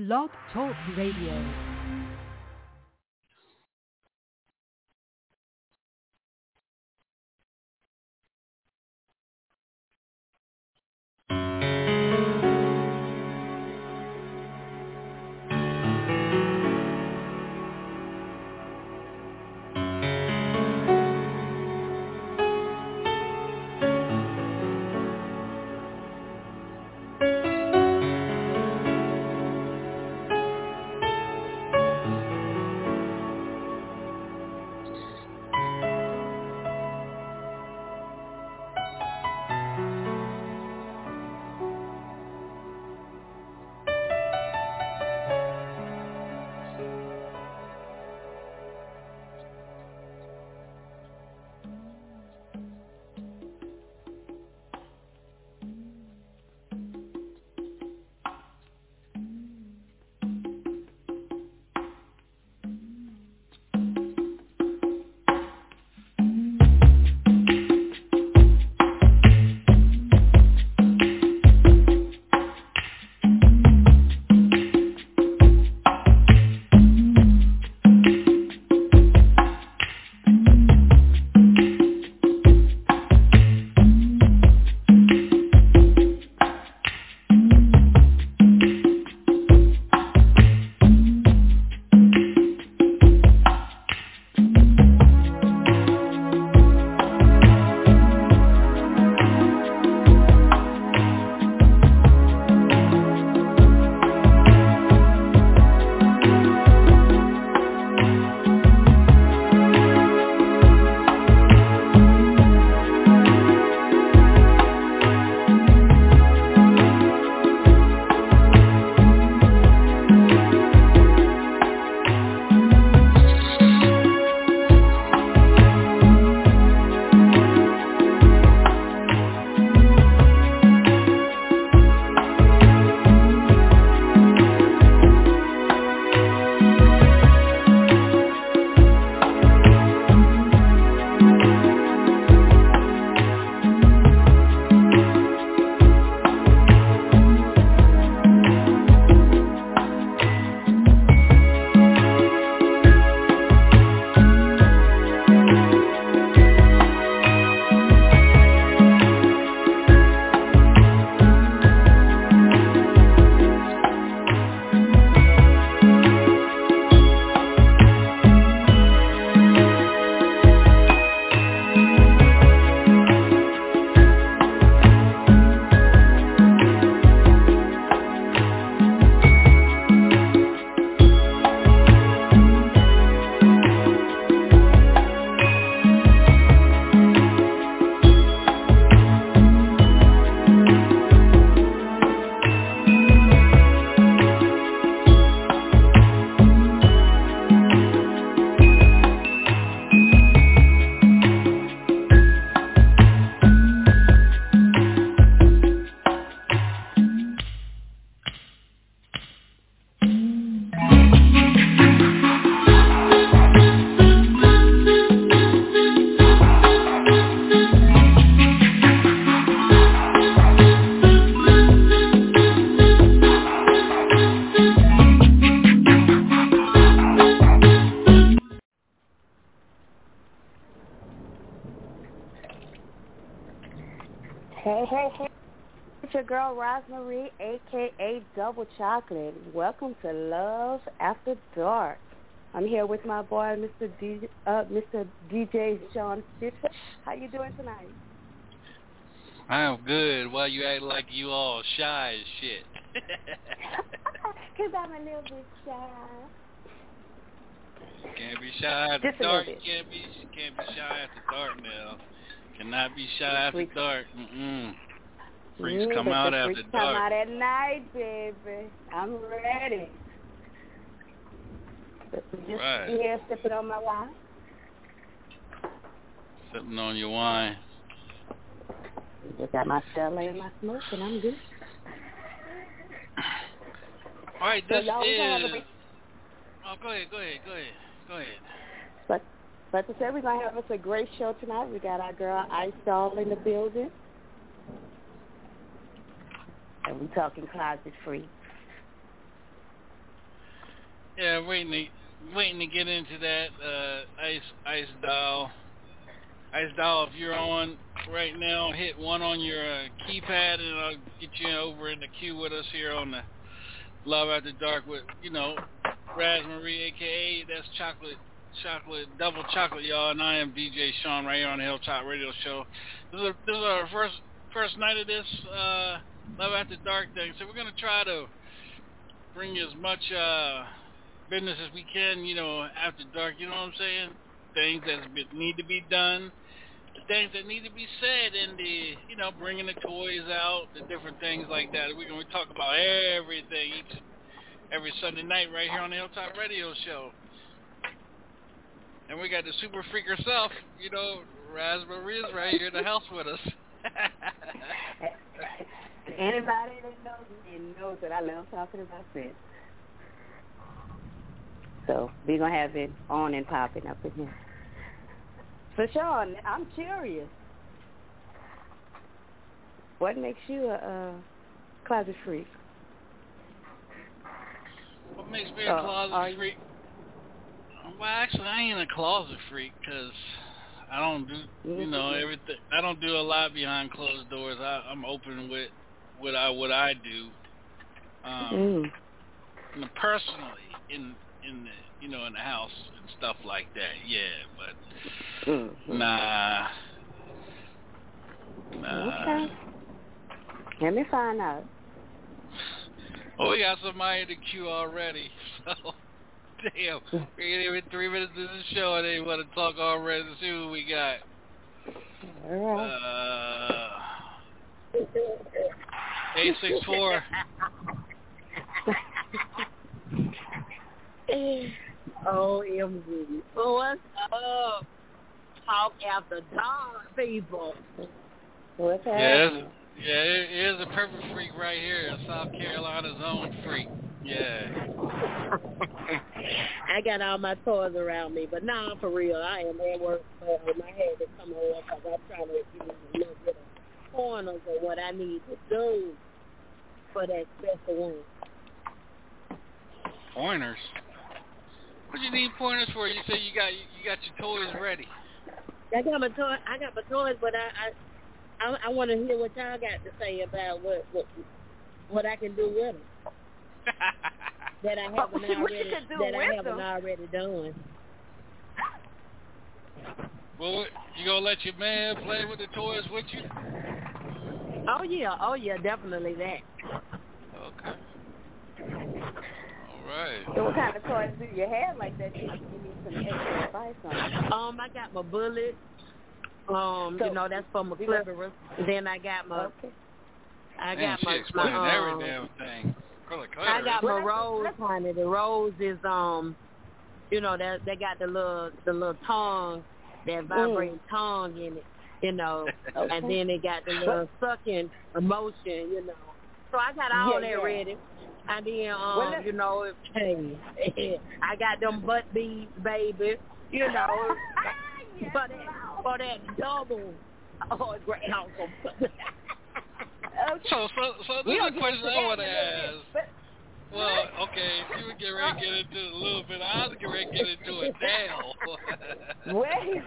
Blog Talk Radio. Ras Marie, aka Double Chocolate. Welcome to Love After Dark. I'm here with my boy, Mr. D, uh, Mr. DJ Shaun Fisher. How you doing tonight? I'm good. Why you act like you all shy as shit? Because I'm a little bit shy. Can't be shy after Just dark. Can't be can't be shy after dark now. Cannot be shy after dark. Mm-mm. Freaks come but out the after freaks dark. come out at night, baby. I'm ready. Just Right. here sipping on my wine. Sipping on your wine. Just got my Stella and my smoke, and I'm good. All right, this y'all, we gonna have a is. Oh, go ahead, go ahead, go ahead, go ahead. But but to say we're gonna have us a great show tonight. We got our girl Ice Doll in the building. And we talking closet free. Yeah, waiting to waiting to get into that uh, ice Ice Doll. Ice Doll, if you're on right now, hit one on your uh, keypad, and I'll get you over in the queue with us here on the Love After Dark with you know Ras Marie, aka that's chocolate chocolate double chocolate, y'all, and I am DJ Shaun right here on the Hilltop Radio Show. This is, this is our first first night of this uh, Love After Dark thing, so we're gonna try to bring as much. Uh, business as we can, you know, after dark, you know what I'm saying? Things that need to be done, the things that need to be said, and the, you know, bringing the toys out, the different things like that. We're going to talk about everything each, every Sunday night right here on the Hilltop Radio Show. And we got the super freak herself, you know, Ras Marie is right here in the house with us. Anybody that knows me knows that I love talking about sex. So we're gonna have it on and popping up in here. So Shaun, I'm curious. What makes you a, a closet freak? What makes me a uh, closet freak? Well, actually, I ain't a closet freak because I don't do, you know, everything. I don't do a lot behind closed doors. I, I'm open with what I what I do. Um, mm. Personally, in in the you know in the house and stuff like that. Yeah, but mm-hmm. nah, nah. Okay. Let me find out. Oh, we got somebody in the queue already. So, damn, we're even three minutes into the show and they want to talk already. Let's see what we got. All right. Uh, eight six four. OMG. What's up? Talk after dark, people. What's happening? Yes. Yeah, it is a perfect freak right here, South Carolina's own freak. Yeah. I got all my toys around me, but now for real, I am at work with my head to come on because I'm trying to you a little bit of pointers of what I need to do for that special one. Pointers? What you need pointers for? You say you got you got your toys ready. I got my toy. I got my toys, but I I I, I want to hear what y'all got to say about what what what I can do with them. that I haven't already that I haven't them. already done. Well, you gonna let your man play with the toys with you? Oh yeah, oh yeah, definitely that. Okay All right. So what kind of toys do you have like that? You, need some extra advice on. Um, I got my bullet. Um, so, you know that's for my clitoris. Then I got my. Okay. I Man, got my. my um, every damn thing. I got my rose, honey. The rose is um, you know that they got the little the little tongue, that vibrating mm. tongue in it. You know, okay. and then they got the little sucking emotion. You know, so I got all yeah, that yeah. ready. And then, um, well, you know, hey, I got them butt beads, baby. You know, yes, for that for that double. Oh, great uncle. okay. So, so, so this is a question I want to ask. Well, okay, if you would get ready to get into it a little bit. I was getting ready to get into it now. Wait.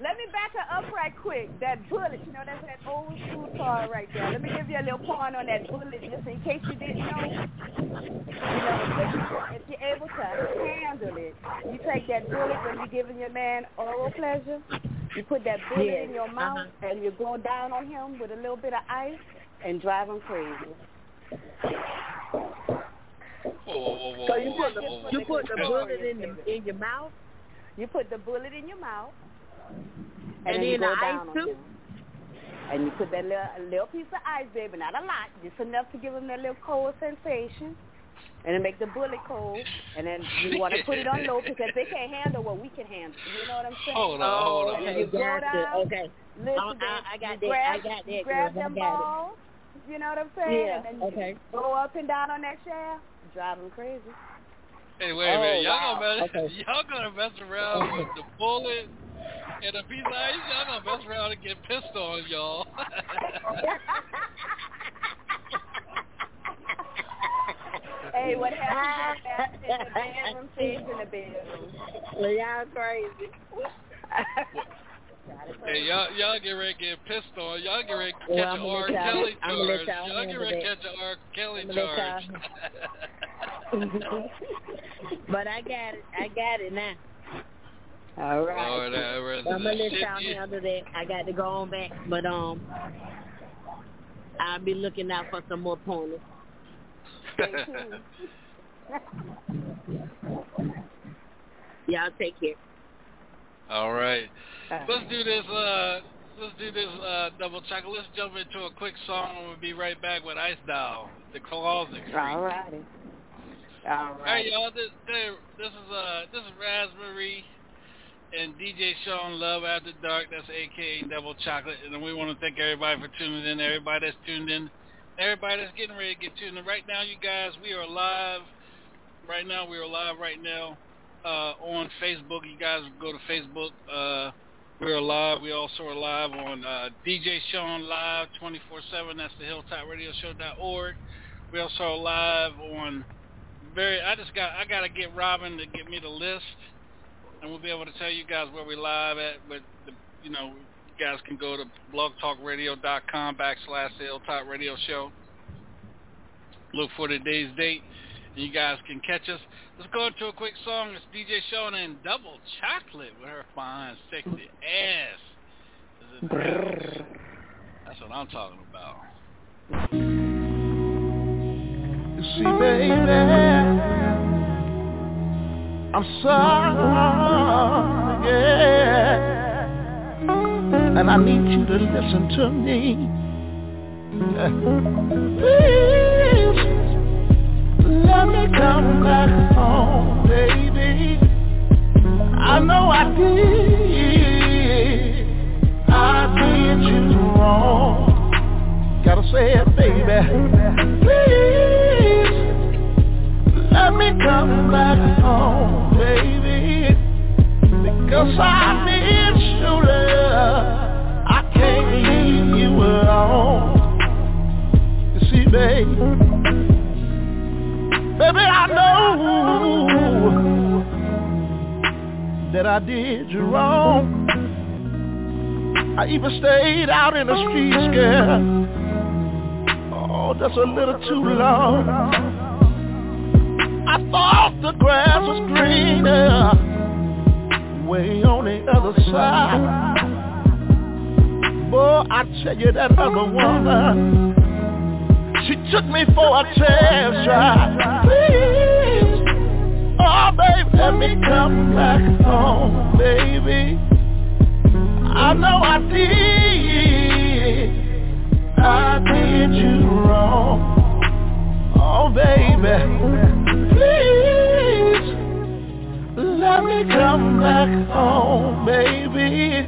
Let me back her up right quick. That bullet, you know, that's that old school car right there. Let me give you a little point on that bullet just in case you didn't know. You know, if you're able to handle it, you take that bullet when you're giving your man oral pleasure. You put that bullet yes. in your mouth uh-huh. and you go down on him with a little bit of ice and drive him crazy. So you put the, you put the bullet in the in your mouth. You put the bullet in your mouth, and, and then, you go the down ice too. And you put that little little piece of ice, baby, not a lot, just enough to give them that little cold sensation, and then make the bullet cold. And then you want to put it on low because they can't handle what we can handle. You know what I'm saying? Hold on, hold on. And you go down. Okay. Listen, oh, I, I got that. Grab, I got that. Grab them balls. It. You know what I'm saying? Yeah. And then okay. Go up and down on that shaft, drive them crazy. Hey, wait a minute. Oh, Y'all wow. gonna mess, okay. y'all gonna mess around with the bullet and a piece of ice. Y'all gonna mess around and get pissed on, y'all. hey, what happens in the bedroom stays in the bedroom. Well, y'all crazy. Hey, y'all, y'all get ready to get pissed on. Y'all get ready to catch Well, an I'm R. gonna let y'all- Kelly I'm gonna let charge. y'all Y'all get ready to catch an R. Kelly I'm charge. but I got it. I got it now. All Lord, right. I'm gonna let Shit, y'all handle that. I got to go on back, but um, I'll be looking out for some more pointers. Y'all take care. All right. Let's do this. Uh, let's do this uh, double check. Let's jump into a quick song, and we'll be right back with Ice Doll, the Closet. All righty. All All right, right. y'all. This, this is uh, this is Ras Marie and DJ Shaun Love After Dark. That's AKA Double Chocolate, and we want to thank everybody for tuning in. Everybody that's tuned in, everybody that's getting ready to get tuned in. Right now, you guys, we are live. Right now, we are live. Right now, uh, on Facebook. You guys go to Facebook. Uh, we're live. We also are live on uh, DJ Shaun Live 24/7. That's the HilltopRadioShow.org. We also are live on very. I just got. I got to get Robin to get me the list, and we'll be able to tell you guys where we live at. But, the, you know, you guys can go to blogtalkradio.com backslash the Hilltop Radio Show. Look for today's date, you guys can catch us. Let's go into a quick song. It's DJ Shaun and Double Chocolate with her fine, sexy ass. Is in the house. That's what I'm talking about. You see, baby, I'm sorry, yeah, and I need you to listen to me. Please, let me come back home, baby. I know I did, I did you wrong. Gotta say it, baby. Please, let me come back home, baby. Because I miss your love. I can't leave you alone. You see, baby. Baby, I know that I did you wrong. I even stayed out in the streets, girl. Oh, that's a little too long. I thought the grass was greener way on the other side. Boy, I tell you that other woman, she took me for a test drive. Please, oh baby, let me come back home, baby. I know I did. I did you wrong. Oh, baby, please let me come back home, baby,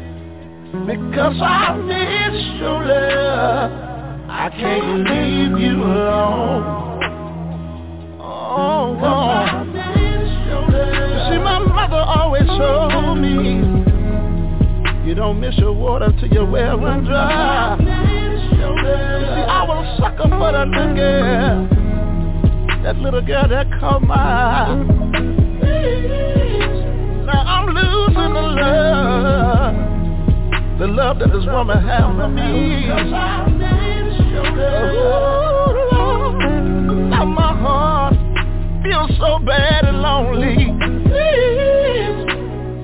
because I miss your love. I can't leave you alone. Oh. You see, my mother always told me, you don't miss your water till your well run dry. You see, I was a sucker for that little girl. That little girl that caught my eye. Now I'm losing the love. The love that this woman had for me. My heart feels so bad and lonely.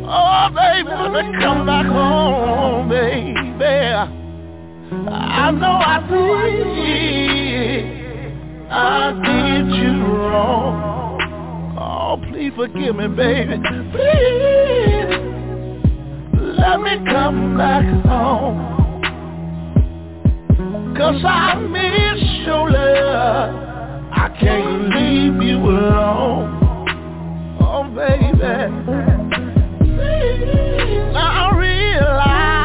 Oh baby, let me come back home, baby. I know I did, I did you wrong. Oh, please forgive me, baby. Please, let me come back home. Cause I miss your love. I can't leave you alone. Oh, baby. I realize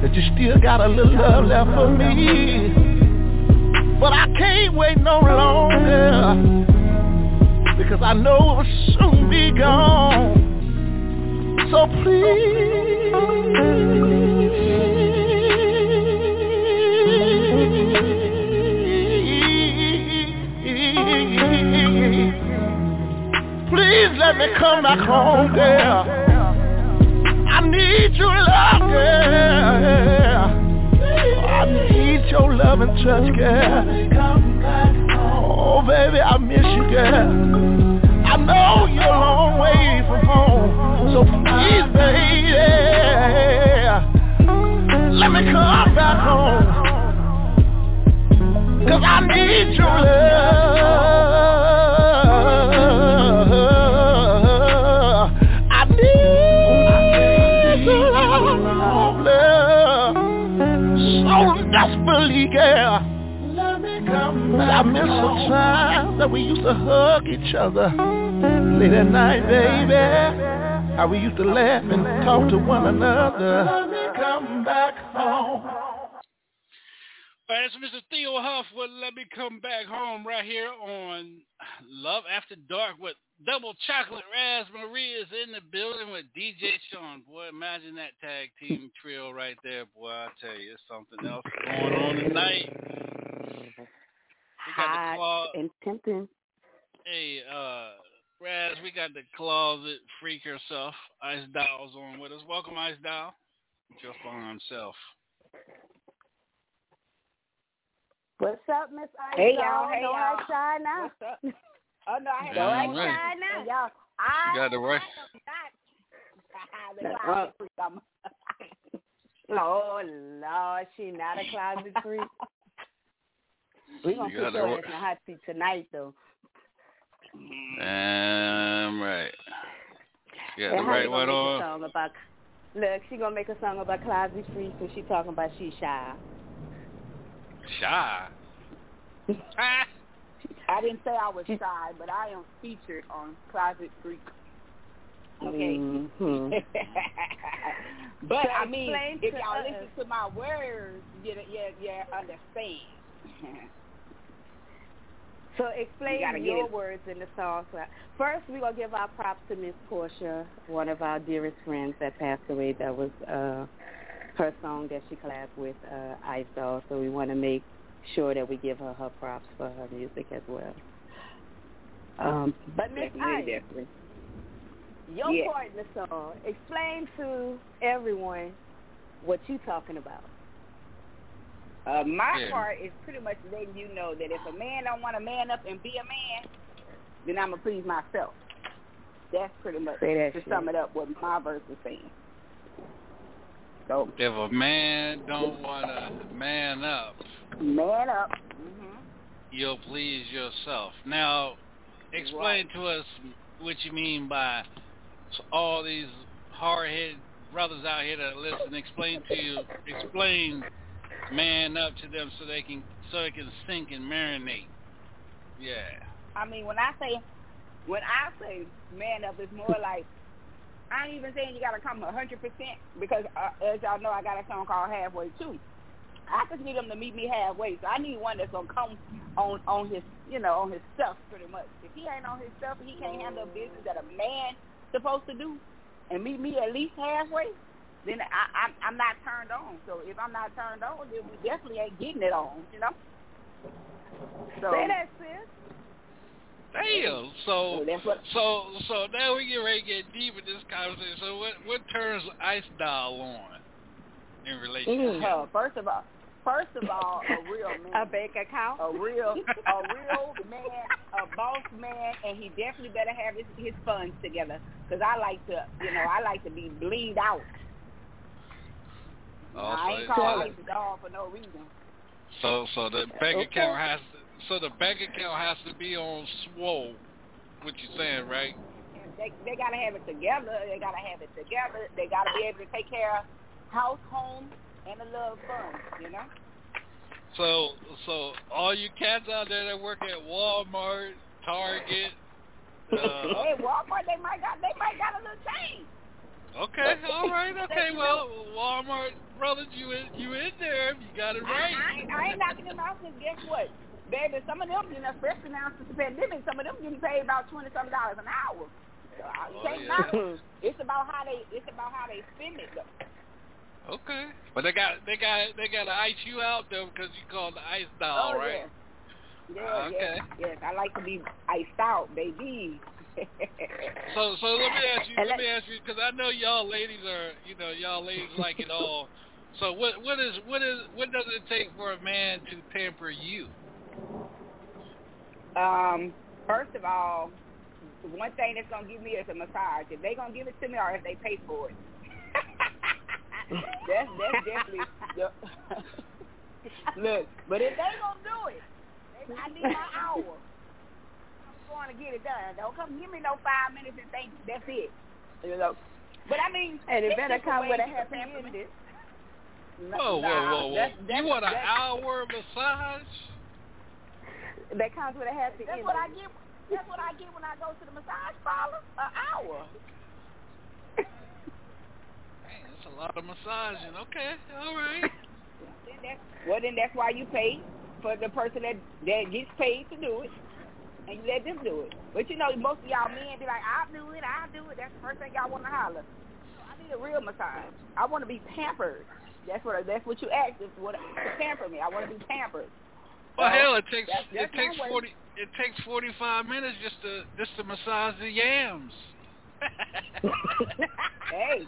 that you still got a little love left for me. But I can't wait no longer because I know it will soon be gone. So please, Please let me come back home, girl. I need your love, girl. I need your love and touch, girl. Oh, baby, I miss you, girl. I know you're a long way from home, so please, baby, let me come back home. Cause I need your love. I miss the time that we used to hug each other late at night, baby. How we used to laugh and talk to one another. Come back home. All right, it's Mr. Theo Huff with Let Me Come Back Home right here on Love After Dark with Double Chocolate Ras Marie is in the building with DJ Shaun. Boy, imagine that tag team trio right there, boy. I tell you, it's something else going on tonight. We got the Hot claw- and tempting. Hey, uh, Ras, we got the closet freak herself, Ice Doll's on with us. Welcome, Ice Doll. Just on self. What's up, Miss Ice? Hey, Doll? y'all. Hey, Don't y'all. act shy now. What's up? Oh no, I had All no right. idea. Hey, y'all. I You got the right. I am not. the closet freak. I'm- Oh Lord, she not a closet freak. We gonna You got put the her right- in the hot seat tonight, though. Damn right. You got And the right one on. song about? Look, she gonna make a song about closet freaks, and she talking about she shy. Shy. I didn't say I was shy, but I am featured on Closet Freak. Okay. Mhm. but So I mean, if y'all us. listen to my words, you you you understand. So explain You your it. words in the song. First, we're gonna give our props to Miss Portia, one of our dearest friends that passed away. That was uh, her song that she collabed with uh, Ice Doll. So we want to make sure that we give her her props for her music as well. Um, but Miss Ice, definitely. your Yeah. part in the song, explain to everyone what you talking about. Uh, my Yeah. part is pretty much letting you know that if a man don't want to man up and be a man, then I'm gonna please myself. That's pretty much Say that to shit. sum it up what my verse is saying. So If a man don't want to man up, man up. hmm you'll please yourself. Now, explain to us what you mean by all these hard-headed brothers out here that listen. Explain to you, explain man up to them so they can so they can sink and marinate. Yeah. I mean, when I say when I say man up, it's more like I ain't even saying you gotta come a hundred percent because uh, as y'all know, I got a song called Halfway too. I just need them to meet me halfway. So I need one that's gonna come on on his you know on his stuff pretty much. If he ain't on his stuff, he can't handle business that a man supposed to do, and meet me at least halfway. Then I, I'm I'm not turned on. So if I'm not turned on, then we definitely ain't getting it on. You know. So Say that, sis. Damn. So so what so so now we get ready to get deep in this conversation. So what what turns Ice Doll on in relationship? Uh, first of all, first of all, a real man. A bank account. a real, a real man, a boss man, and he definitely better have his his funds together. Cause I like to, you know, I like to be bleed out. I ain't calling so, it the dog for no reason. so so the bank Okay. account has to, so the bank account has to be on swole. What you saying, right? They they gotta have it together. They gotta have it together. They gotta be able to take care of house, home, and a little fun. You know. So so all you cats out there that work at Walmart, Target. Uh, hey, Walmart, they might got they might got a little change. Okay, all right, okay. Well, Walmart brothers, you in you in there? You got it I, I, right. I ain't knocking them out because guess what? Baby, some of them, you know, especially now since the pandemic, some of them getting paid about twenty something dollars an hour. So, you Oh, can't yeah. knock 'em. It's about how they it's about how they spend it though. Okay, but they got they got they got to ice you out though because you called the ice doll, oh right? yeah. Yeah, Okay. yes, yes. I like to be iced out, baby. So so let me ask you let me ask you because I know y'all ladies are you know y'all ladies like it all. So what what is what is what does it take for a man to pamper you? um, first of all, one thing that's gonna give me is a massage. If they gonna give it to me, or if they pay for it. that's that's definitely. Look, but if they gonna do it, I need my hour. I'm going to get it done. Don't come give me no five minutes and think that's it. You know. But I mean, And it better come with a ways to happy pamper me. ending. Whoa whoa Nah, whoa whoa! that's- you want an that's- hour massage? That comes with a happy That's ending. what I get. That's what I get when I go to the massage parlor. An hour. Man, that's a lot of massaging. Okay, all right. Well, then that's why you pay for the person that that gets paid to do it, and you let them do it. But you know, most of y'all men be like, "I'll do it, I'll do it." That's the first thing y'all want to holler. So I need a real massage. I want to be pampered. That's what that's what you asked if what to pamper me. I want to be pampered. Well, So, hell, it takes that's- it that's my takes way. forty it takes forty five minutes just to just to massage the yams. hey.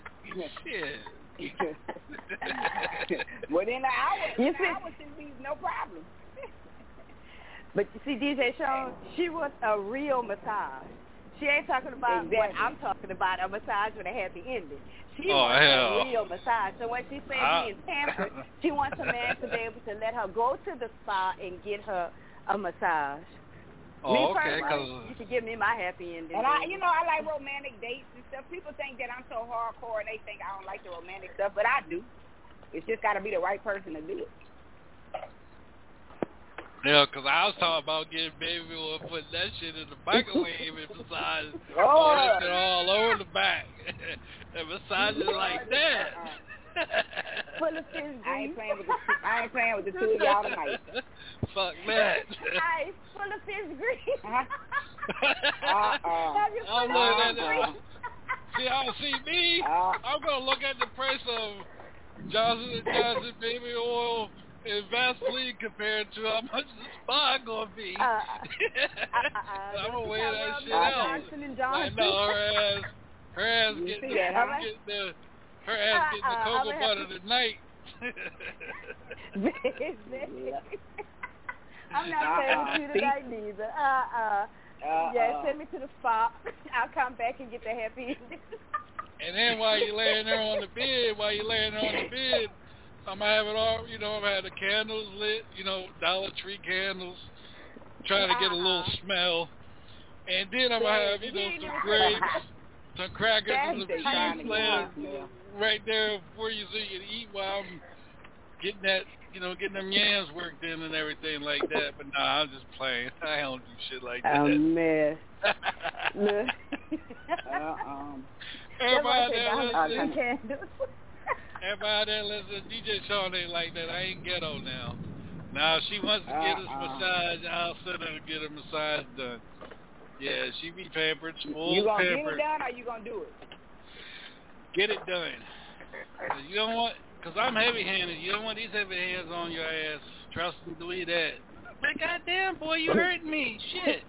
Shit. Within an hour, You an see- hour should be no problem. But you see, DJ Shaun, she wants a real massage. She ain't talking about what I'm talking about, a massage with a happy ending. She Oh, wants hell. a real massage. So when she says I- being ah. pampered, she wants a man to be able to let her go to the spa and get her a massage. Oh, me oh, okay, personally, because you should give me my happy ending. And I, you know, I like romantic dates and stuff. People think that I'm so hardcore and they think I don't like the romantic stuff, but I do. It's just got to be the right person to do it. Yeah, because I was talking about getting baby oil, putting that shit in the microwave and massage Oh. all that all over the back and massage it like that. Full of fish I ain't grease. playing with the I ain't playing with the two of y'all tonight. Fuck that. Ice full of fish grease. Uh-huh. Uh-uh. I'm full looking of at fish that. grease? See, I see me. Uh, I'm gonna look at the price of Johnson and Johnson baby oil and Vaseline compared to how much the spa gonna be. Uh, uh, uh, I'm gonna don't weigh you that shit out. Johnson and I Johnson. know her ass. Her ass You getting, see that, her huh? getting the her ass getting the Uh, uh, cocoa I'm gonna butter have tonight. I'm not playing with you Uh-uh. tonight neither. Uh uh. uh, Yeah, uh, send me to the spa. I'll come back and get the happy ending. and then while you laying there on the bed, while you laying there on the bed, I'm gonna have it all. You know, I'm gonna the candles lit. You know, Dollar Tree candles, trying to get a little Uh-uh. smell. And then I'm gonna have you know some grapes, some crackers, and some That's the kind cheese of right there for you so you can eat while I'm getting that, you know, getting them yams worked in and everything like that. But nah, I'm just playing. I don't do shit like that. A mess. Look. uh, um, Everybody That's there why I listening, Everybody there listening, DJ Shaun ain't like that. I ain't ghetto now. Now if she wants to get us Uh-uh. massage, I'll send her to get a massage done. Yeah, she be pampered, spoiled, you gonna pampered. get it done or you gonna do it? Get it done. You don't want, cause I'm heavy-handed. You don't want these heavy hands on your ass. Trust and believe that. But goddamn, boy, you hurt me. Shit.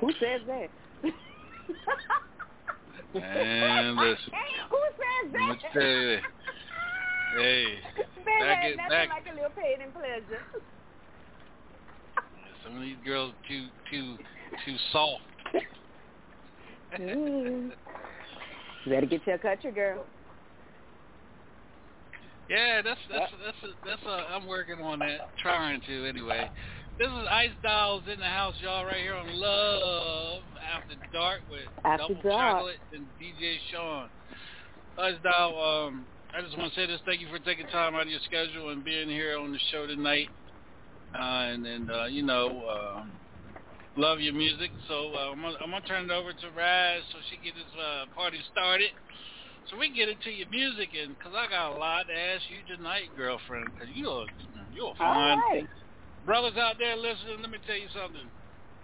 Who says that? Man, listen. Who says Let me tell you. Hey, Baby, back ain't nothing back- like a little pain and pleasure. some of these girls too, too, too soft. Mm. You better get your country girl. Yeah, that's that's that's a, that's a, I'm working on that, trying to anyway. This is Ice Dolls in the house, y'all, right here on Love After Dark with After Double Dark. Chocolate and DJ Shaun. Ice Doll, um, I just want to say this: thank you for taking time out of your schedule and being here on the show tonight. Uh, and and uh, you know, uh, love your music. So uh, I'm gonna, I'm gonna turn it over to Ras so she get this uh, party started. So we can get into your music, and because I got a lot to ask you tonight, girlfriend, because you're you're fine. right. Brothers out there listening, let me tell you something.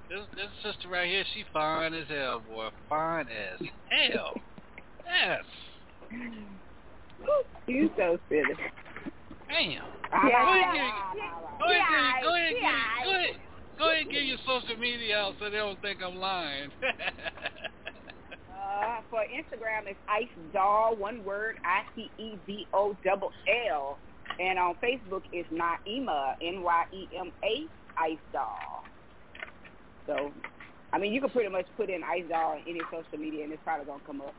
This this sister right here, she fine as hell, boy, fine as hell. Yes. You so silly. Damn. Yeah. Go ahead, go ahead, go ahead, go ahead, go ahead, give your social media out so they don't think I'm lying. Uh, for Instagram, it's Ice Doll, one word, I-C-E-D-O double L. And on Facebook, it's Nyema, N-Y-E-M-A, Ice Doll. So, I mean, you can pretty much put in Ice Doll in any social media, and it's probably going to come up.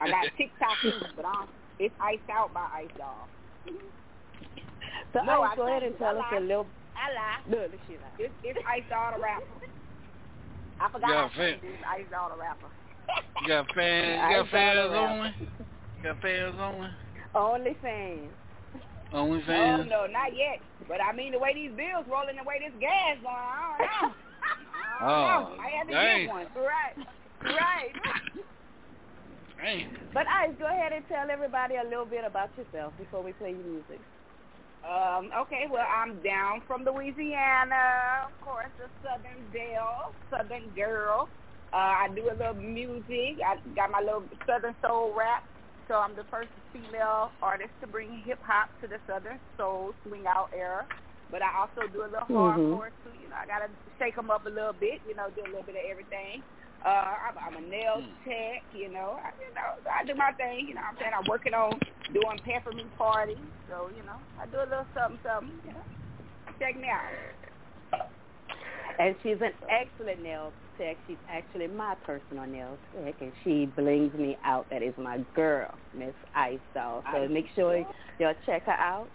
I got TikTok, but I'm, it's Iced Out by Ice Doll. So No, Ice, I go ahead and tell us a little. I lie. Look, look, she like. It's, it's Ice Doll the rapper. I forgot Yeah, how to fan- Ice Doll the rapper. you got fans, you got fans follow that. on? You got fans on? Only fans. Only Oh fans? no, not yet. But I mean, the way these bills rolling, the way this gas going, I don't know. I don't Oh, know. I had to dang. get one. Right. Right. Dang. But Ice, go ahead and tell everybody a little bit about yourself before we play your music. Um, okay, well, I'm down from Louisiana, of course, the Southern Belle, Southern girl. Uh, I do a little music. I got my little Southern soul rap. So I'm the first female artist to bring hip hop to the Southern soul swing out era. But I also do a little Mhm. hardcore too. You know, I gotta shake them up a little bit. You know, do a little bit of everything. Uh, I'm, I'm a nail Hmm. tech. You know, I, you know, I do my thing. You know, what I'm saying I'm working on doing peppermint parties. So you know, I do a little something, something. You know, check me out. And she's an excellent nail tech. She's actually my personal nail tech, and she blings me out. That is my girl, Miss Ice Doll. So make sure y'all check her out.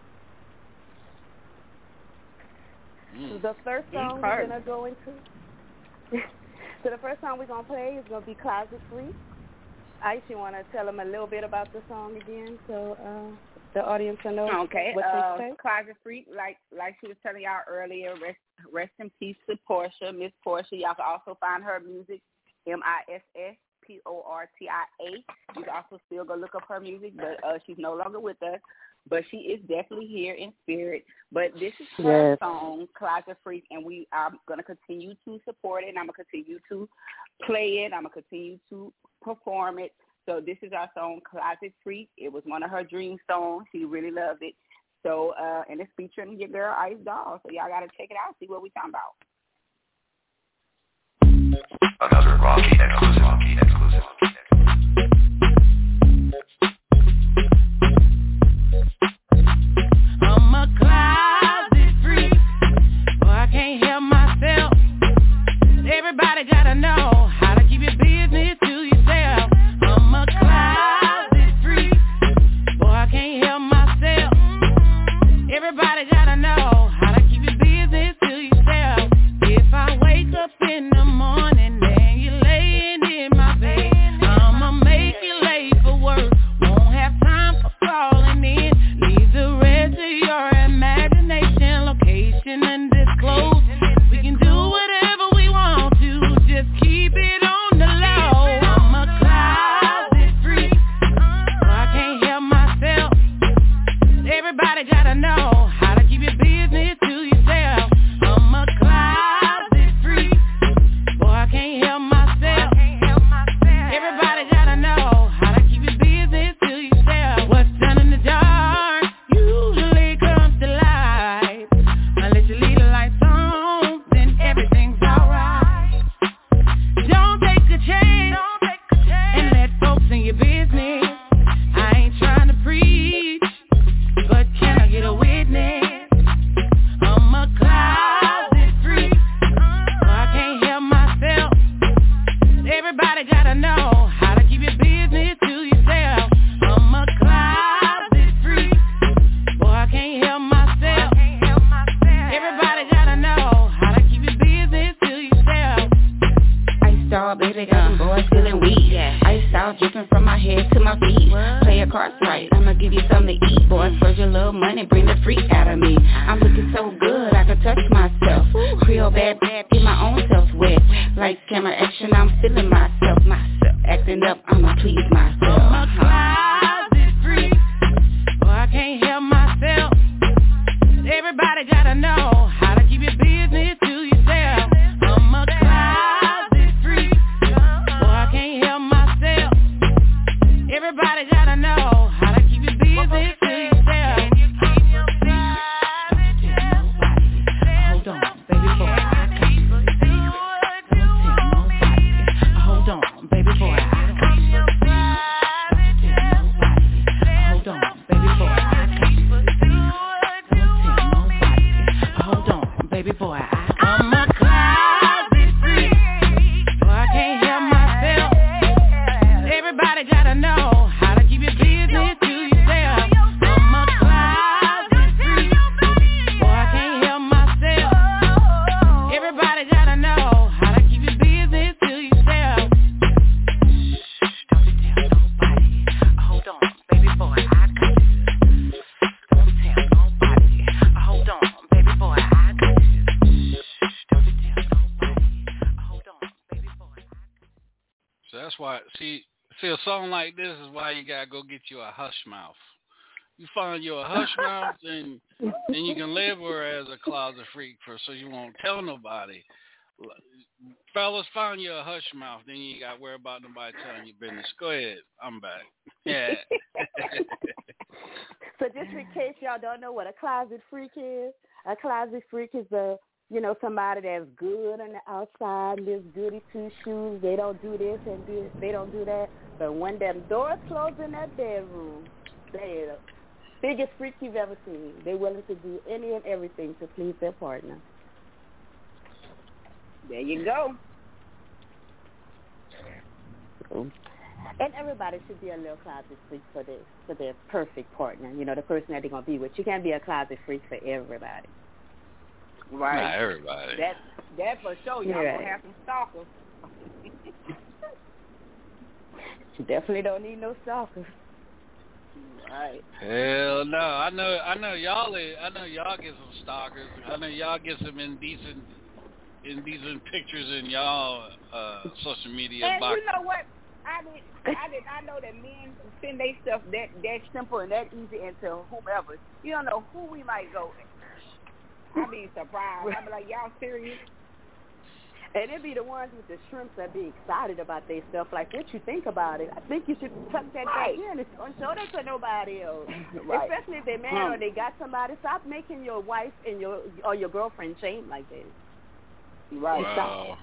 Mm. The first song we're gonna go into. so the first song we're gonna play is gonna be Closet Freak. Ice, you wanna tell them a little bit about the song again, so uh, the audience will know Okay, what uh. Closet Freak, like like she was telling y'all earlier, rest rest in peace to Portia, Miss Portia. Y'all can also find her music, M I S S P O R T I A. You can also still go look up her music, but uh, she's no longer with us. But she is definitely here in spirit. But this is her Yes. song, Closet Freak, and we I'm gonna continue to support it. and I'm gonna continue to play it. I'm gonna continue to perform it. So this is our song, Closet Freak. It was one of her dream songs. She really loved it. So, uh, and it's featuring your girl Ice Doll. So y'all gotta check it out, see what we talking about. Another Rocky exclusive. Rocky exclusive. I'm a closet freak, or I can't help myself. Everybody gotta know see, song like this is why you gotta go get you a hush mouth. You find you a hush mouth, and then you can live her as a closet freak for so you won't tell nobody. Fellas, find you a hush mouth, then you got to worry about nobody telling you business. Go ahead, I'm back. Yeah. So just in case y'all don't know what a closet freak is, a closet freak is a you know somebody that's good on the outside, lives goody two shoes. They don't do this and do they don't do that. But when them doors close in that bedroom, they are the biggest freak you've ever seen. They're willing to do any and everything to please their partner. There you go. Oh. And everybody should be a little closet freak for this, for their perfect partner. You know, the person that they're gonna be with. You can't be a closet freak for everybody. Right. Not everybody. That that for sure. Y'all Right. gonna have some stalkers. You definitely don't need no stalkers. right. Hell no. I know. I know y'all. I know y'all get some stalkers. I know y'all get some indecent, indecent pictures in y'all uh social media And box. you know what? I did. I did. I know that men send their stuff that that simple and that easy into whomever. You don't know who we might go. I'd be surprised. I'd be like, y'all serious? And it be the ones with the shrimps that be excited about their stuff. Like, what you think about it? I think you should tuck that back Right. in and don't show that to nobody else. Right. Especially if they're married Hmm. or they got somebody. Stop making your wife and your or your girlfriend shame like that. Right. Wow.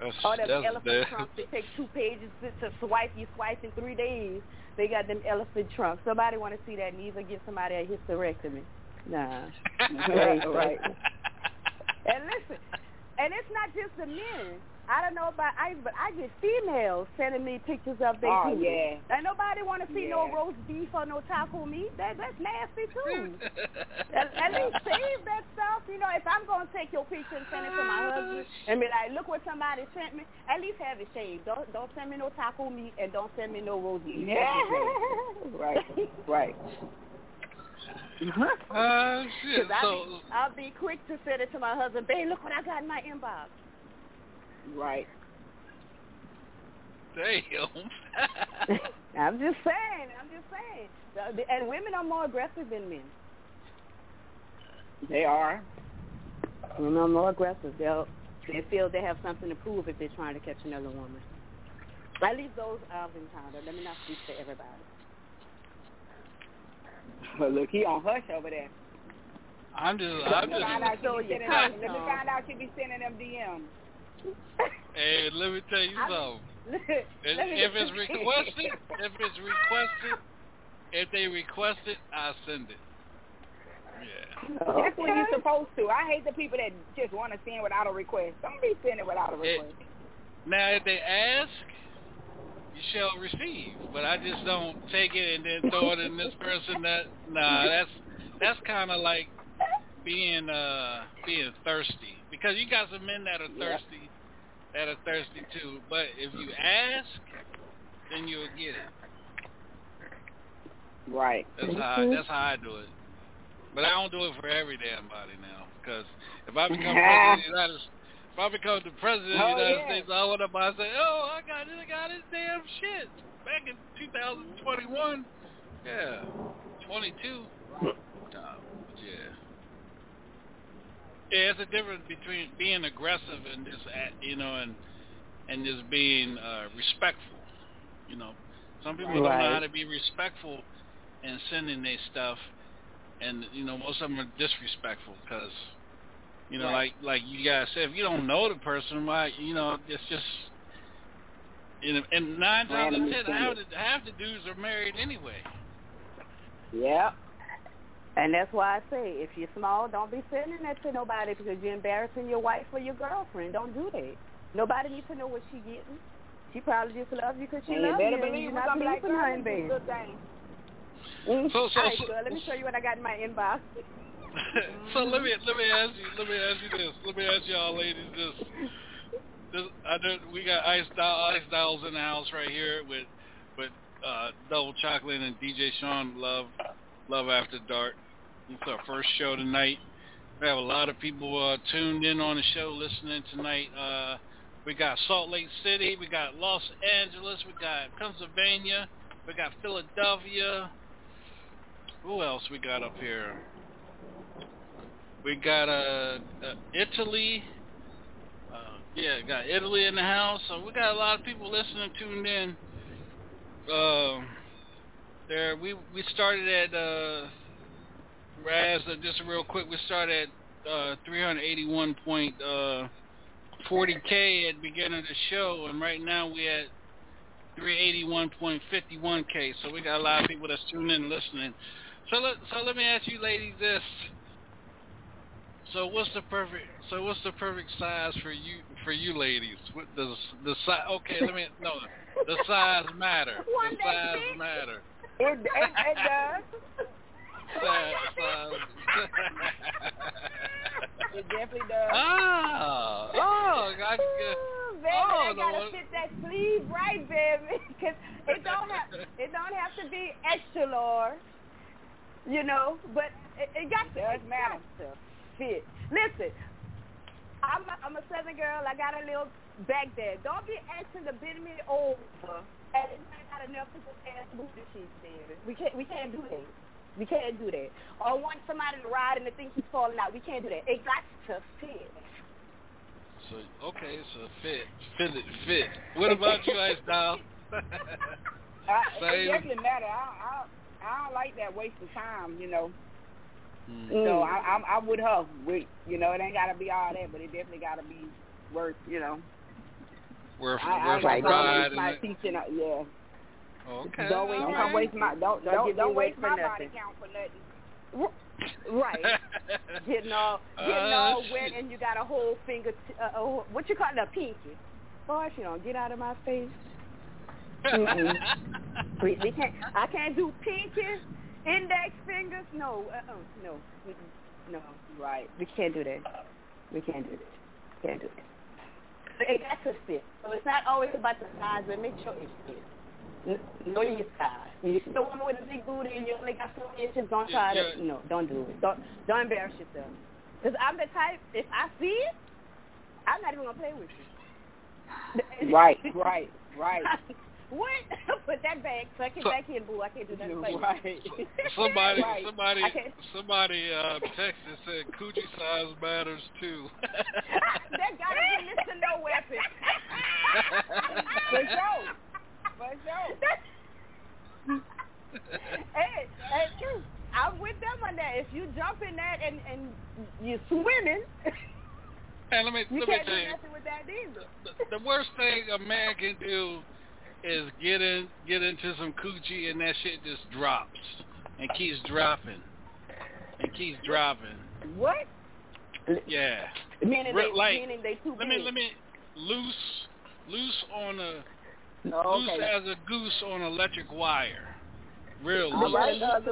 That's, All them that's elephant bad. trunks that take two pages to, to swipe. You swipe in three days. They got them elephant trunks. Somebody want to see that needs to give somebody a hysterectomy. Nah. Right, right. And listen, and it's not just the men. I don't know about I, but I get females sending me pictures of their Oh, booty. yeah. And nobody want to see no roast beef or no taco meat. That that's nasty too. at, at least save that stuff. You know, if I'm gonna take your picture and send it to my husband and be like, look what somebody sent me. At least have it shaved. Don't don't send me no taco meat and don't send me no roast beef. Yeah. right. Right. Uh, shit. Because I'll, So, be, I'll be quick to send it to my husband. Babe, look what I got in my inbox. Right. damn. I'm just saying. I'm just saying. The- the- And women are more aggressive than men. They are. Women are more aggressive. They'll they feel they have something to prove if they're trying to catch another woman. At least those I've encountered. Let me not speak for everybody. But look, he on hush over there. I'm just. Let I'm me find out just. she So be you sending them, let me find out she be sending them DMs. Hey, let me tell you I- something. If, Let if it's requested, if it's requested, if they request it, I send it. Yeah. That's what you're supposed to. I hate the people that just want to send without a request. Don't be sending without a It- request. Now, if they ask, you shall receive. But I just don't take it and then throw it in this person. That nah, that's that's kind of like being uh being thirsty because you got some men that are thirsty that are thirsty too. But if you ask, then you'll get it. Right. That's how I, that's how I do it. But I don't do it for every damn body now because if I become president of the United I become the president of the Oh, United yeah. States, I want to buy say, oh, I got this, I got this damn shit back in 2021. Yeah, 22. Uh, yeah. Yeah, it's a difference between being aggressive and just, act- you know, and and just being uh, respectful. You know, some people don't know how to be respectful in sending their stuff, and you know, most of them are disrespectful because, you know, Right. like like you guys said, if you don't know the person, why, you know, it's just. You know, and nine times out of ten, half the, half the dudes are married anyway. Yep. And that's why I say, if you're small, don't be sending that to nobody because you're embarrassing your wife or your girlfriend. Don't do that. Nobody needs to know what she getting. She probably just loves you because she And loves you better believe you're we're not gonna like, her girl, in this is a bed. good thing. Mm. So- so- All right, so- girl, let me show you what I got in my inbox. so let me let me ask you let me ask you this. Let me ask y'all ladies this. This I know we got Ice Doll Ice Dolls in the house right here with with uh Double Chocolate and DJ Shaun Love Love After Dark. It's our first show tonight. We have a lot of people uh, tuned in on the show listening tonight. Uh, we got Salt Lake City, we got Los Angeles, we got Pennsylvania, we got Philadelphia. Who else we got up here? We got uh, uh Italy. Uh, yeah, got Italy in the house. So we got a lot of people listening, tuned in. Uh, there, we we started at uh, Ras. Uh, just real quick, we started at uh, 381.40k at the beginning of the show, and right now we at 381.51k. So we got a lot of people that's tuning in, and listening. So let so let me ask you, ladies, this. So what's the perfect? So what's the perfect size for you for you ladies? What does the size? Okay, let me no. The size matter. One The size big? matter. It, it, it does. Size, size. It definitely does. ah, oh, I, Ooh, baby, oh, I no, gotta what- fit that sleeve right, baby, because it don't have it don't have to be extra large, you know, but it, it got to does it matter. Fit. Listen, I'm a, I'm a southern girl. I got a little back there. Don't be asking to bend me over, and not got enough to go past booty cheeks, baby. We can't we can't do that. We can't do that. Or want somebody to ride and they think he's falling out. We can't do that. It got to fit. So okay, it's so fit, fit it, fit. What about you, Ice Doll? I, uh, it definitely matter. I, I I don't like that waste of time, you know. Hmm. So I, I'm I'm with her. With you know, it ain't gotta be all that, but it definitely gotta be worth, you know. Worth, I, I worth ain't the gonna ride. my it- teaching. uh, Yeah. Okay. Don't waste all Don't right. come waste my don't Don't don't don't weight waste my nothing. body count for nothing. Right. getting all getting Uh, all shit. wet and you got a whole finger t- uh, uh, what you call it a pinky boy you don't get out of my face we, we can't i can't do pinky index fingers no uh-uh, no Mm-mm. no Right. we can't do that we can't do that can't do that it got to fit so it's not always about the size but make sure it fits N- know your size. You see a woman with a big booty and you only got four inches, don't try Yeah, to, no, don't do it. Don't, don't embarrass yourself. Because I'm the type, if I see it, I'm not even going to play with you. Right. Right. Right. what? Put that back, suck it So- back in, boo. I can't do nothing for you. Right. somebody, Right. somebody, somebody uh, texted said coochie size matters too. that got to be Mr. No Weapon. For sure. For sure. hey, hey, true. I'm with them on that. If you jump in that and, and you're swimming, and let me you let me can't tell do you, nothing with that either. the, the worst thing a man can do is get in get into some coochie and that shit just drops and keeps dropping and keeps dropping. What? Yeah. Meaning Re- they, like, meaning they too Let big. me let me loose loose on a Oh, loose okay. as a goose on electric wire. Real loose. right,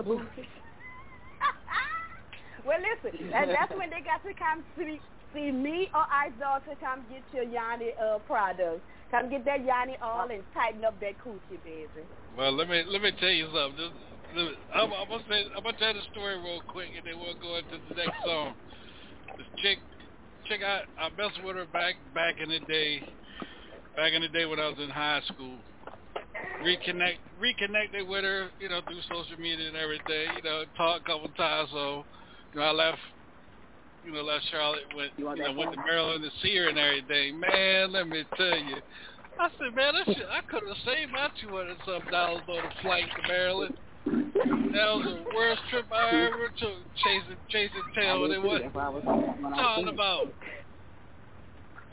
well, listen, and that's when they got to come see, see me or Dog to come get your Yoni uh, products. Come get that Yoni all and tighten up that coochie, baby. Well, let me let me tell you something. Just, let me- I'm, I'm gonna say I'm gonna tell the story real quick, and then we'll go into the next song. This chick, chick, I I messed with her back back in the day, back in the day when I was in high school. Reconnect, reconnected with her, you know, through social media and everything. You know, talked a couple times. So, you know, I left, you know, left Charlotte, went, You you, know, went to? Maryland to see her and everything. Man, let me tell you. I said, man, that shit, I could have saved my two hundred some dollars on a flight to Maryland. That was the worst trip I ever took, chasing chasing tail. And it was That's why I was when I was talking about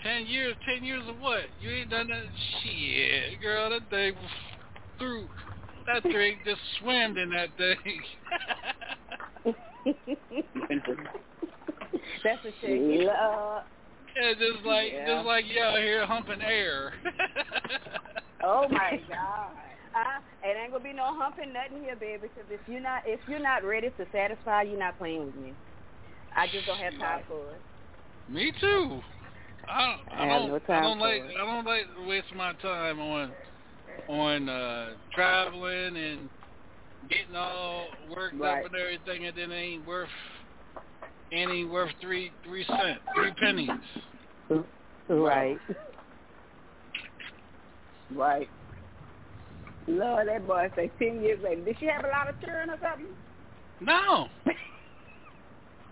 ten years, ten years of what? You ain't done that shit, girl. That thing was through. That thing just swam in that thing. That's a shame. Love. Yeah, just like Yeah. just like you out here humping air. Oh my God. Uh, it ain't gonna be no humping nothing here, baby. Because if you're not if you're not ready to satisfy, you're not playing with me. I just don't have time for it. Me too. I don't. I I don't. no I don't like. it. I don't like to waste my time on on uh traveling and getting all worked Right. up and everything, and then it ain't worth any worth three three cents, three pennies. Right. Right. Lord, that boy say ten years later. Did she have a lot of children or something? No.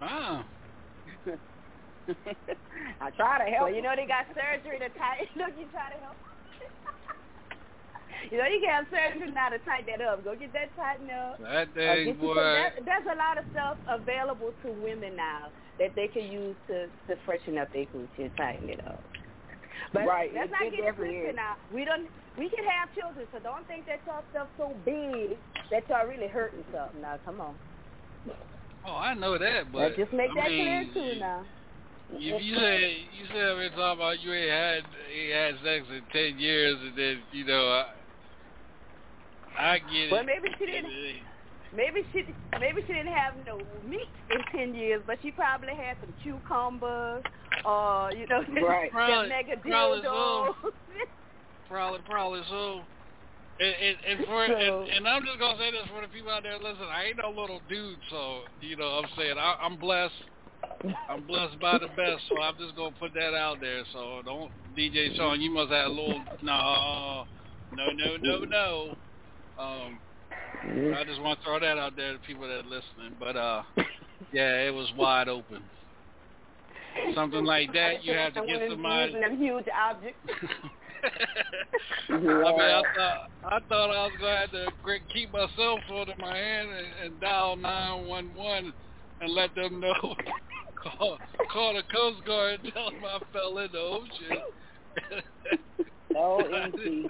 Ah. I try to help. Well, you know they got surgery to tighten. Look, you try to help. You know you can have surgery now to tighten that up. Go get that tightened up. That Or thing, get you boy. that, there's a lot of stuff available to women now that they can use to to freshen up their coochie and tighten it up. But Right, let's not it get it twisted now. We don't. We can have children, so don't think that y'all stuff so big that y'all really hurting something. Now, come on. Oh, I know that, but Let's just make I that mean, clear too now. If you say you say every time about you ain't had ain't had sex in ten years, and then you know I, I get it. Well, maybe she didn't. Maybe she maybe she didn't have no meat in ten years, but she probably had some cucumbers or uh, you know Right. that Probably- mega probably dildo. so. Probably, probably so. And, and, and for So- and, and I'm just gonna say this for the people out there. Listen, I ain't no little dude, so you know I'm saying I, I'm blessed. I'm blessed by the best, so I'm just gonna put that out there. So don't DJ Shaun, you must have a little no, no, no, no, no. Um, I just want to throw that out there to people that are listening. But uh, yeah, it was wide open. Something like that, you have to get somebody. using them huge objects. I mean, I thought I thought I was gonna have to keep my cell phone in my hand and, and dial nine one one and let them know. call call the Coast Guard and tell them I fell in the ocean. O-M-G.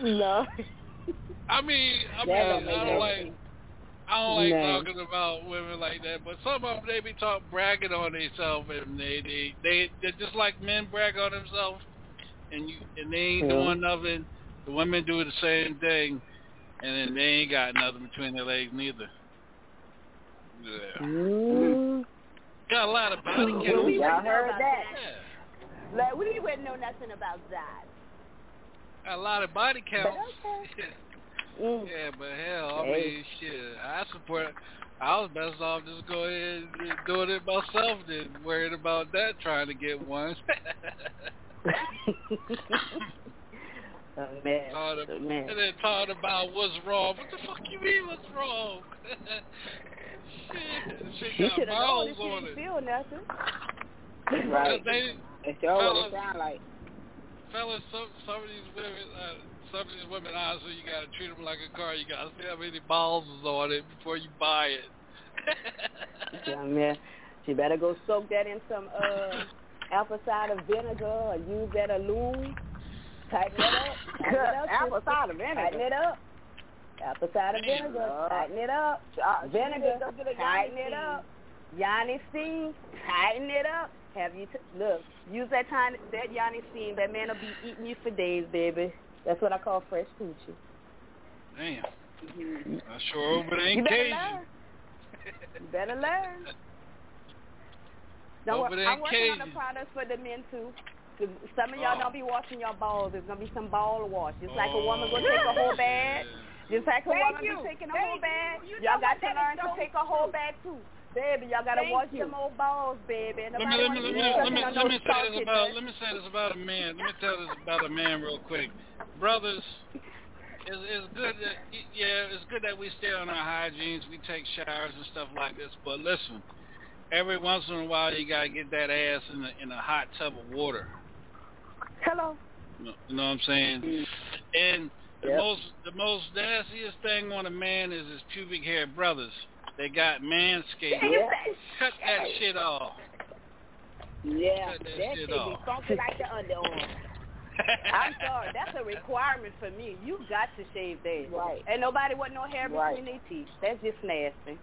no. I mean, I mean, I don't make don't like. I don't like No. talking about women like that, but some of them they be talk bragging on themselves, and they they they they're just like men brag on themselves, and you and they ain't Yeah. doing nothing. The women do the same thing, and then they ain't got nothing between their legs neither. Yeah, Mm. got a lot of body Well, count. we Y'all wouldn't know heard about that? Yeah, Like, we wouldn't know nothing about that. got a lot of body counts. okay. Mm. Yeah, but hell, I Hey. mean, shit, I support. I was best off just go ahead and doing it myself than worried about that trying to get one. a mess. Talking- A mess. and then talking about what's wrong. What the fuck you mean what's wrong? shit, shit She got should have known miles if she on didn't it. feel nothing. Right. They, That's all what Fellas. it sound like. fellas, some some of these women, uh, some of these women, honestly, you gotta treat them like a car. You gotta see how many balls is on it before you buy it. Yeah, man. She better go soak that in some uh, apple cider vinegar or use that alum. Tighten it up. Tighten it up. Apple cider vinegar. Tighten it up. Apple cider vinegar. Tighten it up. Uh, Vinegar. Go get a Tighten it up. Yoni steam. Tighten it up. Have you t- look? Use that time that Yoni steam. That man will be eating you for days, baby. That's what I call fresh coochie. Damn, Mhm. I sure hope it You ain't better Cajun. learn. You better learn. Don't Hope worry, it I'm ain't working on the products for the men too. The- Some of y'all Oh. don't be washing your balls. There's gonna be some ball wash. Just like a woman Oh, gonna take a whole bag. yeah. Just like a Thank woman you. be taking a Thank whole you. bag. You Y'all got to That learn is to take a whole true. bag too. Baby, y'all gotta Thank wash you. them old balls, baby. Let me let me wanna let me sucking let me let me say this about nuts. let me say this about a man. Let me tell this about a man real quick, brothers. It's, it's good that yeah, it's good that we stay on our hygienes, we take showers and stuff like this. But listen, every once in a while you gotta get that ass in a in a hot tub of water. Hello. You know, you know what I'm saying? Mm-hmm. And the Yep. most the most nastiest thing on a man is his pubic hair, brothers. They got manscaped. Yeah. Cut that shit off. Yeah. Cut that That shit shit be off. funky like the underarm. I'm sorry. That's a requirement for me. You got to shave that. Right. And nobody want no hair Right. between their teeth. That's just nasty.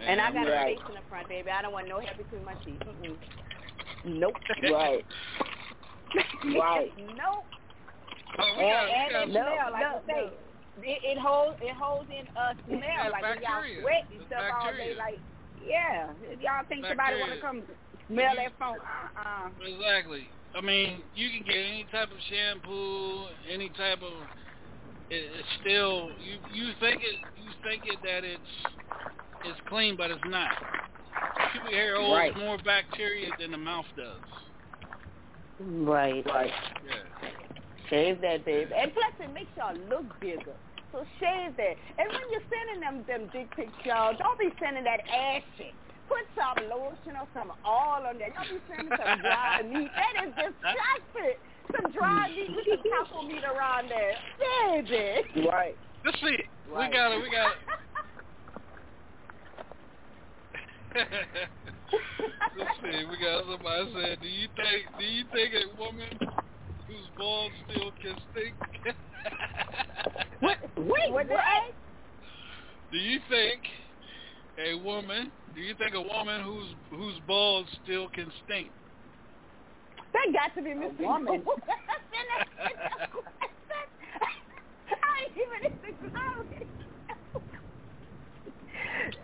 And I got Right. a face in the front, baby. I don't want no hair between my teeth. Mm-mm. Nope. Right. Right. nope. Oh, we got, and we and got, it smell, like no, I say, it, it holds it holds in a smell like when y'all sweat and It's stuff all day. Like, yeah, if y'all think somebody want to come smell that phone, uh-uh. Exactly. I mean, you can get any type of shampoo, any type of. It, it's still you. You think it. You think it that it's it's clean, but it's not. Pubic hair holds Right. more bacteria than the mouth does. Right. Right. Yeah. Shave that, baby. And plus, it makes y'all look bigger. So shave that. And when you're sending them them dick pics, y'all, don't be sending that ass shit. Put some lotion or some oil on there. Don't be sending some dry meat. That is disgusting. Some dry mm. meat with some taco meat around there. Baby. Right. Let's see. Right. We got it. We got it. Let's see. We got somebody saying, "Do you think? Do you think a woman whose balls still can stink?" What? Wait, what? what? Do you think a woman? Do you think a woman whose whose balls still can stink? That got to be Mr. woman. I ain't even exaggerating.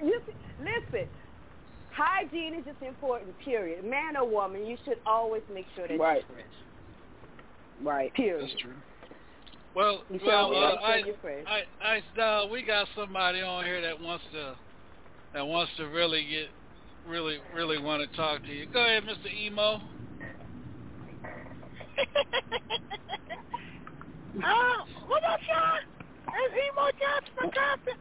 You see, listen, hygiene is just important. Period. Man or woman, you should always make sure that Right. you're fresh. Right. Period. That's true. Well, You should well, uh, make I, you're fresh. I, I, uh, we got somebody on here that wants to, that wants to really get, really, really want to talk to you. Go ahead, Mr. Emo. Uh, what up, Shaun? It's Emo Johnson from Compton.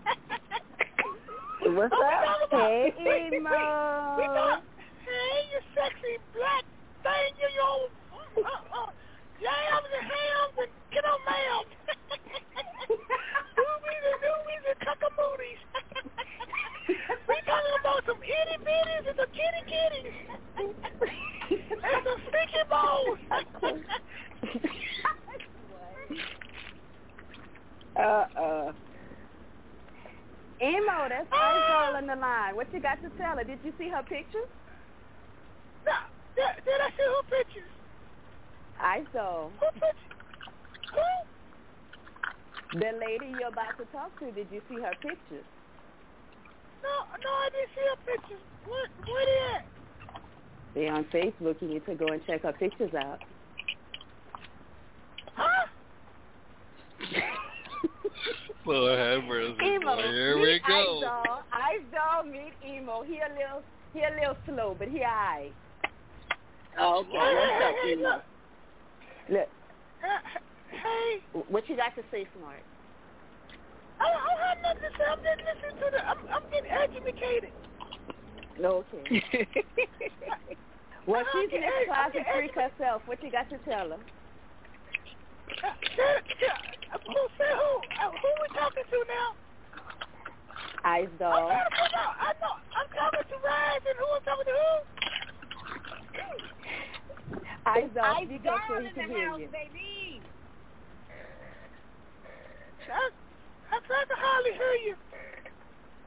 What's Oh, we up? talking about- Hey, we- we- Emo. We talk, hey, you sexy black thing, you yo, uh, uh, yams and hams and get on ma'am. Doobies and doobies and cockamoodies. we talking about some itty bitties and some kitty kitties. and some sticky balls. Uh-uh. Emo, that's Ice Girl on the line. What you got to tell her? Did you see her pictures? Nah, did, did I see her pictures? I saw. Who pictures? Who? The lady you're about to talk to, did you see her pictures? No, no, I didn't see her pictures. What, where they at? They on Facebook. You need to go and check her pictures out. Huh? Lord have mercy. Emo, boy. Here meet we go. Ice Doll. Ice Doll meet Emo. He a little, he a little slow, but he alright. Okay. Hey, What's hey, up, hey, Emo? Look. Hey, what you got to say, Smart? I, I don't have nothing to say. I'm just listening to the. I'm, I'm getting educated. No, okay. well, she's an I closet freak herself. What you got to tell her? Uh, who who? Uh, who we talking to now? Ice I'm Doll. to. I know. I'm talking to Rise and who I'm talking to who? Ice Doll, Ice speak up so down he in can the hear house, you. baby. I, I tried to hardly hear you.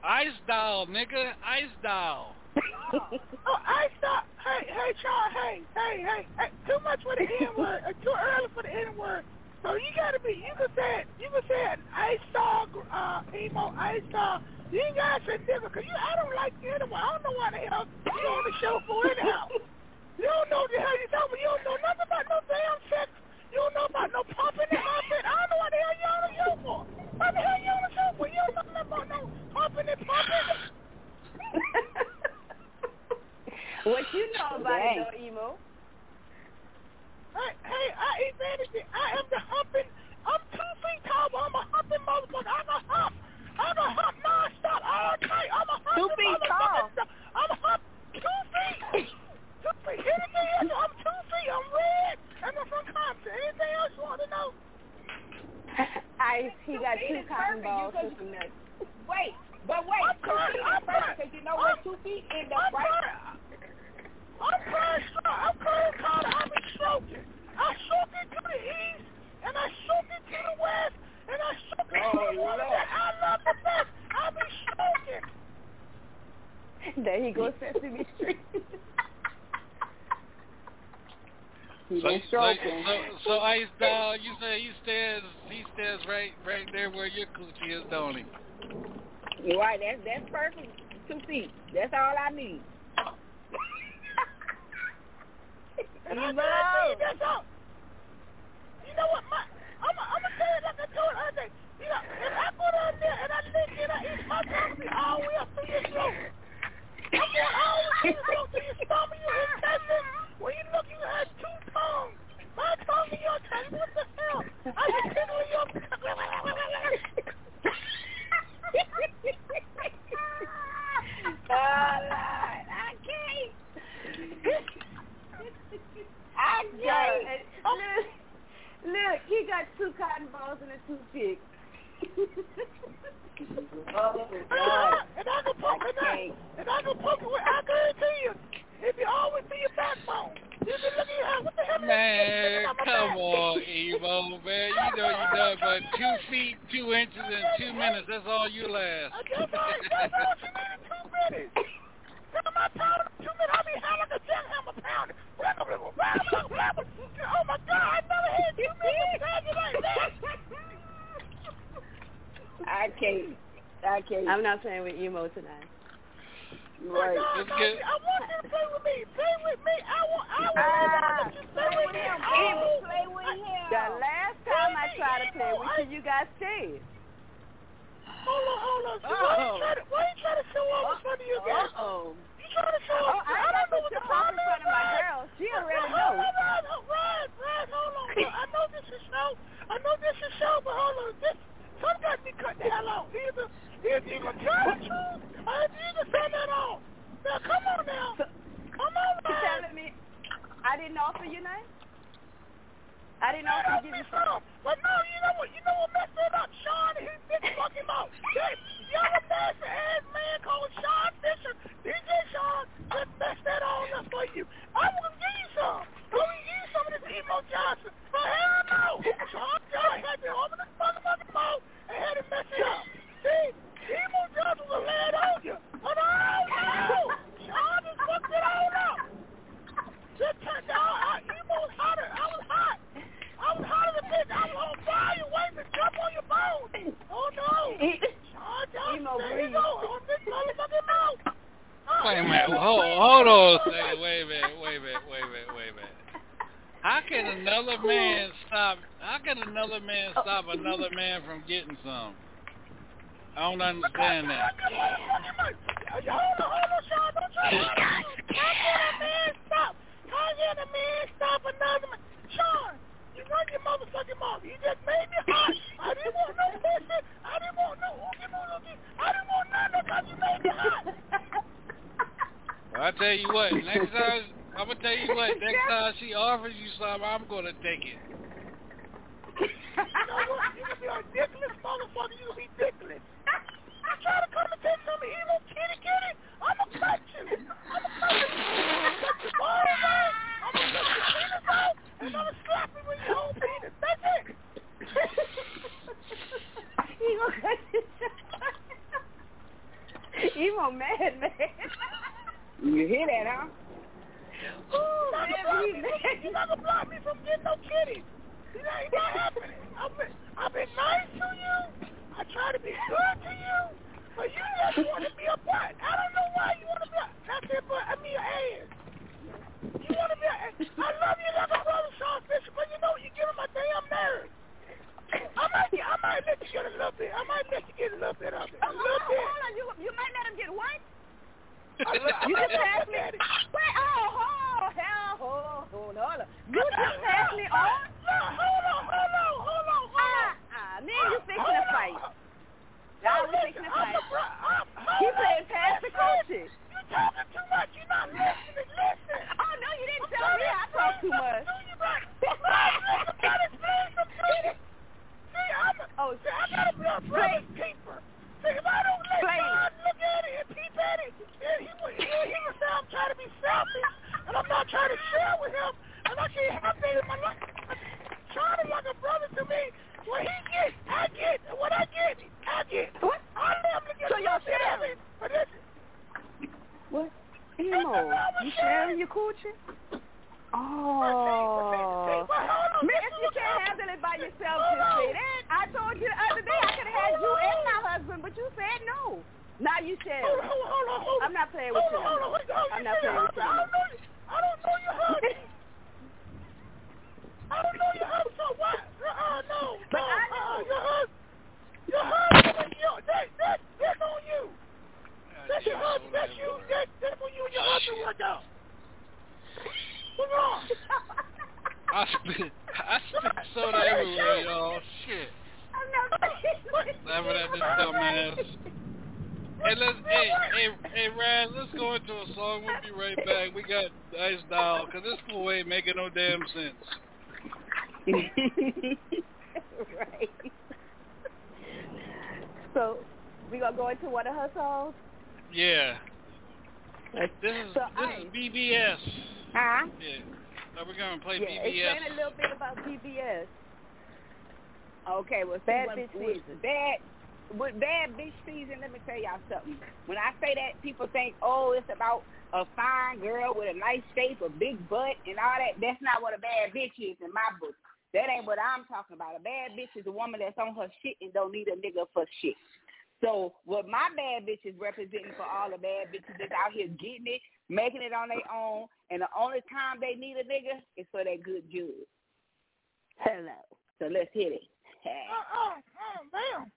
Ice doll, nigga. Ice doll. Oh, I stop. Hey, hey, Shaun. Hey, hey, hey, hey. Too much for the N word. Uh, too early for the N word. So you gotta be. You can say it. You can say it. I saw uh, emo. I saw. You ain't gotta say nigga, cause you. I don't like you anyway. I don't know why the hell you on the show for anyhow. You don't know the hell you talking. about. You don't know nothing about no damn sex. You don't know about no pumping and humping. I don't know what the hell you on the show for. What the hell you on the show for? You don't know nothing about no humping and pumping. what you know about Dang. it, though, Emo? Hey, hey, I ain't anything. I am the humping. I'm two feet tall, but I'm a humping motherfucker. I'm a hump. I'm a hump nonstop all night. I'm a humping Two feet tall. motherfucker. I'm a hump two feet. Two feet. Anything else? I'm two feet. I'm red. And I'm from Compton. Anything else you want to know? Ice, he got two feet is cotton perfect. balls You for could- some nuts. Wait, but wait. I'm two crying. feet I'm is perfect crying. because you know where two feet end I'm up, right? crying. I'm crying. I'm crying. Carter. I be stroking. I stroke it to the east, and I stroke it to the west, and I stroke it to Oh, the one Lord. that I love the best. I be stroking. yourself So. So, so, so Ice Doll, you say he stands, he stands right, right there where your coochie is, don't he? Right. That's that's perfect. Two feet. That's all I need. and know. You know what? My, I'm gonna tell you like I told other. You know, if I go down there and I lick it, I eat my tongue all the way up to your throat. Come on, I don't be stopping you in Texas. What are you looking at? Two tongues. My tongue and your tongue. What the hell? I just tickle your лучше. With bad bitch season, let me tell y'all something. When I say that, people think, oh, it's about a fine girl with a nice shape, a big butt, and all that. That's not what a bad bitch is in my book. That ain't what I'm talking about. A bad bitch is a woman that's on her shit and don't need a nigga for shit. So what my bad bitch is representing for all the bad bitches that's out here getting it, making it on their own, and the only time they need a nigga is for that good judge. Hello. So let's hit it. Uh, uh, uh, damn.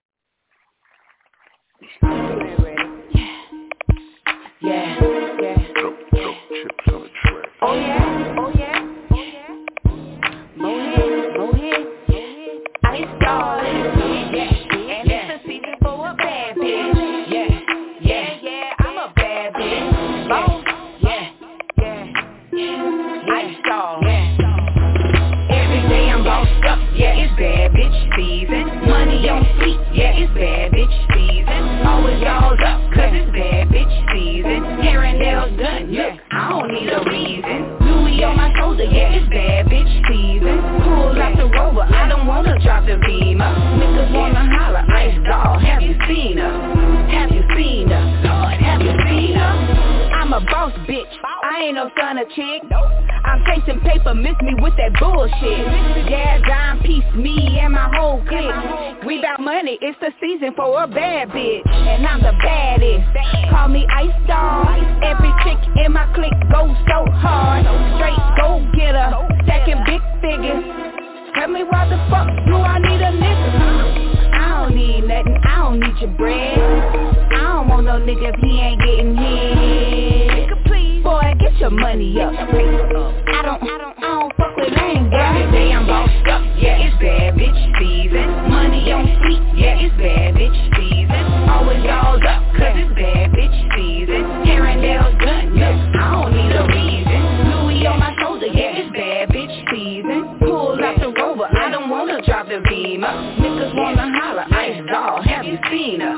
Money on fleet. Yeah, oh oh it's bad Oh bitch season. Always y'all's up, cause it's bad bitch season. Hair and nails done, look, I don't need a reason. Louis on my shoulder, yeah, it's bad bitch season. Pull out the rover, I don't wanna drop the beamer. Niggas wanna holler, ice doll, have you seen her? Have you seen her? Lord, have you seen her? I'm a boss bitch, I ain't no son of chick. I'm chasing paper, miss me with that bullshit. Yeah, dime piece, me and my whole clique. We bout money, it's the season for a bad bitch. And I'm the baddest. Call me Ice Doll. Every chick in my clique goes so hard. Straight go getter, stacking big figures. Tell me why the fuck do I need a nigga? I don't need nothing, I don't need your bread. I don't want no nigga if he ain't getting hit. Boy, get your money up. I don't, I don't, I don't fuck with lame guys. Every day I'm bossed up, yeah, it's bad bitch season. Money on fleet, yeah, it's bad bitch season. Always y'all's up, cause it's bad bitch season. And done, look, I don't need a reason. Louis on my shoulder, yeah, it's bad bitch season. Pull out the rover, I don't wanna drop the beamer. Have you seen her?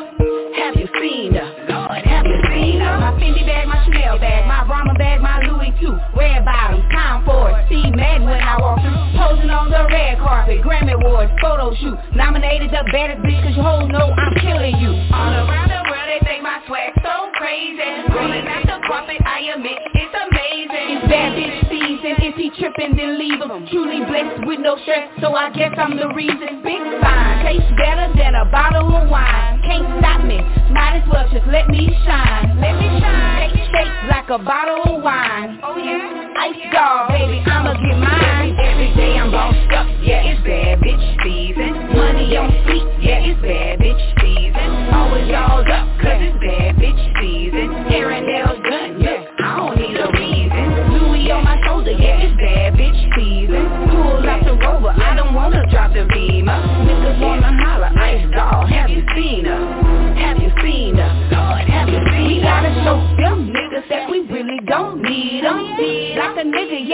Have you seen her? Lord, have you seen her? My Fendi bag, my Chanel bag, my Brahma bag, my Louis too. Red bottoms, time for it. See mad when I walk through. Posing on the red carpet, Grammy Awards, photo shoot. Nominated the baddest bitch cause you hoes know I'm killing you. All around the they think my swag so crazy. Rolling out the carpet, I admit it's amazing. It's bad bitch season. If he tripping, then leave him. Truly blessed with no stress, so I guess I'm the reason. Big fine, tastes better than a bottle of wine. Can't stop me, might as well just let me shine. Let me shine. Take shape like a bottle of wine. Oh yeah, ice doll, baby, I'ma get mine. Every day I'm bossed up, yeah, it's bad bitch season. Money on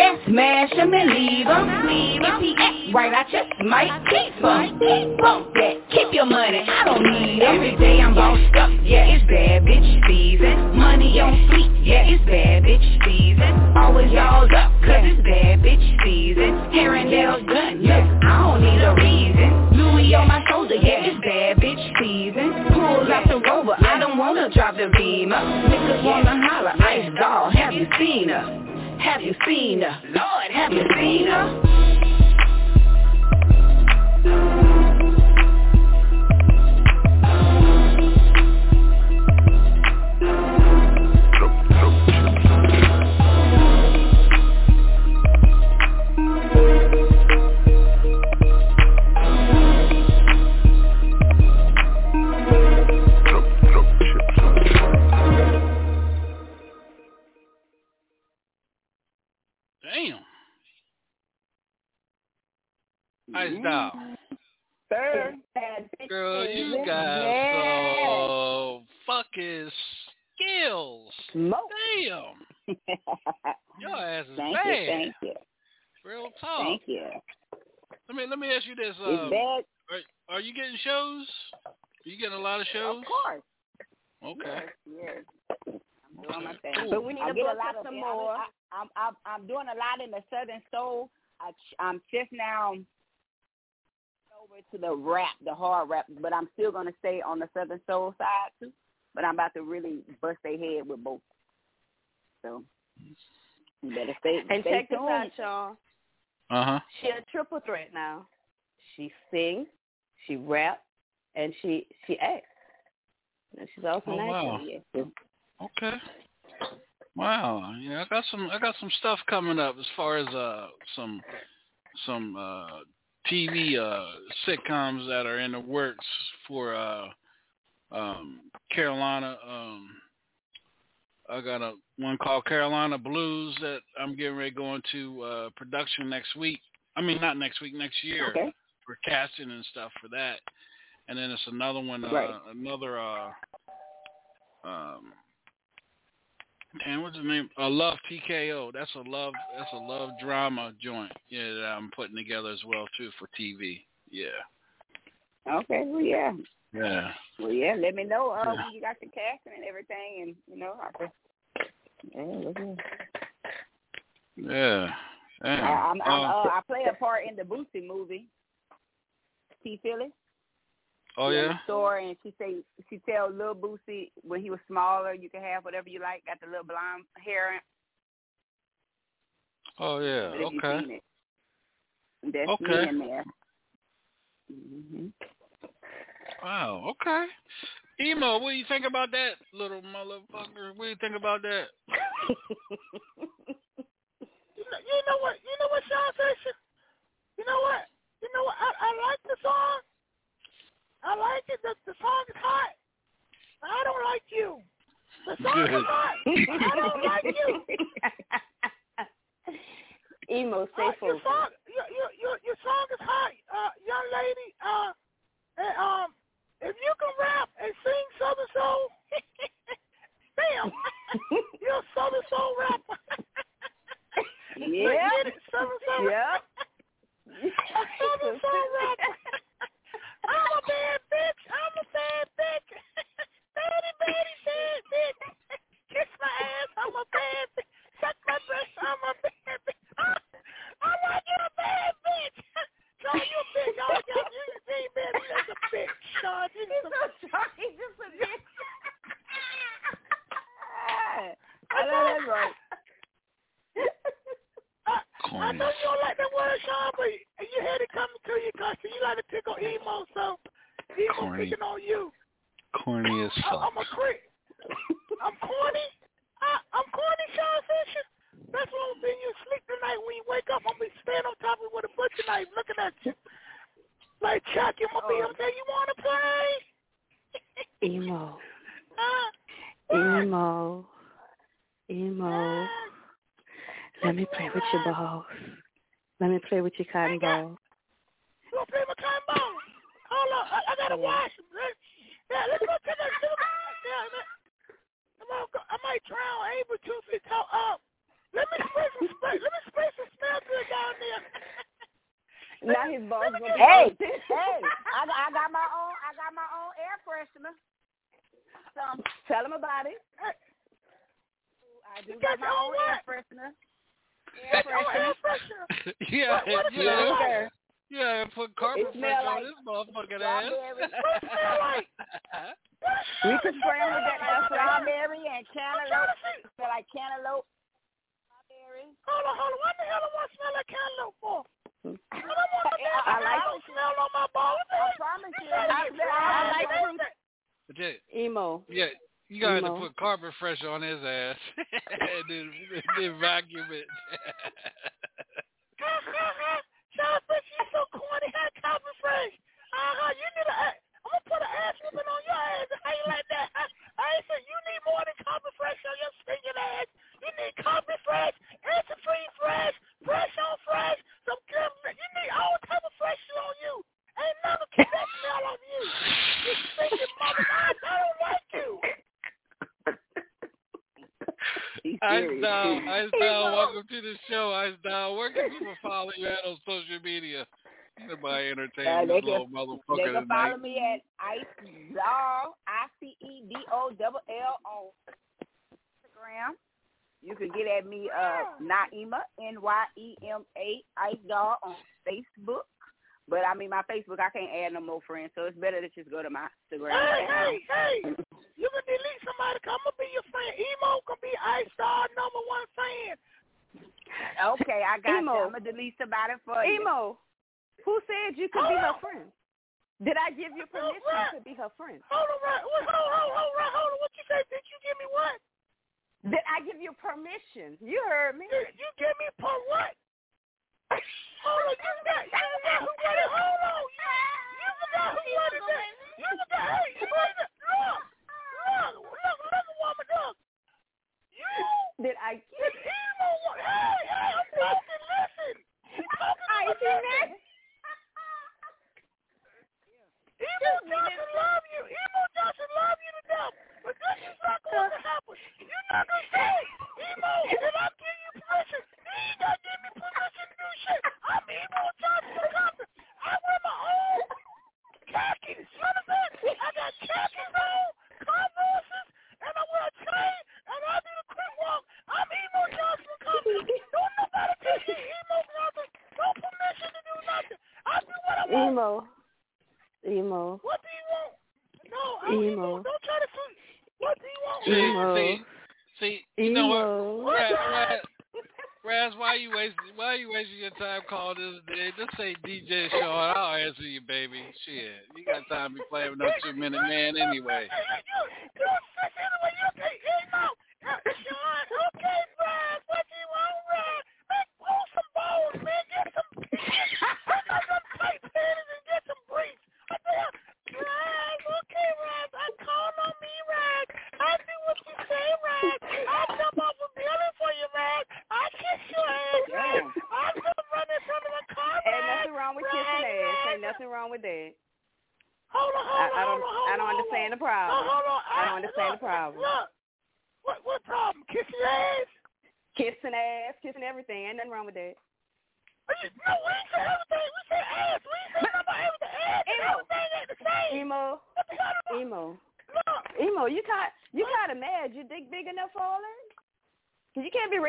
yeah, smash him and leave him. If he act right, I just might keep him. Bump that, keep your money, I don't need him. Every day I'm bossed up, yeah, it's bad bitch season. Money on fleet, yeah, it's bad bitch season. Always y'all's up, cause it's bad bitch season. Nails done, look, I don't need a reason. Louis on my shoulder, yeah, it's bad bitch season. Pull out the rover, I don't wanna drop the beamer. Niggas wanna holler, ice doll, have you seen her? Have you seen her? Lord, have you seen her? Ice doll. Third. Girl, you got Yeah. some fucking skills. Smoke. Damn. Your ass is Thank bad. you, thank you, Real talk. thank you. Let me let me ask you this. Um, are, are you getting shows? Are you getting a lot of shows? of course. Okay. Yes, yes. I'm doing my thing. Cool. But we need I to get a lot of some more. I, I'm, I'm I'm doing a lot in the Southern Soul. I, I'm just now over to the rap, the hard rap, but I'm still gonna stay on the Southern Soul side too. But I'm about to really bust their head with both. So you better stay. And stay check this out, y'all. Uh huh. She a triple threat now. She sings, she rap, and she she acts. And she's also Oh, an actor. wow. Okay. Wow. Yeah, I got some I got some stuff coming up as far as uh some some uh TV uh sitcoms that are in the works for uh um Carolina um I got a one called Carolina Blues that I'm getting ready going to go into uh production next week. I mean not next week, next year Okay. for casting and stuff for that. And then it's another one, uh, Right. another, uh, um, damn, what's the name? A Love TKO. That's a love. That's a love drama joint. Yeah, that I'm putting together as well too for TV. Yeah. Okay. Well, yeah. Yeah. Well, yeah. Let me know uh, Yeah. when you got the casting and everything, and you know I can. Yeah. Yeah. I, I'm, I'm, Uh, uh, I play a part in the Boosie movie. T. Philly. Oh in yeah. the store and she say she tell little Boosie when he was smaller you can have whatever you like, got the little blonde hair. Oh yeah. But if you Okay. it, that's Okay. me in there. hmm Wow. Okay. Emo, what do you think about that, little motherfucker? What do you think about that? You know, you know what? You know what, Shaun Fisher? You know what? You know what? I, I like the song. I like it. The, the song is hot. I don't like you. The song Good. is hot. I don't like you. Emo, stay Uh, your song, your, your your your song is hot, uh, young lady. Uh, and, um, if you can rap and sing Southern Soul, damn, you're a Southern Soul rapper. Yeah. Get Southern Soul. Yep. A Southern Soul rapper. I'm a bad bitch. I'm a bad bitch. Betty, Betty said, bitch. Kiss my ass. I'm a bad bitch. Suck my breast. I'm a bad bitch. I'm like you a bad bitch. Shaun, you a bitch. Oh, you, you, you ain't bad. You just a bitch. Shaun, you just a He's just a bitch. I know that's right. I, I Corny. know you don't like that word, Shaun, but you had it coming to you because you like to pick on emo, so emo Corny. picking on you. Corny as I, fuck. I'm a creep. I'm corny. I, I'm corny, Shaun Fisher. That's what I'm being you sleep tonight. When you wake up, I'm gonna be standing on top of you with a butcher knife looking at you. Like Chuck, you gonna be Oh. up there. You wanna play? Emo, Huh? emo, emo. Huh? Let me play with your balls. Let me play old friend, so it's better to just go to my Instagram. Hey, hey, hey! you can delete somebody. I'm gonna be your friend. Emo can be Ice Star number one fan. Okay, I got Emo. you. I'm gonna delete somebody for Emo. you. Emo, who said you could hold be on. her friend? Did I give you permission right. to be her friend? Hold on, right? Hold on, hold on, right? Hold on. What you say? Did you give me what? Did I give you permission? You heard me. Did you give me per what? hold on, you got, you got, who got it? hold on, you. Did I get it? Hey, hey, I'm talking, listen. I see that. Evil Johnson love you. Evil Johnson love you to death. But this is not going to happen. You're not going to say, Emo, did I give you permission? You ain't going give me permission to do shit. I'm Emo Johnson. I wear my own fucking son of. I got on, converses, and I wear a chain, and I do the quick walk. I'm emo Johnson Don't nobody me emo brother. No permission to do nothing. I do what I want. Emo. Emo. What do you want? No, I'm emo. emo. Don't try to. What do you want? Emo. See, see, see you emo. know what? Ras, why you wasting why you wasting your time calling this day? Just say DJ Shaun. I'll answer you, baby. Shit, you got time to be playing with no two minute man anyway. You, you, you,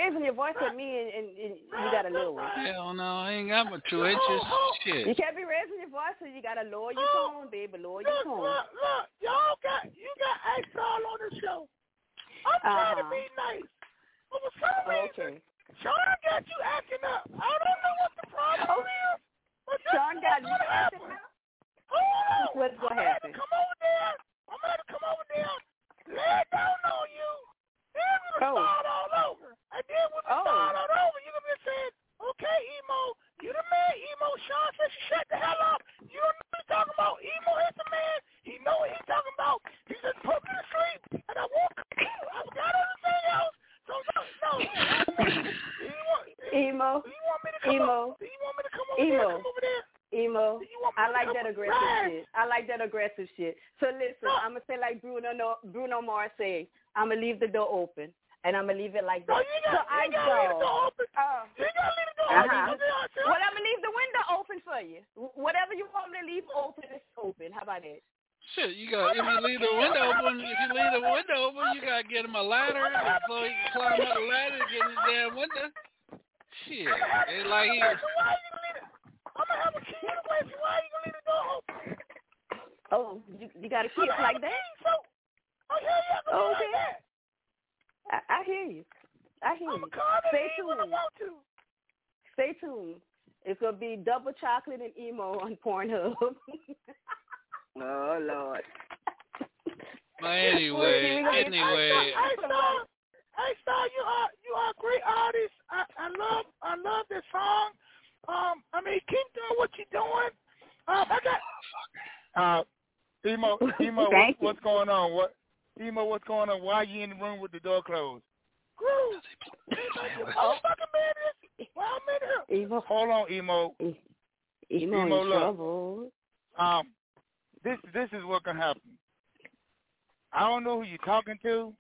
raising your voice at me and, and, and you got to lower it. Hell no, I ain't got no two inches. Shit. You can't be raising your voice so you got to lower your tone, baby. Lower your tone. on, emo. Emo, emo in look. trouble. Um, this this is what can happen. I don't know who you're talking to.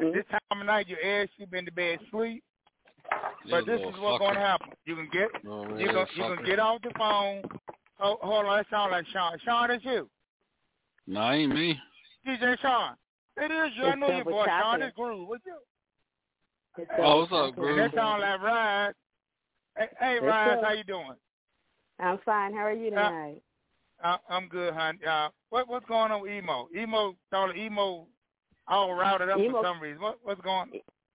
Mm-hmm. This time of night, your ass you've been to bed sleep. But this is what's going to happen. You can get no, you can you can get off the phone. Oh, hold on, that sounds like Shaun. Shaun, that's you. No, nah, ain't me. DJ Shaun, it is you. It's I know your voice, Shaun. It's Groove. What's up? Oh, what's up, Groove? That sound like Rod. Hey, hey What's Rise, up? how you doing? I'm fine. How are you Uh, tonight? Uh, I'm good, hon. Uh, what what's going on with emo? Emo, thought emo, all routed up Emo- for some reason. What what's going?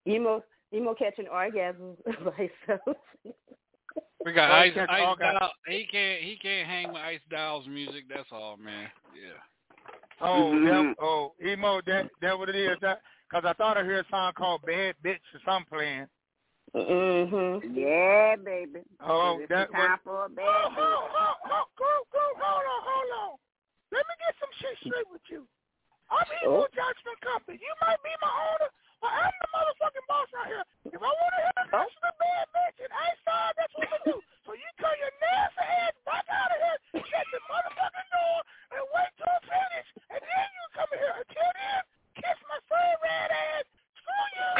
Emo, emo catching orgasms by himself. We got Oh, Ice, Ice Doll. He can't he can't hang with Ice Doll's music. That's all, man. Yeah. Oh, Mhm. that, oh, emo. That that what it is. That because I thought I heard a song called "Bad Bitch" or something playing. Mhm. Yeah, baby. Oh, it's that time was. for a bad Oh, bitch. oh, oh, oh, go, go, hold on, hold on. Let me get some shit straight with you. I'm Emo Oh. Judgment Company. You might be my owner, but I'm the motherfucking boss right here. If I want to hear a Oh. listen to bad bitch and I saw that's what we do. So you turn your nasty ass back out of here, shut the motherfucking door, and wait till I finish, and then you come in here. Until then, kiss my furry red ass. Screw you.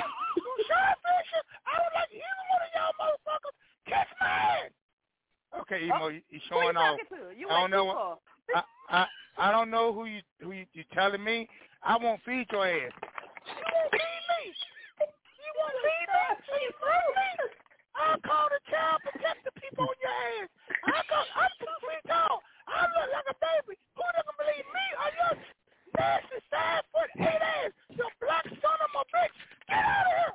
Screw Shaun Fisher. I don't like either one of y'all motherfuckers. Kiss my ass. Okay, Emo, you, you showing off. I don't know too what- far. I, I I don't know who you who you, you telling me. I won't feed your ass. You won't feed me. You won't feed me. So you feed me. I'll call the child protective people on your ass. I call, I'm two feet tall. I look like a baby. Who doesn't believe me or your nasty five foot eight ass? You black son of a bitch. Get out of here.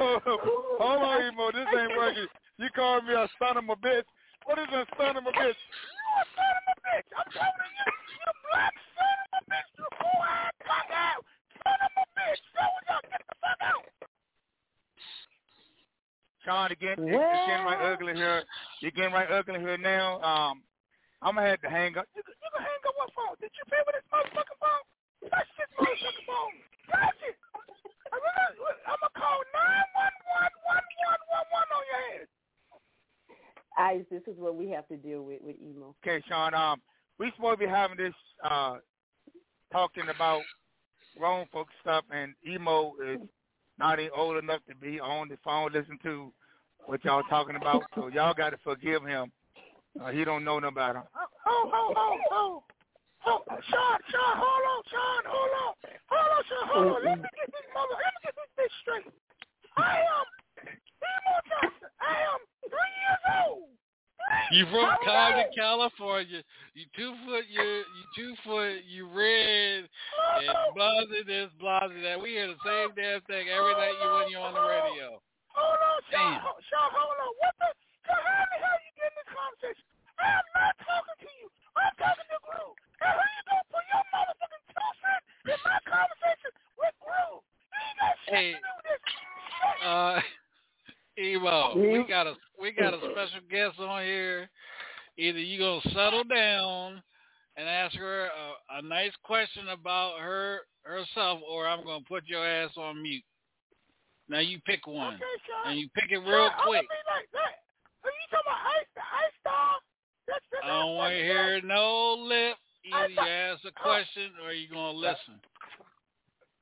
Oh, oh. Hold on, Emo. This ain't working. You called me a son of a bitch. What is a son of a bitch? You a son of a bitch. I'm telling you. You black son of a bitch. You four-eyed, cock-out son of a bitch. So what's up? Get the fuck out. Shaun, again, it- it's getting right ugly here. You're getting right ugly here now. Um, I'm gonna have to hang up. You, can- you can hang up what phone? Did you pay with this motherfucking phone? Touch this motherfucking phone. Touch it. I'm gonna, I'm gonna call nine one one one one one one on your head. Ice, this is what we have to deal with with emo. Okay, Shaun. Um, we supposed to be having this uh talking about grown folk stuff, and emo is not even old enough to be on the phone listening to what y'all talking about. So y'all got to forgive him. Uh, he don't know nothing about him. Oh, oh, oh, oh. Oh, Shaun, Shaun, hold on, Shaun, hold on, hold on, Shaun, hold on. Let me get this mother, let me get this bitch straight. I am Emo Johnson. I am three years old. You from How Compton. California. You two foot. You you two foot. You red and blase this, blase that. We hear the same damn thing every night you when you're on the radio. Hold on, Shaun. Damn. Shaun, hold on. What the? So how the hell you get in this conversation? I am not talking to you. I'm talking to Groove. And who you gonna put your motherfucking two cents in my conversation with Groove? You ain't got shit Hey. to do with this. Uh, Emo, we got a we got a special guest on here. Either you gonna settle down and ask her a, a nice question about her herself, or I'm gonna put your ass on mute. Now you pick one, Okay, Shaun. and you pick it Shaun, real I'm quick. like that. Are you talking about ice, ice star? That's, that's, I don't want to hear no lip. Either you ask a question or you gonna listen.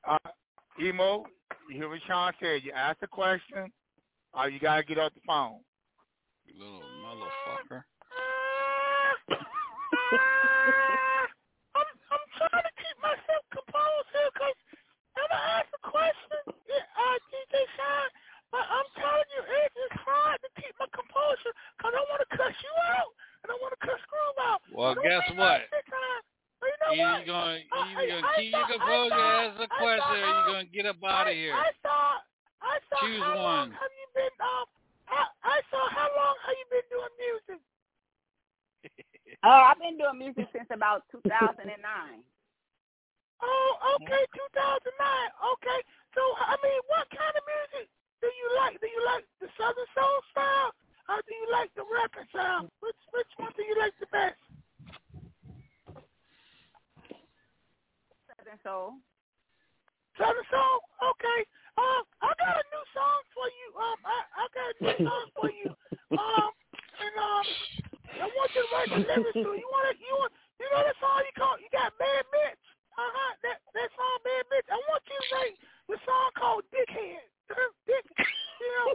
Uh, Emo, you hear what Shaun said. You ask a question, or you gotta get off the phone. You little motherfucker. I'm, I'm trying to keep myself composed here because I'm going to ask a question, yeah, uh, DJ Shaun, but I'm telling you, it is hard to keep my composure because I want to cuss you out and I want to cuss Groove out. Well, guess what? like this time. But you know Either what? gonna I- either you I- gonna keep your composure, thought- ask a I question, or you thought- gonna get up out of here. I saw, I saw Choose how long have you been, um, I, I saw how long have you been doing music? Oh, I've been doing music since about 2009. Oh, okay, 2009. Okay, so I mean, what kind of music do you like? Do you like the Southern Soul style, or do you like the rapping style? Which which one do you like the best? Southern Soul. Southern Soul. Okay. Um, I got a new song for you. Um, I I got a new song for you. Um, and um, I want you to write the lyrics to. You want to, you want, you know that song you call, you got Bad Bitch. Uh huh. That that song Bad Bitch. I want you to write the song called Dickhead. Dick, you know,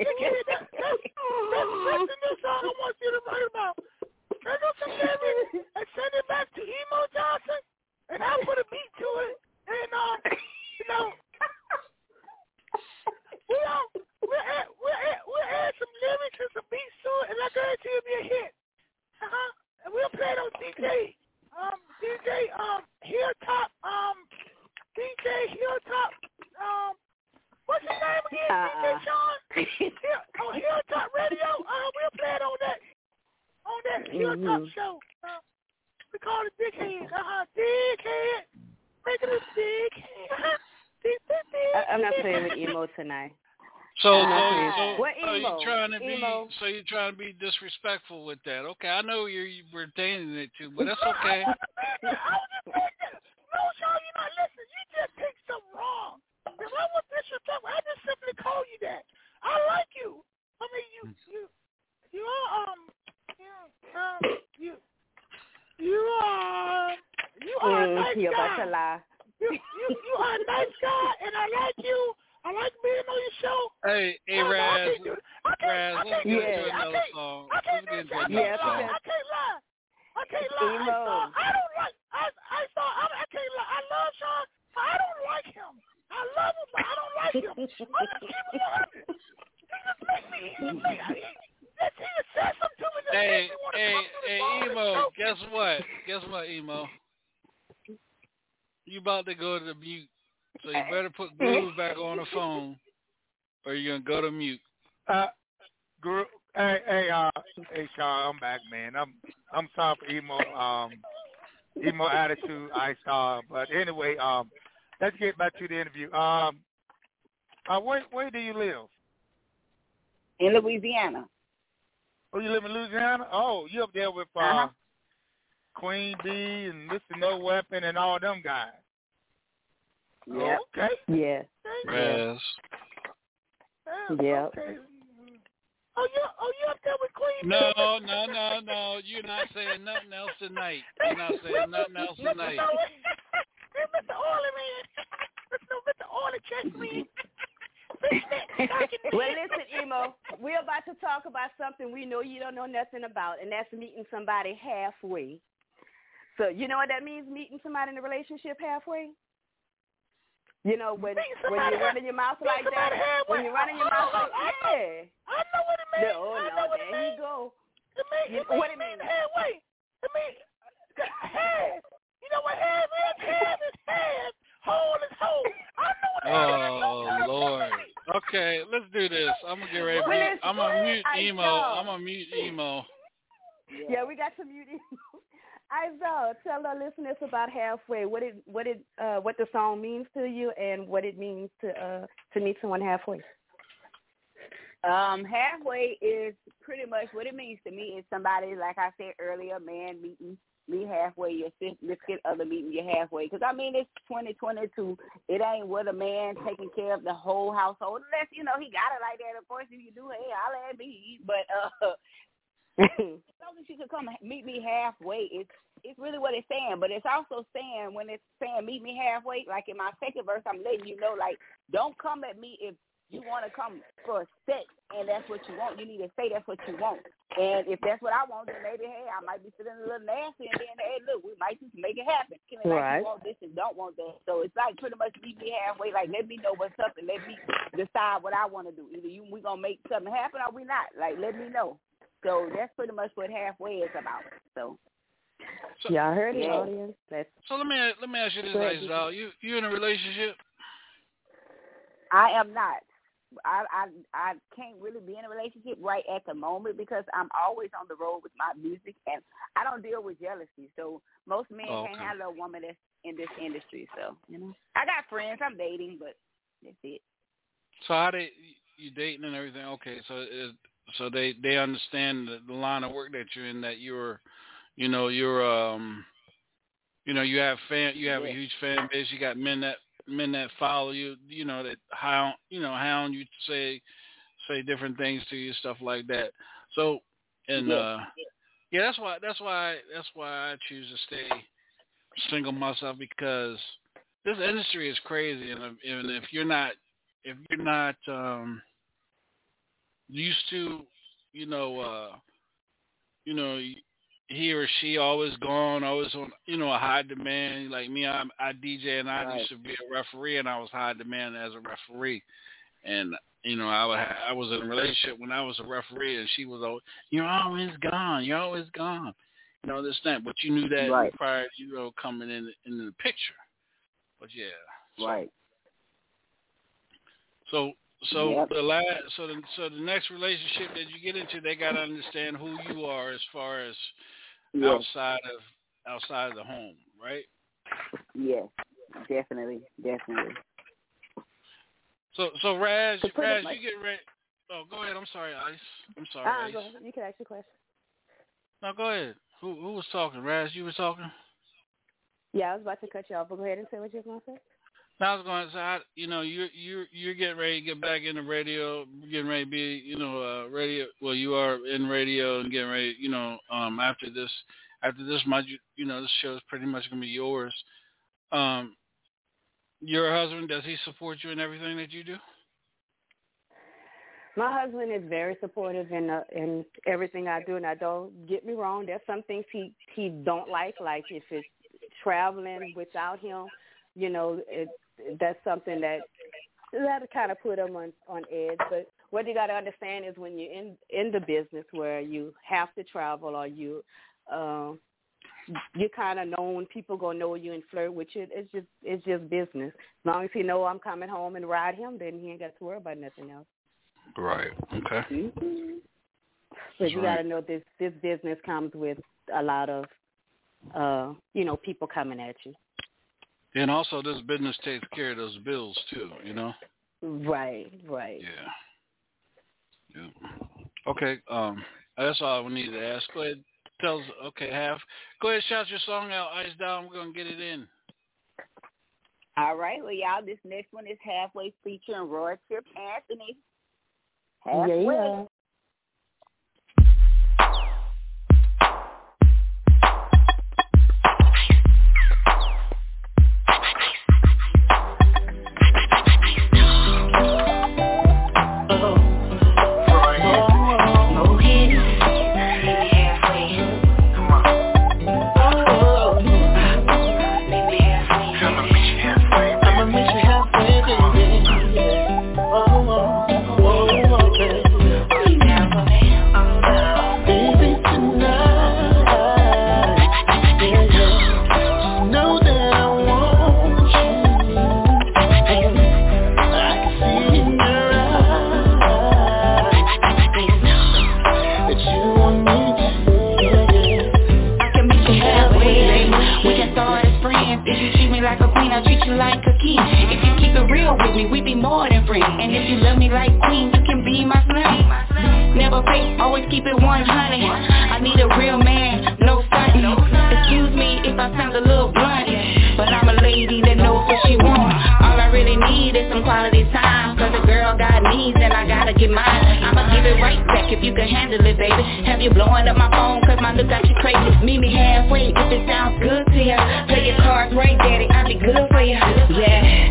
Dickhead. That, that's, that's, that's the new song I want you to write about. Send us some lyrics and send it back to Emo Johnson, and I'll put a beat to it. And um, you know, we all we'll add we'll add, we'll add some lyrics and some beats to it, and I guarantee it'll be a hit. Uh huh. And we'll play it on DJ um DJ um Hilltop um DJ Hilltop um what's his name again? Uh-uh. DJ Shaun Hill, on Hilltop Radio. Uh, we'll play it on that on that Hilltop Mhm. show. Uh, we call it Dickhead. Uh huh. Dickhead. Make it a dickhead. Uh-huh. Dick, dick, dick, I, I'm not dick. playing with emo tonight. So, I'm so, not playing. so, What so emo? you're trying to Emo. be, so you're trying to be disrespectful with that. Okay, I know you're you retaining it too, but that's okay. I was just saying that. No, Shaun, you're not listening. You just take something wrong. If I was disrespectful, I just simply call you that. I like you. I mean, you, you, you are, um, you, um, you, you are, you are a Mm, nice you're about guy. to lie. You, you, you are a nice guy, and I like you. I like being on your show. Hey, hey, I- I Ras, can't do- I can't- Ras, I let's can't get do Yeah. into it. I another can't- song. I Let's can't get into I another Yeah, can't song. lie. I can't lie. I can't lie. I Emo. saw. I don't like. I I saw. I, I can't lie. I love Shaun. but I don't like him. I love him, but I don't like him. I'm just keeping it honest. He just makes me. He just make. He, he just said something to me that Hey, makes me want to hey, come to the hey, phone and emo. choke. Guess what? Guess what, emo? You about to go to the mute, so you better put Groove back on the phone, or you're gonna go to mute. Uh, gr- hey, hey, uh, hey, Shaun, I'm back, man. I'm, I'm sorry for emo, um, emo attitude. I saw, but anyway, um, let's get back to the interview. Um, uh, where, where do you live? In Louisiana. Oh, you live in Louisiana? Oh, you up there with uh, Uh-huh. Queen Bee and Mr. No Weapon and all them guys? Yep. Okay. Yeah. Ras. Yeah. Yep. Okay. Oh, you, oh, you up there with Queen No, Bee? no, no, no. You're not saying nothing else tonight. You're not saying nothing else tonight. Hey, Mr. Orley, man. Mr. Mr. Orley, check me. Well, listen, emo. We're about to talk about something we know you don't know nothing about, and that's meeting somebody halfway. So you know what that means? Meeting somebody in a relationship halfway. You know when when you're running your mouth like that. halfway. When you're running your mouth oh, know, like yeah. I know what it means. No, no, know there you go. It means, You- it means, what it mean mean? halfway. It means half. You know what half is? Half is half. Whole is whole. I know what half is. Oh Lord. Okay, let's do this. I'm gonna get ready. Well, I'm gonna mute I emo. know. I'm gonna mute emo. Yeah, we got some mute. I know. Tell our listeners about halfway. What it what it uh what the song means to you and what it means to uh to meet someone halfway. Um, halfway is pretty much what it means to me is somebody, like I said earlier, man meeting me halfway, your significant other meeting you halfway. Because, I mean, it's 2022. It ain't with a man taking care of the whole household. Unless, you know, he got it like that. Of course, if you do, hey, I'll at me. But uh, as long as you can come meet me halfway, it's it's really what it's saying. But it's also saying when it's saying meet me halfway, like in my second verse, I'm letting you know, like, don't come at me if you want to come for a sex and that's what you want. You need to say that's what you want. And if that's what I want, then maybe hey, I might be feeling a little nasty, and then hey, look, we might just make it happen. Can it like you want this and don't want that? So it's like pretty much meet me halfway. Like let me know what's up and let me decide what I want to do. Either you we gonna make something happen or we not. Like let me know. So that's pretty much what halfway is about. So So, Y'all heard it, Yeah. audience. Let's so let me let me ask you this, Go ahead, Isabel. Uh, you you in a relationship? I am not. I I I can't really be in a relationship right at the moment because I'm always on the road with my music and I don't deal with jealousy. So most men Oh, can't okay. handle a woman that's in this industry. So you know, I got friends I'm dating, but that's it. So how they you dating and everything? Okay, so is, so they they understand the, the line of work that you're in. That you're, you know, you're um, you know, you have fan, you have a huge fan base. You got men that men that follow you. You know that hound, you know, hound you say say different things to you, stuff like that. So and Yeah. uh Yeah, that's why. That's why. That's why I choose to stay single myself because this industry is crazy, and if, and if you're not, if you're not um used to, you know, uh you know, he or she always gone, always on, you know, a high demand. Like me, I, I DJ and I Right. used to be a referee, and I was high demand as a referee. And you know, I I was in a relationship when I was a referee, and she was always, "You're always gone. You're always gone." You know this that, but you knew that Right. prior, to, you know, coming in in the picture. But yeah, so, Right. So so Yep. the last so the so the next relationship that you get into, they got to understand who you are as far as Yes. outside of outside of the home, right? Yes. Definitely. Definitely. So so Ras, So pretty Ras, much- you get ready. Oh, go ahead. I'm sorry, Ice. I'm sorry, Uh, Ice. go ahead. You can ask your question. No, go ahead. Who who was talking? Ras, you were talking. Yeah, I was about to cut you off, but go ahead and say what you were going to say. I was going to say, I, you know, you're you're you're getting ready to get back into radio, getting ready to be, you know, uh, radio. Well, you are in radio and getting ready, you know, um, after this, after this you, you know, this show is pretty much going to be yours. Um, your husband does he support you in everything that you do? My husband is very supportive in uh, in everything I do, and I don't get me wrong. There's some things he he don't like, like if it's traveling without him. You know, it that's something that that kind of put them on on edge. But what you got to understand is when you're in in the business where you have to travel or you um you're kind of known people gonna know you and flirt with you. It's just it's just business. As long as he know I'm coming home and ride him, then he ain't got to worry about nothing else. Right. Okay. Mm-hmm. But you right. got to know this this business comes with a lot of uh you know people coming at you. And also, this business takes care of those bills too. You know. Right, right. Yeah. Yeah. Okay. Um, that's all we need to ask. Go ahead. Tell us. Okay, half. Go ahead. Shout your song out. Ice down. We're gonna get it in. All right. Well, y'all, this next one is halfway featuring Roy Trip Anthony. Halfway. Yeah. Me, we be more than friends. And if you love me like queen, you can be my slave. Never fake, always keep it 100. I need a real man, no stunting. Excuse me if I sound a little blunt, but I'm a lady that knows what she wants. All I really need is some quality time. Cause a girl got needs and I gotta get mine. I'ma give it right back if you can handle it, baby. Have you blowing up my phone cause my look got you crazy. Meet me halfway if it sounds good to you. Play your cards right, daddy. I'll be good for you. Yeah.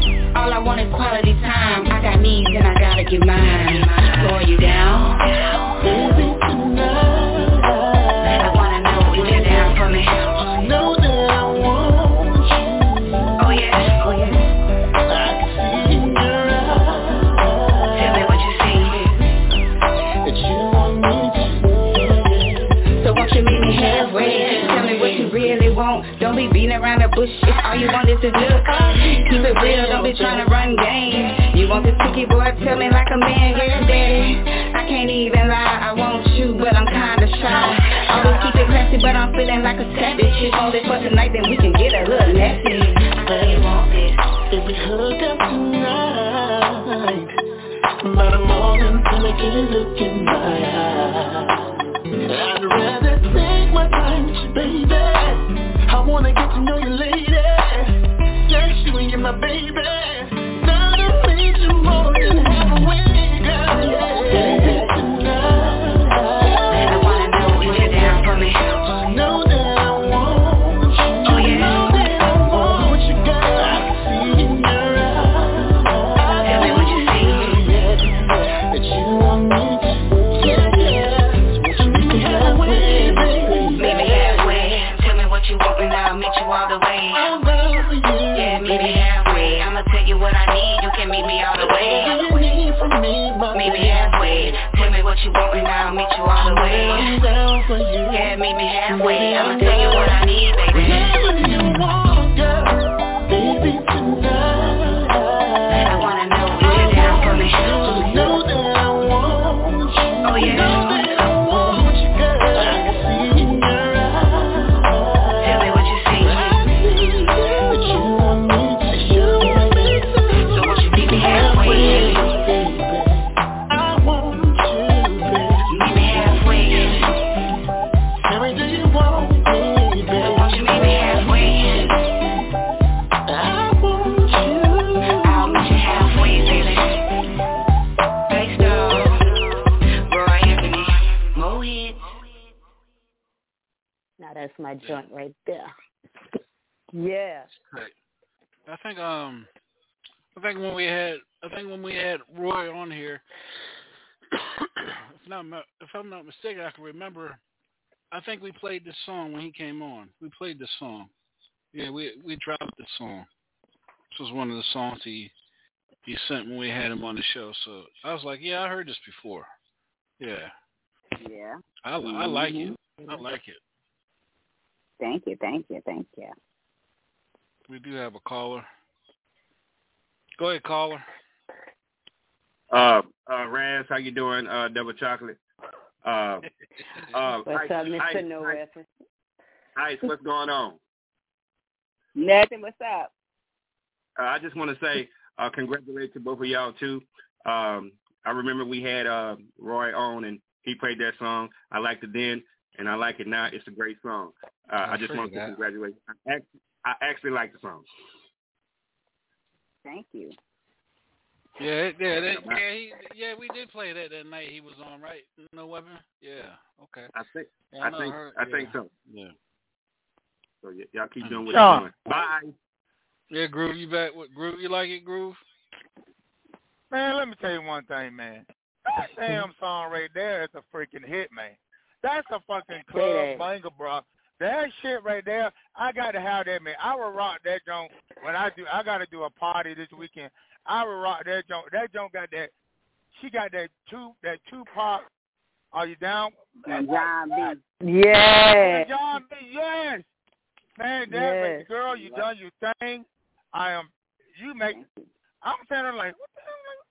You ticket, boy? Tell me like a man, yeah, daddy. I can't even lie, I want you, but I'm kinda shy. Always keep it classy, but I'm feeling like a savage. If only for tonight, then we can get a little nasty. I really want this. If we hook up tonight, by the morning till I get a look in my eyes. I'd rather take my time you, baby. I wanna get to know you, lady. Sex you and you're my baby. Think we played this song when he came on. We played this song. Yeah, we we dropped the song. This was one of the songs he he sent when we had him on the show. So I was like, yeah, I heard this before. Yeah, Yeah. I, I like it. I like it. Thank you, thank you, thank you. We do have a caller. Go ahead, caller. Uh, uh, Ras, how you doing? Uh, double chocolate. Uh, uh, What's up, Mr. Ice, No Ice, Weapon? Ice, what's going on? Nothing. What's up? Uh, I just want to say uh, congratulations to both of y'all too. Um, I remember we had uh, Roy on and he played that song. I liked it then and I like it now. It's a great song. Uh, I, I just want to that. congratulate. I actually, I actually like the song. Thank you. Yeah, yeah, that, yeah, he, yeah. We did play that that night he was on, right? No weapon. Yeah. Okay. I think Yeah, I know, think heard- I think so. Yeah. So y- y'all keep doing what Sure. you're doing. Bye. Yeah, Groove, you back? What Groove? You like it, Groove? Man, let me tell you one thing, man. That damn song right there is a freaking hit, man. That's a fucking club that. banger, bro. That shit right there, I got to have that, man. I will rock that joint when I do. I got to do a party this weekend. I will rock that joint. That joint got that. She got that two. That Tupac. Are you down? And John B. Yeah. John B. Yes. Man, that Yes. right, girl, you done your thing. I am. You make. I'm standing there like, what the hell?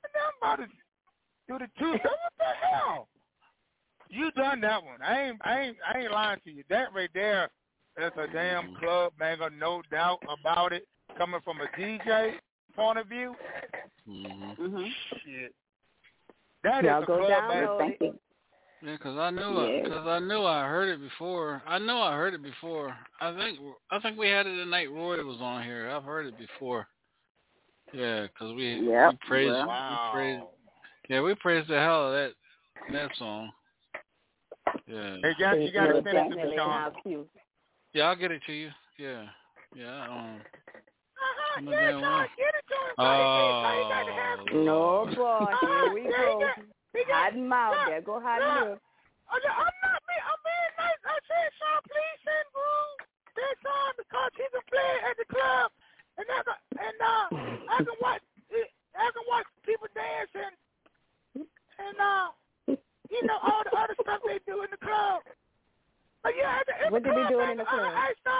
What the hell I'm about to do the two? What the hell? You done that one. I ain't. I ain't. I ain't lying to you. That right there. That's a damn mm-hmm. club banger, no doubt about it. Coming from a DJ point of view, Mm-hmm. Mm-hmm. shit. That is Y'all a go club download banger. Yeah, 'cause I knew Yeah. because I knew I heard it before. I know I heard it before. I think I think we had it the night Roy was on here. I've heard it before. Yeah, 'cause we Yep, we praised well. we praised Wow. yeah we praised the hell of that that song. Yeah. Hey, guys, you got to Most send it to me, definitely Shaun. how cute. Yeah, I'll get it to you. Yeah. Yeah. Um. I'm a yeah, damn Shaun, one. get it to him. buddy. you got to have Oh. No Lord. boy, here we go. He got- Hot and mouth. There go hot and Look. I'm not being, I'm being nice. I said, Shaun, please send Groove that song because he can play it at the club, and I can, and uh, I can watch, I can watch people dancing, and uh, you know all the other stuff they do in the club. But yeah, at the, at What the they be club, doing in the club? I, I saw,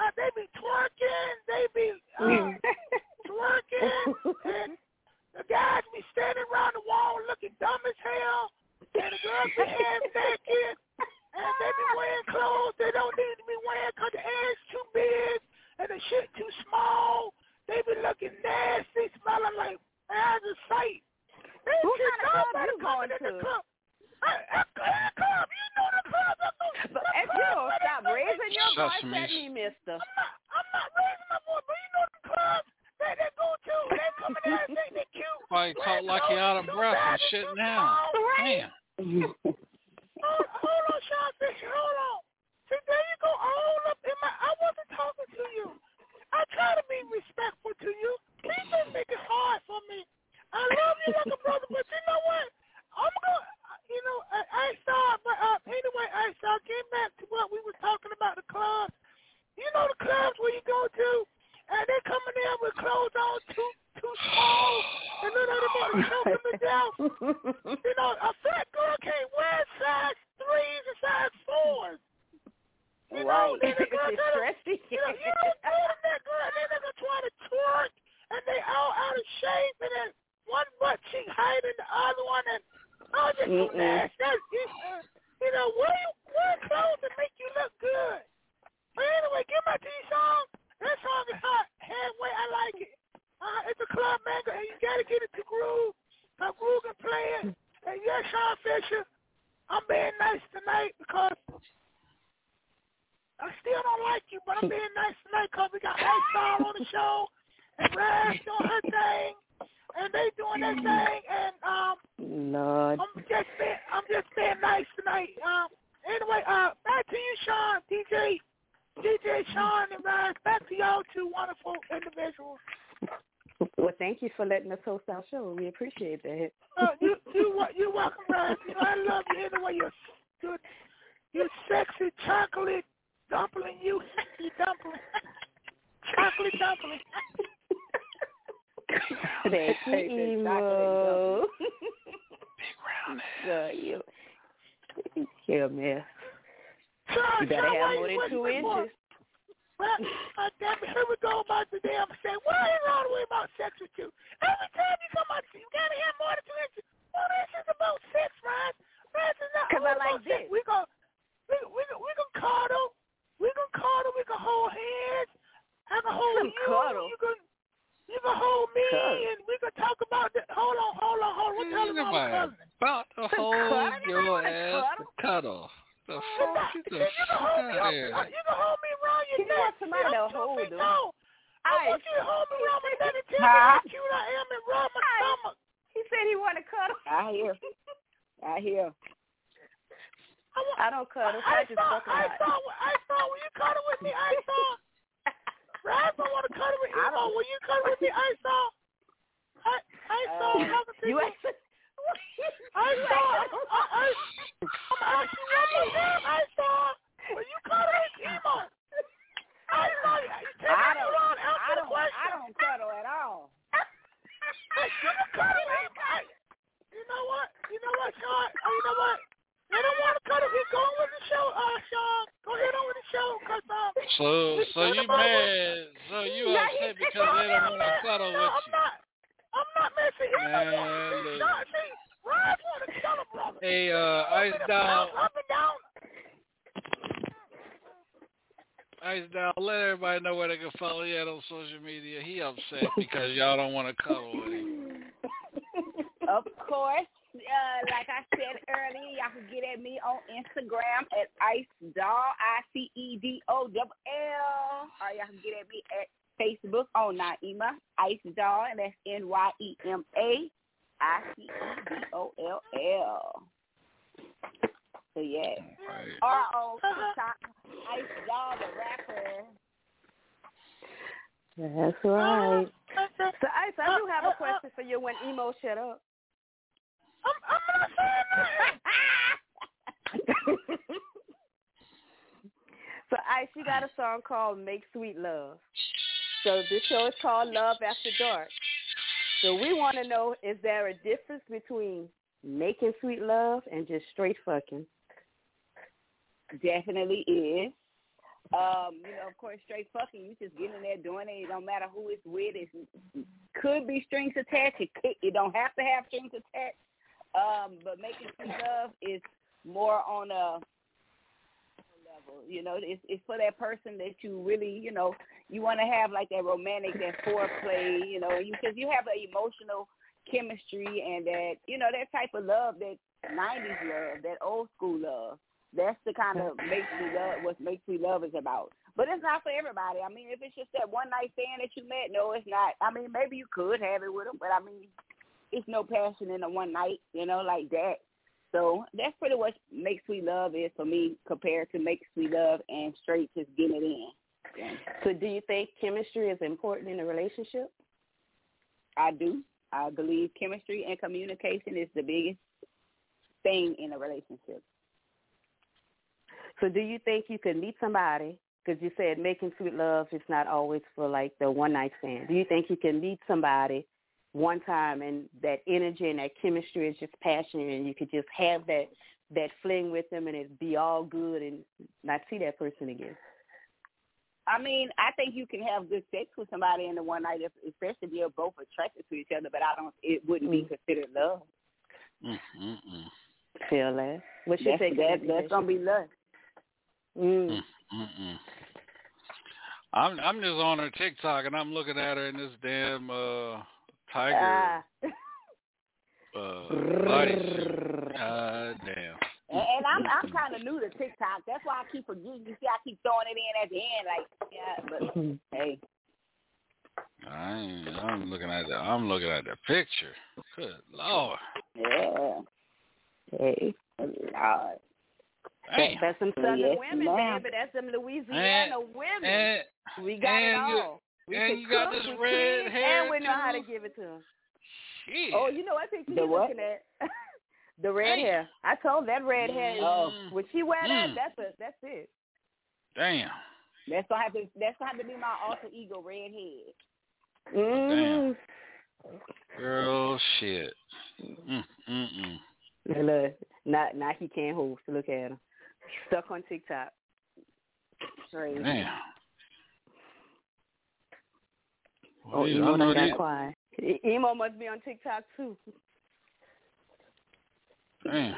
uh, they be twerking, they be uh, Mm. twerking, and the guys be standing around the wall looking dumb as hell, and the girls be half naked, and they be wearing clothes they don't need to be wearing because the ass too big and the shit too small. They be looking nasty, smelling like as a sight. They shit kind of club you going in the to? club. At, at, at club, you know the club. That's the, But if you don't stop raising your voice at me, mister. I'm not, I'm not raising my voice, but you know the clubs that they go to, they come in there and think they cute. Why you talk like you out of breath and shit now? Damn. Hold, hold on, Shaun hold on. See, there you go, all up in my, I wasn't talking to you. I try to be respectful to you. Please don't make it hard for me. I love you like a brother, but you know what? I'm going to, you know, I, I saw, but uh, anyway, I saw, getting back to what we was talking about, the clubs. You know the clubs where you go to, and they coming in with clothes know, too too small, and then they want to choke them death. you know, a fat girl can't wear size threes and size fours. You know, Right. then the girl gotta, you know, you know, good in that girl, and then they gonna try to twerk, and they all out of shape, and then one butt cheek higher than the other one, and oh, just too Mm-mm. you, uh, you know, wear wear clothes that make you look good. But anyway, get my T song. That song is hot. Halfway, I like it. Uh, it's a club banger, and you gotta get it to Groove. Cause Groove can play it. And yeah, Shaun Fisher, I'm being nice tonight because I still don't like you, but I'm being nice tonight because we got Star on the show, and Ras doing her thing, and they doing their thing, and um, Lord. I'm just being, I'm just being nice tonight. Um, anyway, uh, back to you, Shaun, DJ, DJ Shaun and Ras. Back to y'all two wonderful individuals. Well, thank you for letting us host our show. We appreciate that. Uh, you, you, wa- you welcome, know, I love you anyway. You're, you're, you're sexy chocolate dumpling. You, you dumpling, chocolate dumpling. That's Hey, emo. Big round ass. So you, yeah, man. Shaun, You better Shaun, have more than two wasn't inches. Well, uh, damn it, here we go about the damn sex. Why is all the way about sex with you? Every time you come out, you gotta have more than two inches. Well, this is about sex, Ryan. Ryan is not 'Cause I all like about sex. this. We gon' we we gon' we gon' cuddle. We gon' cuddle. We gon' hold hands. I can hold Some you. cuddle. You can you can hold me, Cuddle. and we can talk about the. Hold on, hold on, hold on. What the hell is wrong with cousin? about to Some hold cuddle? your Nobody ass to cuddle. The fuck? Get See, the you fuck hold me out up. here. You can hold me around your He neck. wants somebody I'm to two hold feet him. tall. I Ice. want you to hold me around my neck and tell me how cute I am and rub my stomach. He said he want to cuddle. I hear. I hear. I, want, I don't cuddle. so I I just saw, fuck a I lot. saw, I saw. Will you cuddle with me? I saw. Ras don't want to cuddle with I Emo. Will you cuddle with me? I saw. I, I saw. Uh, talking to You you. I saw. I, I, I'm asking you. I saw. Will you cuddle with Emo? I saw. You You I don't. around. I Answer the don't. question. I don't cuddle at all. Hey, you can cuddle him. Hey, you know what? You know what, Shaun? Oh, you know what? They don't want to cuddle. He going with the show, uh, Shaun. Go ahead on with the show, cause um. So, so you mad? So you Now upset because they don't want to cuddle no, with I'm you? not. I'm not messing. Don't want Man, to see look. Shaun. See, Raj want to brother. Hey, uh, Ice Down, Up and down. Ice Down. Let everybody know where they can follow you at on social media. He upset because y'all don't want to cuddle with him. Of course, uh, like I said earlier, y'all can get at me on Instagram at Ice Doll, I C E D O double L. Or y'all can get at me at Facebook on Nyema Ice Doll, and that's N Y E M A I C E D O L L. So yeah, Right. or on TikTok, Ice Doll the rapper. That's right. So, Ice, I do have a question for you when emo shut up. I'm, I'm not saying nothing. so, Ice, you got a song called Make Sweet Love. So, this show is called Love After Dark. So, we want to know is there a difference between making sweet love and just straight fucking? definitely is. Um, you know, of course, straight fucking, you just get in there doing it. It don't matter who it's with. It could be strings attached. It, could, it don't have to have strings attached. Um, but making sweet love is more on a level. You know, it's it's for that person that you really, you know, you want to have like that romantic, that foreplay. You know, you because you have an emotional chemistry and that you know that type of love that '90s love, that old school love. That's the kind of makes me love what makes me love is about. But it's not for everybody. I mean, if it's just that one night stand that you met, no, it's not. I mean, maybe you could have it with them, but I mean, it's no passion in a one night, you know, like that. So that's pretty much make sweet love is for me compared to make sweet love and straight just getting it in. Yeah. So, do you think chemistry is important in a relationship? I do. I believe chemistry and communication is the biggest thing in a relationship. So, do you think you could meet somebody because you said making sweet love is not always for like the one night stand. Do you think you can meet somebody one time and that energy and that chemistry is just passionate and you could just have that that fling with them and it'd be all good and not see that person again? I mean, I think you can have good sex with somebody in the one night, if, especially if you're both attracted to each other. But I don't. It wouldn't be considered love. Mm-mm-mm. Feel that? What's your That's, take? that, on that's gonna be love. Mm. Mm-mm. I'm I'm just on her TikTok and I'm looking at her in this damn uh tiger Ah. uh body. God damn. And, and I'm I'm kind of new to TikTok. That's why I keep forgetting. You see, I keep throwing it in at the end, like yeah. But hey, I I'm looking at the I'm looking at the picture. Good lord. yeah. Hey. Lord. Damn. That's some southern Yes, women, ma'am. baby. That's some Louisiana women. And we got it and you- all. We and can you got cook, this red clean, hair, and we know how to give it to them. shit. Oh, you know what picture The you what? looking at? the red Damn. hair. I told that red hair. Oh. When she wear that, Mm. that's a, that's it. Damn. That's gonna have to that's gonna have to be my alter ego, redhead. Mm. Girl shit. Mm mm mm. Look, look, now, now he can't host. Look at him. Stuck on TikTok. Crazy. Damn. Oh, Well, Emo I know done got that. quiet. Emo must be on TikTok too. Damn.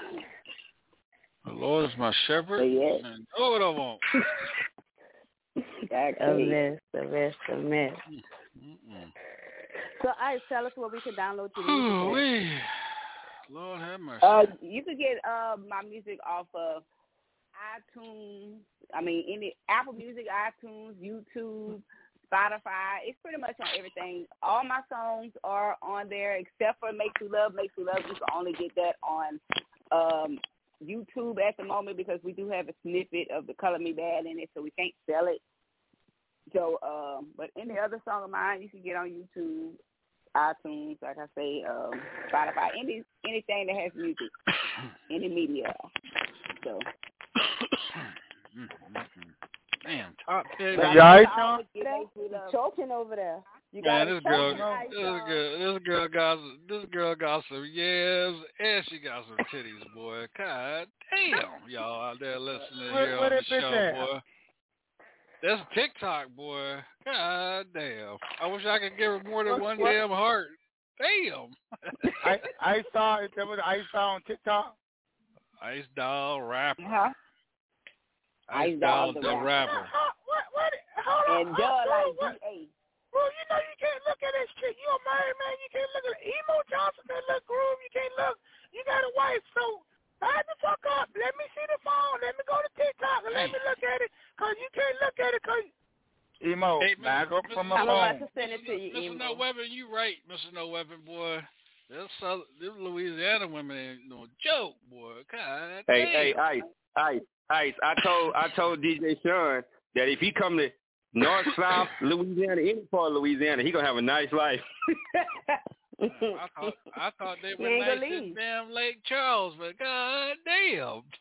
The Lord is my shepherd. Yes. And know what I want. A Okay. mess, a mess, a mess. Mm-mm. So, I tell us where we can download your music. Ooh-wee. Lord have mercy. Uh, you can get uh my music off of iTunes. I mean, any Apple Music, iTunes, YouTube, Spotify. It's pretty much on everything. All my songs are on there except for "Make Sweet Love." "Make Sweet Love." You can only get that on um YouTube at the moment because we do have a snippet of the "Color Me Badd" in it, so we can't sell it. So, um, but any other song of mine, you can get on YouTube, iTunes, like I say, um, Spotify, any anything that has music, any media. So Damn, top pick. You all right, I Shaun? always get Make Sweet Love. choking over there. You Man, got this girl, this girl, this girl got, some- this girl got some yams, and she got some titties, boy. God damn, y'all out there listening Where- here where on the that show, at? boy. That's TikTok, boy. God damn. I wish I could give her more than What- one what? damn heart. Damn. I I saw it. There was I saw on TikTok. Ice Doll rapper. Huh? Ice Ice Doll Doll the the rapper. What? What? Hold on. And Doug Bro, like what? DA. Bro, you know you can't look at this chick. You a married man. You can't look at emo Johnson. That look groove. You can't look. You got a wife, so back the fuck up. Let me see the phone. Let me go to TikTok and let me look at it. Cause you can't look at it. Cause emo. Hey, back up from my I'm about to send it to you, Mr. Emo. No Weapon, you right, Mr. No Weapon, boy. Them, South, them Louisiana women ain't no joke, boy. God Hey, damn. hey, Ice, Ice, Ice. I told I told DJ Shaun that if he come to North, South, Louisiana, any part of Louisiana, he gonna have a nice life. I thought I thought they were He ain't nice gonna in damn Lake Charles, but god damn.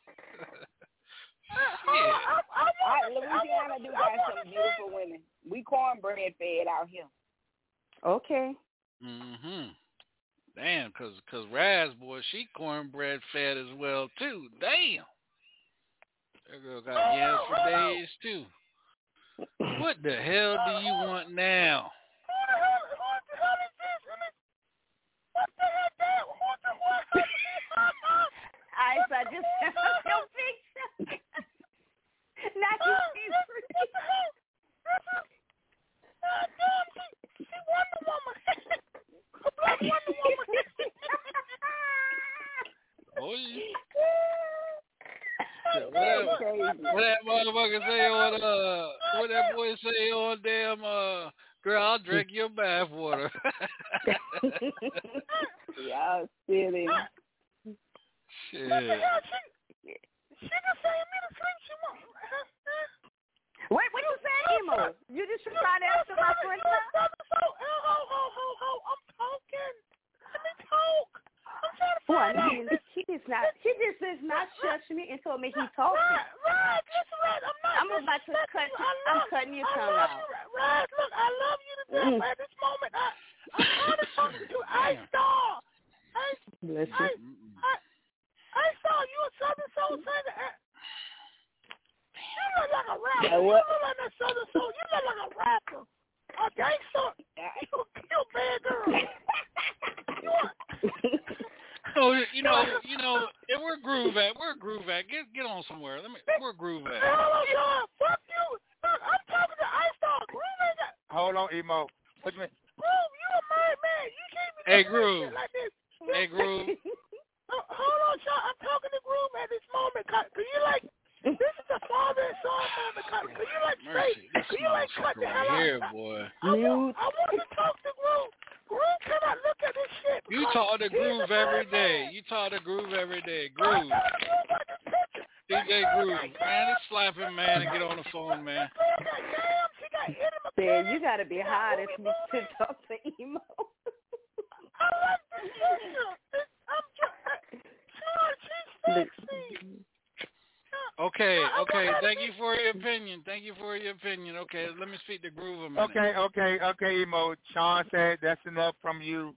I, Louisiana do got some beautiful women. We cornbread fed out here. Okay. mhm. Damn, cause cause Ras boy, she cornbread fed as well too. Damn. That girl got yams for days too. What the hell do you want now? Who the hell? Who the hell is this? What the hell? That? Who the what? Ice, I just sent us your picture. now you see What the hell? God damn, she, she Wonder Woman. A black Wonder Woman. Oh, you. What that, what that motherfucker say on uh what that boy say on damn uh girl I'll drink your bath water. Y'all silly. Shit. What the hell? She, she just saying me to sleep. She want. Wait, what you say, Emo? You just trying to answer my question? Ho, ho, ho, ho, ho. I'm talking. Let me talk. I'm trying to Well, find I out. mean, he just not. He just is not shush me and told me he talking. Right, right. Listen, right. I'm not. I'm about to cut. You, I'm cutting your tongue love out. Ras. Look, I love you to death. Mm. At this moment, I, I'm trying to talk to you. Ice Star. Ice, Bless you. I- you a Southern Soul singer. You look like a rapper. You look like that Southern Soul. You look like a rapper. A gangster. You, you a bad girl. You a, Oh, you know, you know, yeah, where groove at? Where groove at? Get get on somewhere. Let me. Where groove Hey, at? hold on, Shaun. Fuck you. Look, I'm talking to Ice Star. Groove ain't got... Hold on, Emo. What you mean? Groove, you a married man. You can't be Hey, Groove. like this. Hey, groove. Oh, hold on, Shaun. I'm talking to Groove at this moment. Cause, cause you like... This is a father and son moment. Cause, cause you like straight. Mercy, this Cause you like cut the hell right out. here, boy. I want, I want to talk to Groove. Groove cannot look at this shit. You talk to groove every married day. man. You talk to groove every day. Groove. told him Groove about this picture. DJ Groove. Man, it's slap him, man, and get on the phone, man. This girl got yams. Hit in the you got to be high to speak to talk to emo. I like this picture. This, I'm just, Shaun, she's sexy. Okay, okay. Thank you for your opinion. Thank you for your opinion. Okay, let me speak to Groove a minute. Okay, okay, okay, Emo. Shaun said that's enough from you.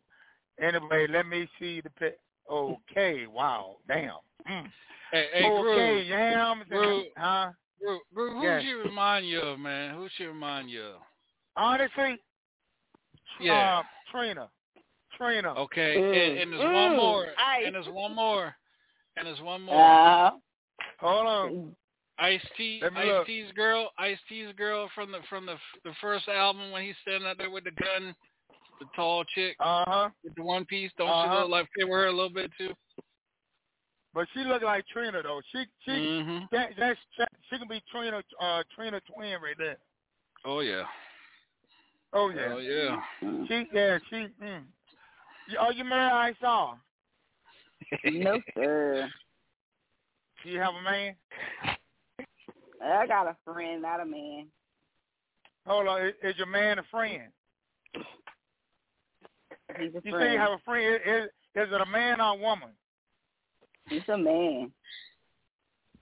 Anyway, let me see the pic. Okay, wow, damn. Mm. Hey, hey okay, Groove. yams. and- Huh? Groove, Groove who Yes. she remind you of, man? Who she remind you of? Honestly, Yeah. uh, Trina. Trina. Okay, Mm. and, and there's one Mm. more. Ice. And there's one more. And there's one more. Uh, Hold on. Ice T, Ice look. T's girl, Ice T's girl from the from the the first album when he's standing out there with the gun, the tall chick Uh huh. with the one piece. Don't she Uh-huh. look like fit with her a little bit too? But she look like Trina though. She she Mm-hmm. that, that's she can be Trina uh Trina twin right there. Oh yeah. Oh yeah. Oh yeah. She yeah she. Mm. You- Oh, you married? I saw. no, sir. Do you have a man? I got a friend, not a man. Hold on. Is, is your man a friend? He's a You friend. say you have a friend. Is, is it a man or a woman? He's a man.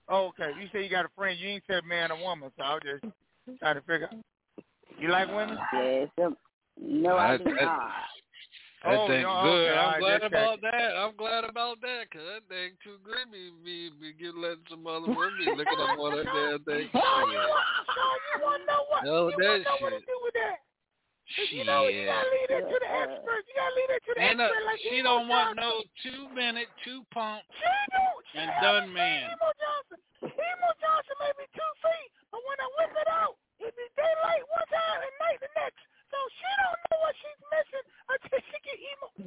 Oh, okay. You say you got a friend. You ain't said man or woman, so I was just trying to figure. out. You like women? Yes. um, No, I do That- that- not. That Oh, thing no, good. okay, I'm alright, glad just about that. I'm glad about that because that thing too good. Be be be get letting some other women be looking up on that damn thing. Oh, you want, Shaun, you want to know what? Hell, you want to know what to do with that? Shit. You know, you gotta leave that to the experts. You gotta leave that to the Ain't no, experts. Like she Emo don't want Johnson. no two minute, two pump. She don't. She and done man. Emo Johnson. Emo Johnson may be two feet, but when I whip it out, it be daylight one time and night the next. So she don't know what she's missing until she get emo.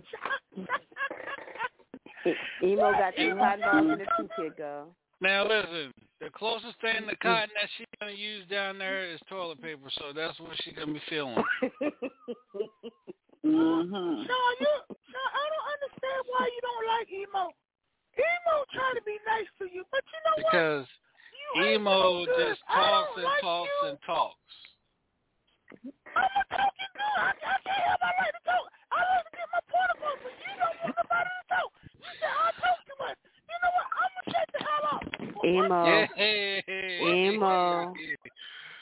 emo got two cotton balls and a two kid girl. Now listen, the closest thing to cotton that she's gonna use down there is toilet paper, so that's what she's gonna be feeling. Mm-hmm. Shaun, you, Shaun, I don't understand why you don't like emo. Emo trying to be nice to you, but you know what? Because You emo no good. just talks and like talks you. and talks. I'm a talking dude. I, I can't help. I like to talk. I like to get my point across, but you don't want nobody to talk. You say I talk too much. You know what? I'm gonna shut the hell up. Emo. Yeah. Emo.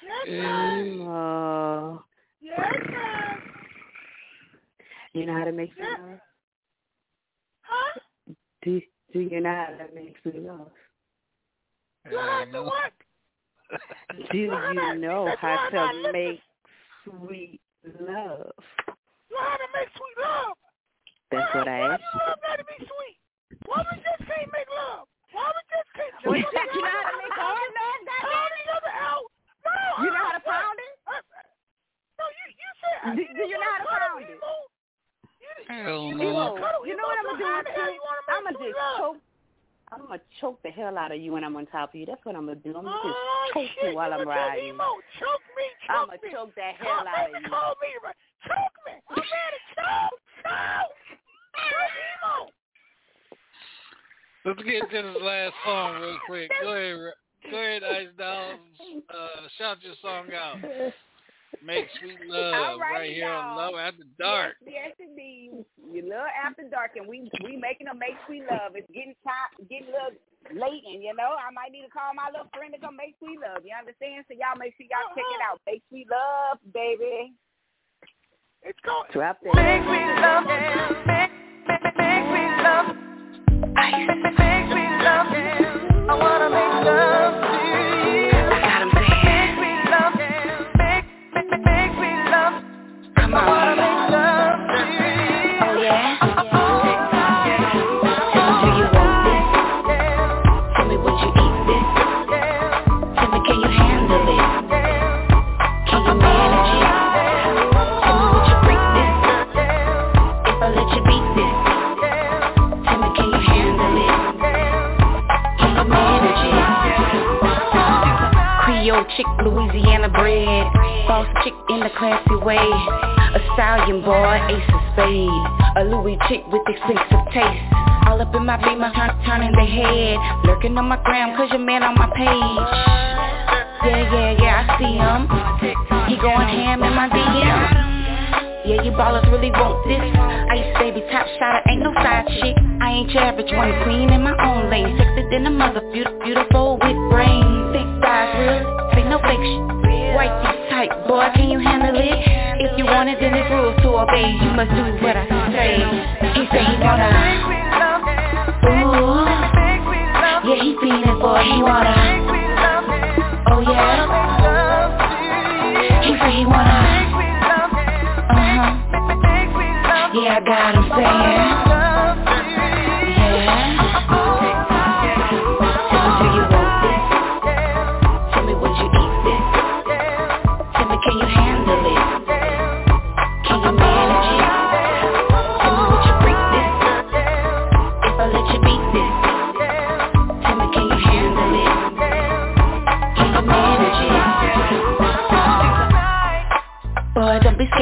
Yes, sir. Emo. Sir. You know how to make sweet love? Huh? Do Do you know how to make sweet love? To what? Do you know how to make sweet love? You know how to make sweet love. That's what I Why asked. do love got to be sweet? Why we just can't make love? Why we just can't? Well, you you know how to make hard love, Pound each other out. No. You know how to pound it? Uh, no, you you said. Do- do you know how to pound it? Hell You no. You know what I'm gonna do so how with the hell you? you I'm gonna sweet just choke. I'm gonna choke the hell out of you when I'm on top of you. That's what I'm gonna do. I'm gonna just Oh, choke shit, you while you I'm gonna choke riding. Emo. Choke me, choke I'm gonna me. choke the Call- hell out of you. Call me, right? Choke me. I'm ready. Choke, choke. Choke Emo. Let's get to this last song real quick. Go ahead, go ahead, Ice Dolls. Uh, shout your song out. Make sweet love All right, right here on y'all. Love After Dark. Yes, yes, indeed. You love after dark, and we we making them make sweet love. It's getting time, getting a little late, and you know, I might need to call my little friend to come make sweet love. You understand? So y'all make sure y'all check it out. Make sweet love, baby. It's going. Drop that. Make sweet love. Make, make, make sweet love. Make sweet love. Ice. Chick, Louisiana bred. Boss chick in a classy way. A stallion boy, ace of spades. A Louis chick with expensive taste. All up in my beamer, turn, turning the head. Lurking on my gram, cause your man on my page. Yeah, yeah, yeah, I see him. He going ham in my DM. Yeah, you ballers really want this Ice baby, top shotter, ain't no side chick I ain't your average one, queen in my own lane Sexy than a mother, beautiful, with brains Big thighs, real, no fake shit White tight, boy, can you handle it? If you want it, then it's rules to obey. You must do what I say. He say he wanna Ooh. Yeah, he feeling for it, he wanna. Oh yeah. He say he wanna. Uh-huh. Yeah, I got him saying.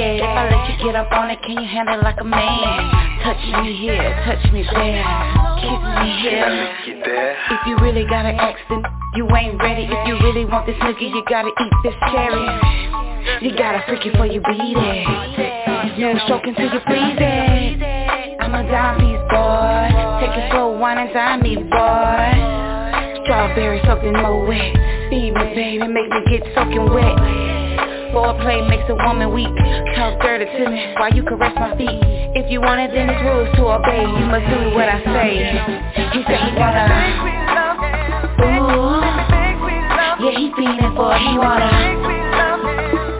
If I let you get up on it. Can you handle it like a man? Touch me here, touch me there, kiss me here. If you really got an accent, you ain't ready. If you really want this nigga, you gotta eat this cherry. You gotta freak it before you beat it. No stroking till you please it. I'm a dime piece boy. Take it slow, wine and dime me boy. Strawberry soaking more wet. Feed me, baby, make me get soaking wet. Foreplay makes a woman weak. Talk dirty to me while you caress my feet. If you want it, then it's rules to obey. You must do what I say. He said he wanna. Ooh. Yeah, he feeling for it. He wanna.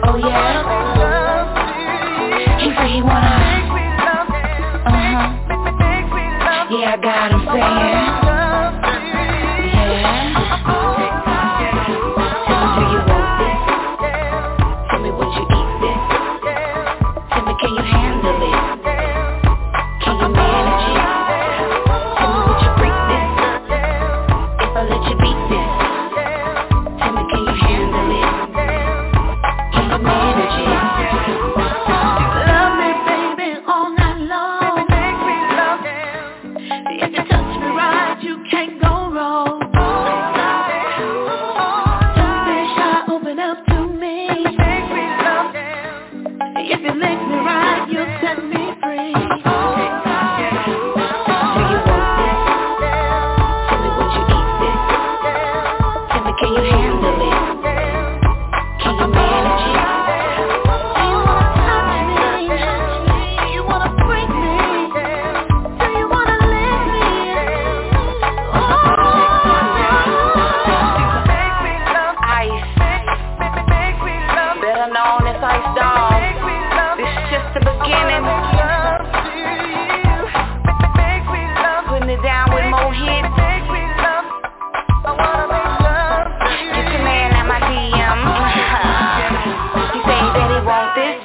Oh yeah. He said he wanna. Uh huh. Yeah, I got him saying. Yeah. Known Dog. This is just the beginning. Putting it down with more hits. Get your man at my DM. he say that he want this.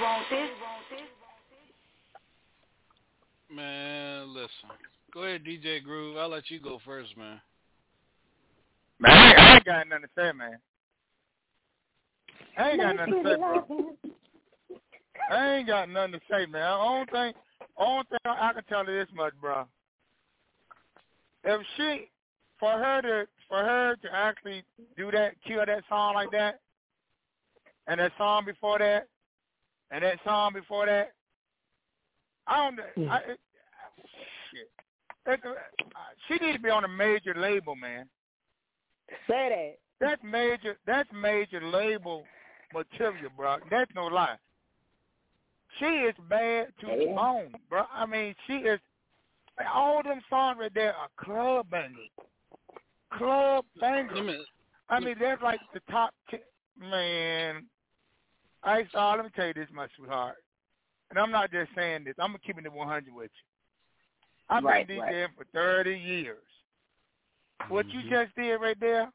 Man, listen. Go ahead, DJ Groove. I'll let you go first, man. Man, I, I ain't got nothing to say, man. I ain't got nothing to say, bro. I ain't got nothing to say, man. Only thing, only thing I can tell you this much, bro. If she, for her to, for her to actually do that, kill that song like that, and that song before that, and that song before that, I don't, I, hmm. it, shit. That, she needs to be on a major label, man. Say that. That's major. That's major label material, bro. That's no lie. She is bad to the bone, bro. I mean, she is. All them songs right there are club bangers. Club bangers. I mean, they're like the top ten. Man, I saw. Let me tell you this, my sweetheart. And I'm not just saying this. I'm keeping it 100 with you. I've right, been right. DJing for 30 years. What Mm-hmm. you just did right there,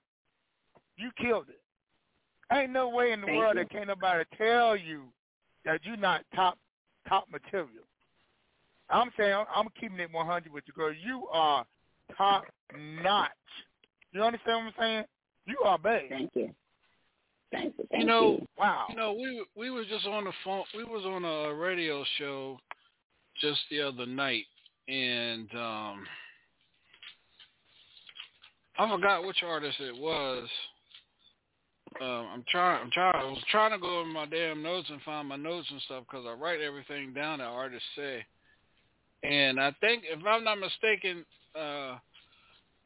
you killed it. Ain't no way in the Thank world you. that can't nobody tell you that you're not top top material. I'm saying I'm keeping it 100 with you, girl. You are top notch. You understand what I'm saying? You are bad. Thank you. Thank you. Thank You Thank know, you. Wow. you know, we we was just on the phone. We was on a radio show just the other night, and um I forgot which artist it was. Um, I'm trying. I'm trying. I was trying to go over my damn notes and find my notes and stuff because I write everything down that artists say. And I think, if I'm not mistaken, uh,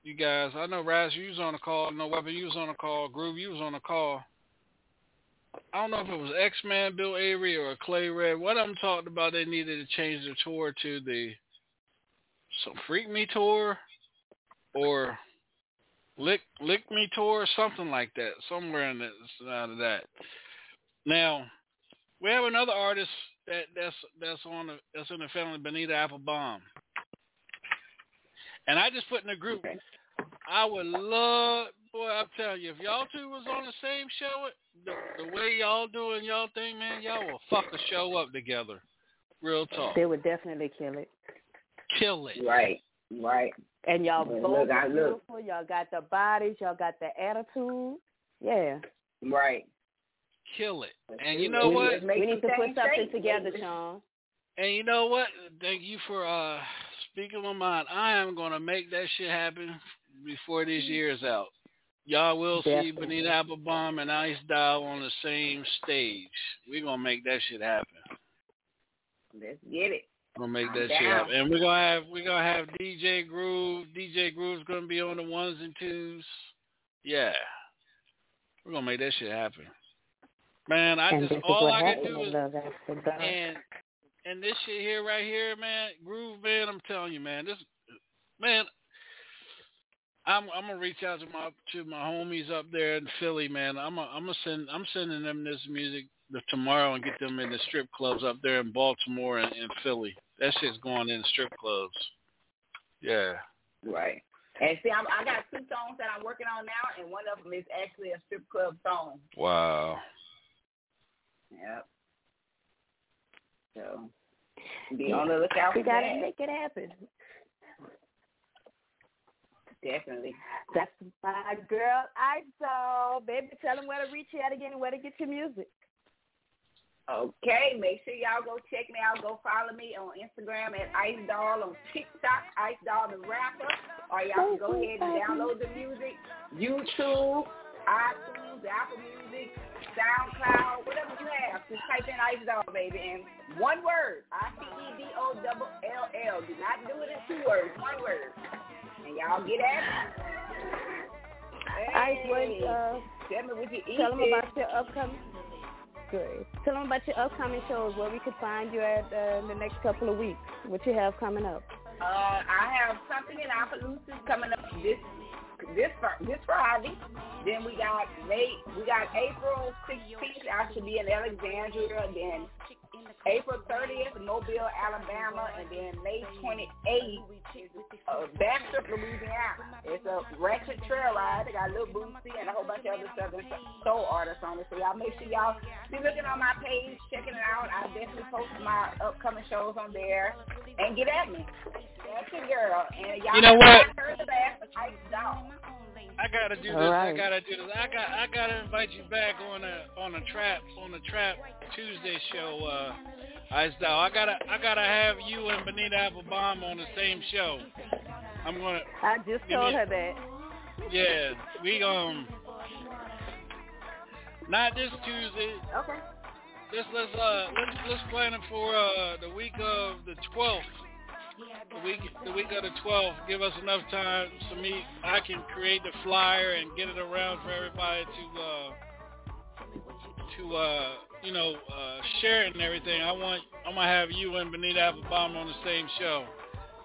you guys, I know Ras, you was on a call. No Weapon, you was on a call. Groove, you was on a call. I don't know if it was X Man, Bill Avery, or Clay Red. What them talked about they needed to change the tour to the some Freak Me tour or Lick Lick Me tour, something like that, somewhere in that out of that. Now we have another artist that that's that's on the that's in the family, Benita Applebaum, and I just put in the group. I would love, boy, I'm telling you, if y'all two was on the same show, the, the way y'all doing y'all thing, man, y'all will fuck the show up together. Real talk. They would definitely kill it. Kill it. Right. Right. And y'all Well, both look, I look. beautiful. Y'all got the bodies. Y'all got the attitude. Yeah. Right. Kill it. And you know we, what? We need to put something together, Shaun. And you know what? Thank you for uh speaking my mind. I am gonna make that shit happen before this year is out. Y'all will see Definitely. Benita Applebaum and Ice Doll on the same stage. We're gonna make that shit happen. Let's get it. We're gonna make that shit down. happen. And we're gonna have we're gonna have DJ Groove. DJ Groove's gonna be on the ones and twos. Yeah. We're gonna make that shit happen. Man, I and just this is all what I can do is Love After Dark. and and this shit here right here, man, Groove man, I'm telling you, man, this man I'm I'm gonna reach out to my to my homies up there in Philly, man. I'm a, I'm gonna send I'm sending them this music the, tomorrow and get them in the strip clubs up there in Baltimore and, and Philly. That shit's going in strip clubs. Yeah. Right. And see, I'm, I got two songs that I'm working on now, and one of them is actually a strip club song. Wow. Yep. So be on the lookout we for gotta that. make it happen. Definitely. That's my girl, Ice Doll. Baby, tell them where to reach you at again and where to get your music. Okay, make sure y'all go check me out. Go follow me on Instagram at Ice Doll, on TikTok, Ice Doll the Rapper, or y'all can go ahead and download the music, YouTube, iTunes, Apple Music, SoundCloud, whatever you have. Just type in Ice Doll, baby, and one word, I-C-E-D-O-double-L-L. Do not do it in two words, one word. And y'all get at it. Ice, what, uh, Tell me what you eat. tell them about your upcoming. Good. Tell them about your upcoming shows, where we could find you at uh, in the next couple of weeks. What you have coming up. Uh, I have something in Opelousas coming up this this this Friday. Then we got May we got April 16th. I should be in Alexandria. Then April 30th, Mobile, Alabama, and then May 28th, uh, Bastrop, Louisiana. It's a ratchet trail ride. They got Lil Bootsy and a whole bunch of other southern soul artists on it. So y'all make sure y'all be looking on my page, checking it out. I definitely post my upcoming shows on there. And get at me. That's your girl. And y'all You know what? heard the last Ice Doll. I gotta do this. All right. I gotta do this. I got. I gotta invite you back on a on a trap on a trap Tuesday show. Uh, Ice Doll. I gotta. I gotta have you and Benita Applebaum on the same show. I'm gonna. I just told me- her that. Yeah, we um. Not this Tuesday. Okay. Let's let's uh let's let's plan it for uh the week of the 12th. The week the week of the 12th. Give us enough time so me I can create the flyer and get it around for everybody to uh, to uh, you know uh, share it and everything. I want I'm gonna have you and Benita Applebaum on the same show.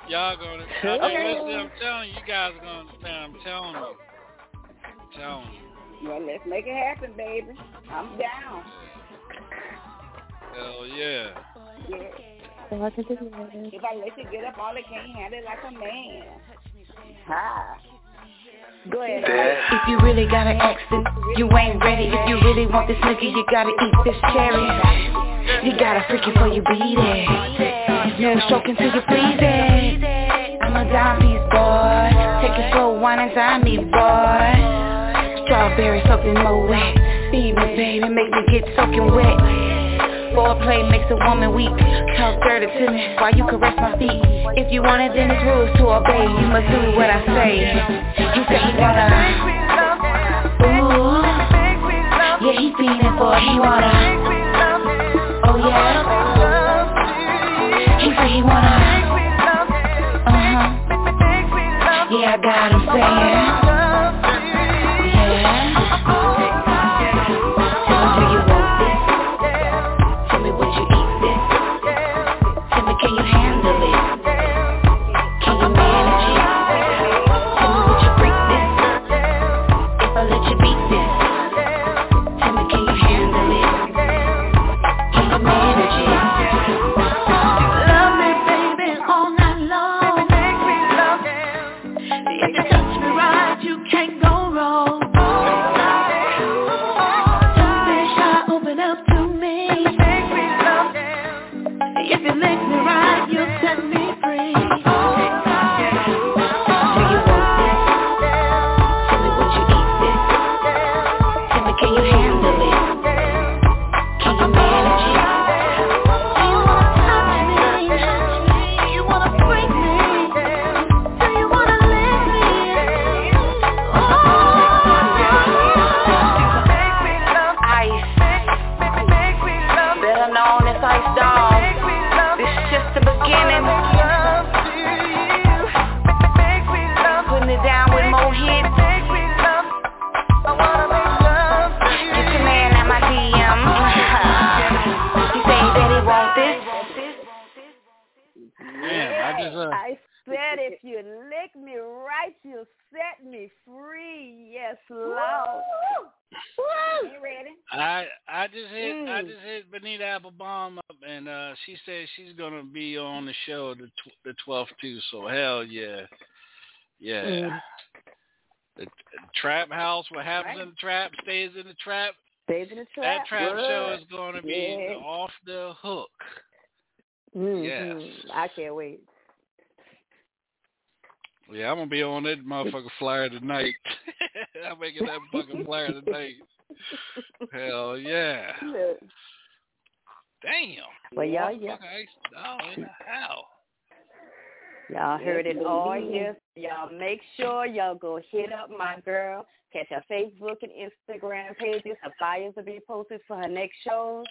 Y'all gonna Okay. listen, I'm telling you, you guys are gonna man, I'm telling you. I'm telling you. Well, let's make it happen, baby. I'm down. Hell yeah. Yeah. If I let you get up all it can't handle it like a man. Hi. Go ahead. If you really got an accent, you ain't ready. If you really want this nigga, you gotta eat this cherry. You gotta freak it before you beat it. No stroking till you please it. I'm a dime piece boy. Take it slow, wine and dime me boy. Strawberry soaking more wet. Feed me, baby, make me get soaking wet. Foreplay makes a woman weak. Talk dirty to me while you caress my feet. If you want it, then it's rules to obey. You must do what I say. He said he wanna. Ooh. Yeah, he feeling for it. He wanna. Oh yeah. He said he wanna. Uh huh. Yeah, I got him saying. Just hit I Mm. just hit Benita Applebaum up, and uh she said she's gonna be on the show the tw- the twelfth too. So hell yeah, yeah. Mm. The, the trap house, what happens Right. in the trap stays in the trap. Stays in the trap. That trap show is going to be Yeah. off the hook. Mhm. Yes. I can't wait. Yeah, I'm gonna be on that motherfucking flyer tonight. I'm making that fucking flyer tonight. Hell yeah. Look. Damn. Well, y'all, yeah. Motherfucker Ice in the house. Y'all heard it all here. Y'all make sure y'all go hit up my girl. Catch her Facebook and Instagram pages. Her flyers will be posted for her next shows.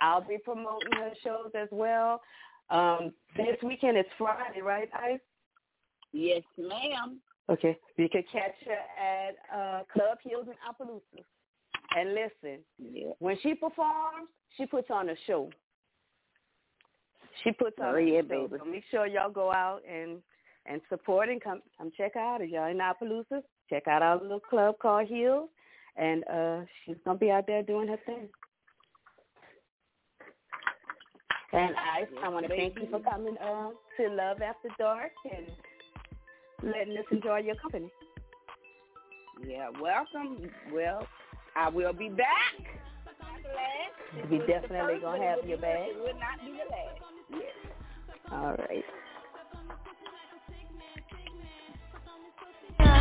I'll be promoting her shows as well. Um, this weekend is Friday, right, Ice? Yes, ma'am. Okay. You can catch her at uh, Club Hills in Opelousas. And listen, Yeah. when she performs, she puts on a show. She puts on Oh, a yeah, show. baby. So make sure y'all go out and and support and come come check out. If y'all in Opelousas, check out our little club called Hills. And uh she's gonna be out there doing her thing. And I I want to thank you for coming uh, to Love After Dark and letting us enjoy your company. Yeah, welcome. Well, I will be back. Not the last. We This was the definitely gonna have will you back. It will not be the last. Yes. All right.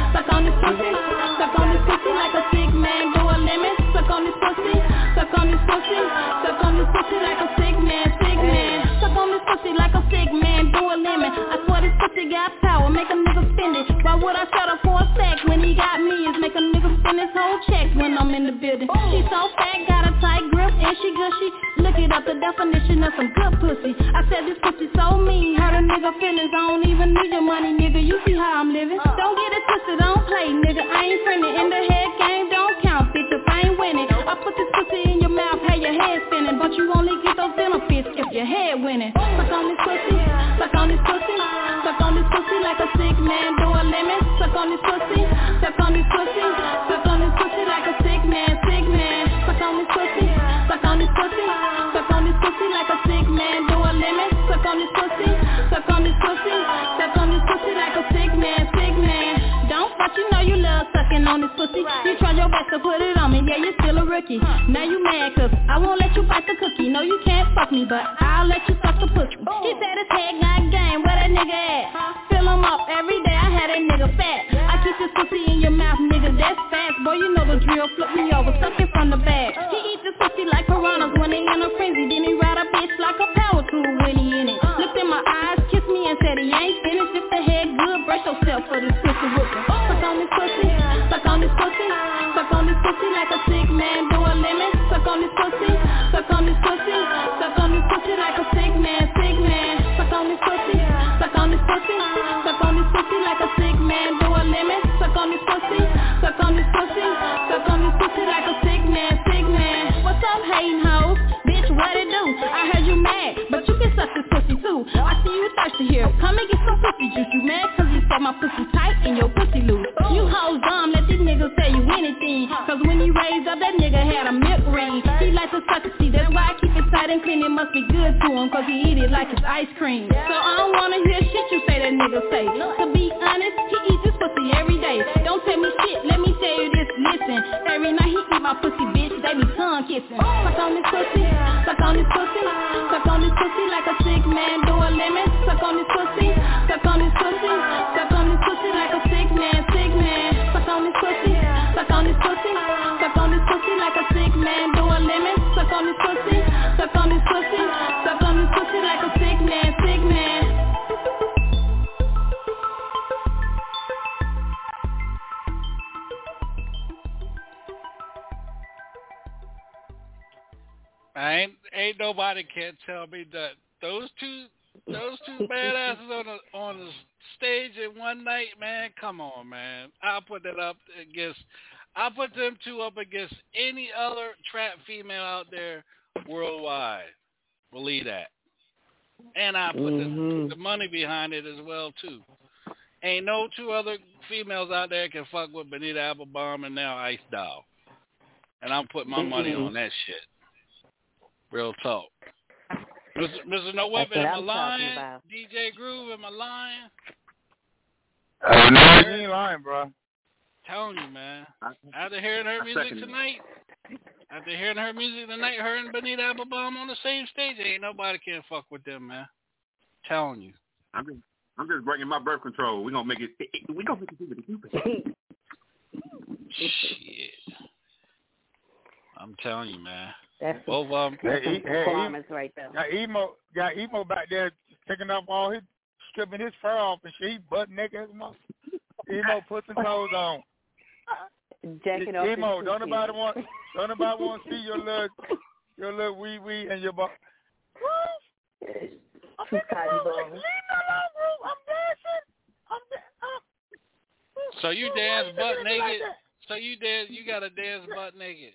Suck on this pussy, suck on this pussy like a sick man, do a limit. Suck on this pussy, suck on this pussy, suck on this pussy like a sick man, sick man. On this pussy like a sick man, do a limit. I swear this pussy got power, make a nigga spend it. Why would I settle for a sec when he got me? Is make a nigga spend his whole check when I'm in the building. She so fat, got a tight and gushy gushy. Look it up, the definition of some good pussy. I said this pussy so mean, hurt a nigga feelings. I don't even need your money, nigga. You see how I'm living? Uh. Don't get it twisted, don't play, nigga. I ain't friendly in the head game, don't count, bitch. If I ain't winning, I put this pussy in your mouth, have your head spinning, but you only get those benefits if your head winning. Suck on this pussy, suck on this pussy, suck on this pussy like a sick man do a lemon. Suck on this pussy, suck on this pussy, suck on this pussy like a sick man, sick man. Suck on this pussy, suck on this pussy, suck on this pussy like a sick man do a lemon. Suck on this pussy, suck on this pussy, suck on this pussy like a sick man. But you know you love sucking on this pussy. You try your best to put it on me, yeah, you're still a rookie. Now you mad cause I won't let you bite the cookie. No, you can't fuck me, but I'll let you suck the pussy. Oh. He said his head got game, where that nigga at? Fill him up every day, I had that nigga fat. I keep this pussy in your mouth, nigga, that's fast. Boy, you know the drill, flip me over, suck it from the back. Uh. He eat this pussy like piranhas when they in a frenzy. Then he ride a bitch like a power tool when he in it. Looked in my eyes, kissed me and said he ain't finished. If the head good, brush yourself for this pussy whooping. Suck on this pussy, suck on this pussy, suck on this pussy like a sick man do a lemon. Suck on this pussy, suck on this pussy, suck on this pussy like a sick man, sick man. Suck on this pussy, suck on this pussy, suck on this pussy like a sick man do a lemon. Suck on this pussy, suck on this pussy, suck on this pussy like a sick man, sick man. What's up, hating hoes? What it do? I heard you mad, but you can suck this pussy too. I see you thirsty here. Come and get some pussy juice. You mad cause you said my pussy tight and your pussy loose. You hoes dumb, let these niggas tell you anything. Cause when he raised up, that nigga had a milk ring. He likes a see, that's why I keep it tight and clean. It must be good to him cause he eat it like it's ice cream. So I don't wanna hear shit you say that nigga say. To be honest, he eats this pussy every day. Don't tell me shit, let me tell you this, listen. Every night he eat my pussy, bitch, they be tongue kissing. Suck on this pussy, on this pussy, ain't nobody can tell me that those two those two badasses on the on the stage in one night, man. Come on, man. I'll put that up against. I'll put them two up against any other trap female out there worldwide. Believe that. And I put Mhm. the, the money behind it as well too. Ain't no two other females out there can fuck with Benita Applebaum and now Ice Doll. And I'm putting my money on that shit. Real talk. Mr. Mr. No Weapon, am I I'm talking lying? about. DJ Groove, am I lying? Hey, no, you ain't lying, bro. Telling you, man. After hearing her music second it. tonight, after hearing her music tonight, her and Benita Applebaum on the same stage, ain't nobody can fuck with them, man. Telling you. I'm just, I'm just bringing my birth control. We're gonna make it. We gonna make it stupid, stupid. Shit. I'm telling you, man. That's Both of them. Hey, E- hey, E- performance right there. Got emo, got emo back there taking off all his, stripping his fur off and shit. Butt naked as a mother. Emo put some clothes on. Jacking off emo, don't nobody want, don't nobody want to see your little, your little wee wee and your butt. Two cotton balls. I'm dancing. I'm dancing. So you dance butt naked. So you dance. You gotta dance butt naked.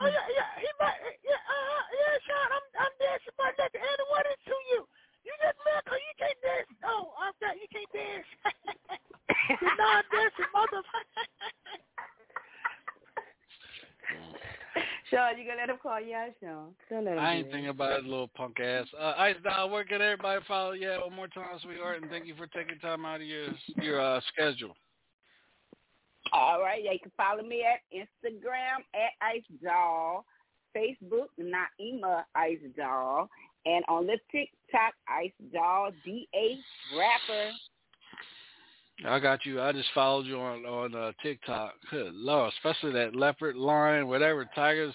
Oh yeah, yeah, he might, yeah, uh, yeah, Shaun, I'm, I'm dancing my naked. And what is to you? You just mad 'cause you can't dance. No, I'm not. You can't dance. You're not dancing, motherfucker. Shaun, you gonna let him call you out, Shaun? Don't let him I ain't thinking about his little punk ass. Uh, Ice Doll, where can everybody follow you at one more time, sweetheart? And thank you for taking time out of your your uh, schedule. All right, yeah, you can follow me at Instagram at Ice Doll, Facebook Nyema Ice Doll, and on the TikTok Ice Doll D A Rapper. I got you. I just followed you on on uh, TikTok. Good lord, especially that leopard, lion, whatever, tigers,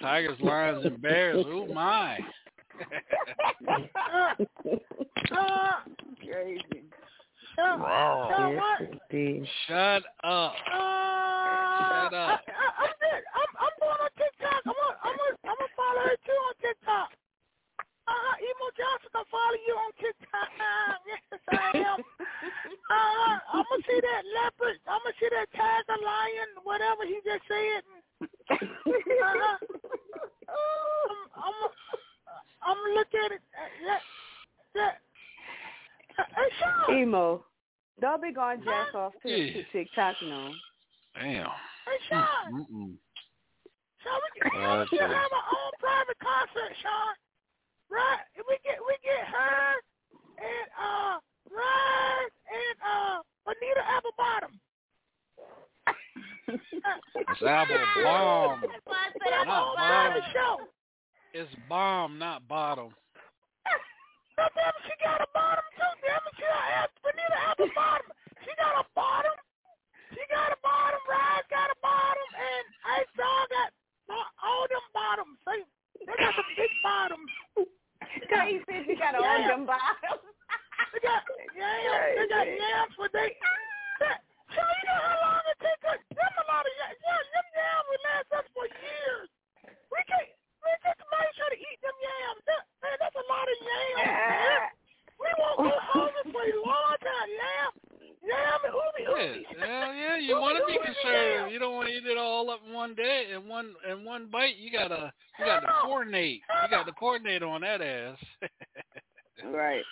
tigers, lions, and bears. Oh my! Crazy. Wow. Yes. Shut up. Uh, Shut up. I, I, I said, I'm, I'm going on TikTok. I'm on. I'm to I'm gonna follow her too on TikTok. Uh, uh Emo Johnson, I follow you on TikTok. yes, I am. uh, uh I'm going to see that leopard. I'm going to see that tiger, lion, whatever he just said. uh, uh um, I'm, I'm, I'm going to look at it. That, that, Emo. Don't be going jack off to, yeah. to TikTok now. Damn. Hey, Shaun. Mm-mm. Shaun, we can, uh, have our own private concert, Shaun. Right? If we get we get her and uh Ryan and uh Anita Applebottom. it's Apple Bomb. That's I said Apple Bomb. Show. It's bomb, not bottom. That's she got a bottom haven't seen her ass. Benita have a bottom. She got a bottom. She got a bottom. Rise got a bottom, and Ice Doll got all them bottoms. They they got some big bottoms. Don't you think she got all them bottoms? they got yams. They got yams, but they. That, so you know how long it takes? Them a lot of yams. Yeah, them yams would last up coordinator on that ass. right.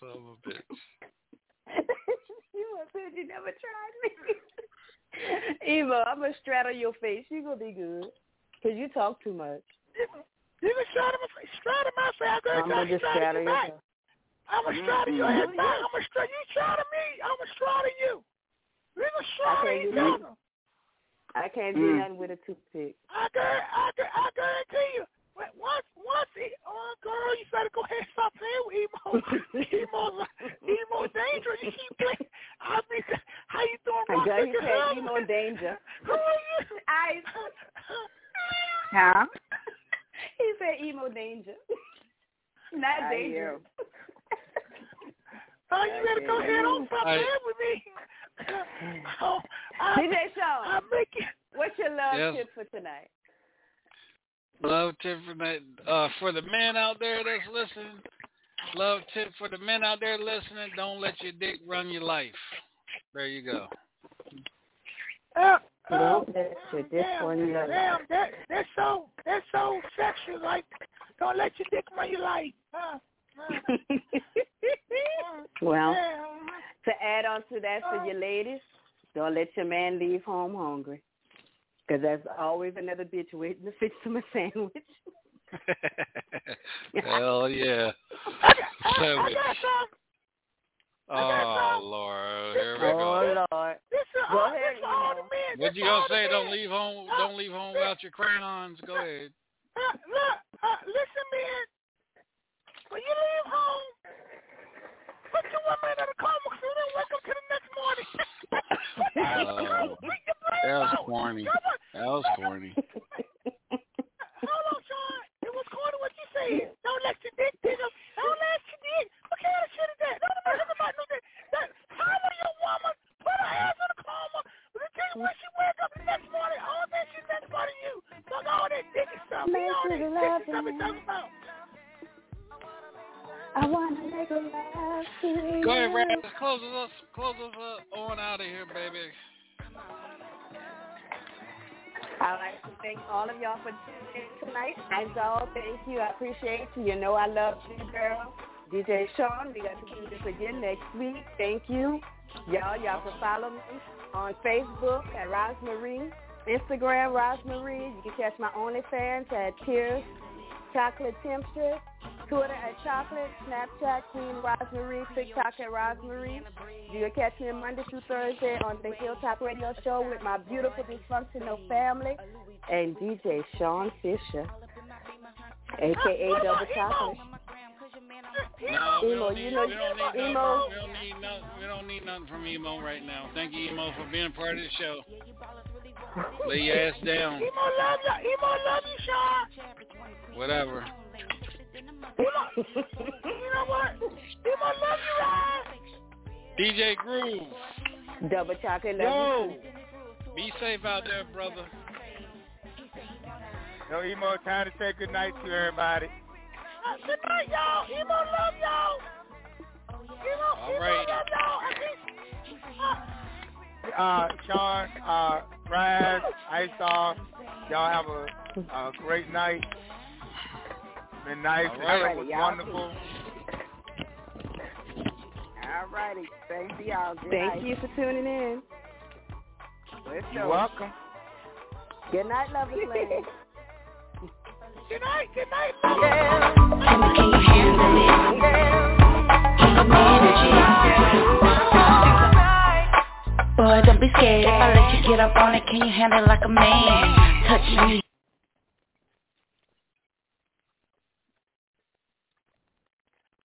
Son of a bitch. you said you never tried me. Eva, I'm gonna straddle your face. You gonna be good. Cause you talk too much. You can straddle my face. Straddle my face. I'm I'm gonna just straddle you your face. I'm gonna straddle your ass back. I'm gonna straddle you. Straddle me. I'm gonna straddle you. We're gonna straddle each other. I can't do Mm. nothing with a toothpick. I guarantee, I, gu- I guarantee you. Once, once, it, oh girl, you better go ahead and stop playing with emo. emo, emo dangerous. You keep playing. I mean, how you doing, I Ross? got you Look at said him. emo danger. Who are you? I Huh? he said emo danger. Not I danger. Oh, you better go ahead and stop I- playing with me. Oh, I, DJ Shaun, I'm making. what's your love Yes. tip for tonight? Love tip for that uh for the men out there that's listening. Love tip for the men out there listening. Don't let your dick run your life. There you go. Don't let your dick damn, run your damn, that that's so that's so sexual. Like, don't let your dick run your life. Uh, uh, well, damn. to add on to that for your ladies, don't let your man leave home hungry. Because there's always another bitch waiting to fix him a sandwich. Hell yeah. I got, I, I got you gonna say? Don't leave home. Don't leave home without your crayons. Go ahead. DJ Shaun, we got to do this again next week. Thank you. Y'all, y'all can follow me on Facebook at Ras Marie, Instagram Ras Marie. You can catch my OnlyFans at Tears Chocolate Temptress, Twitter at Chocolate, Snapchat Queen Ras Marie, TikTok at Ras Marie. You can catch me Monday through Thursday on the Hilltop Radio Show with my beautiful dysfunctional family and DJ Shaun Fisher, aka Double Chocolate. No, we Emo, don't you need, know- we don't need Emo. nothing. We don't need nothing. We don't need nothing from emo right now. Thank you, emo, for being a part of the show. Lay your ass down. Emo love you. Emo love you, Shaun. Whatever. Emo, you know what? Emo love you, Ryan. DJ Groove. Double Chocolate, love Yo. Be safe out there, brother. Yo, Emo, time to say good night to everybody. Uh, good night, y'all. Emo love y'all. Emo, All Emo right. love y'all. Uh, uh, Shaun, uh, Ras, Ice Off, y'all have a, a great night. Been nice. All The was Y'all wonderful. All righty. Thanks to y'all. Good Thank night. you for tuning in. Let's You're go. welcome. Good night, lovers lane. Can you, handle it? It? Boy, don't be scared if I let you get up on it. Can you handle it like a man? Touch me,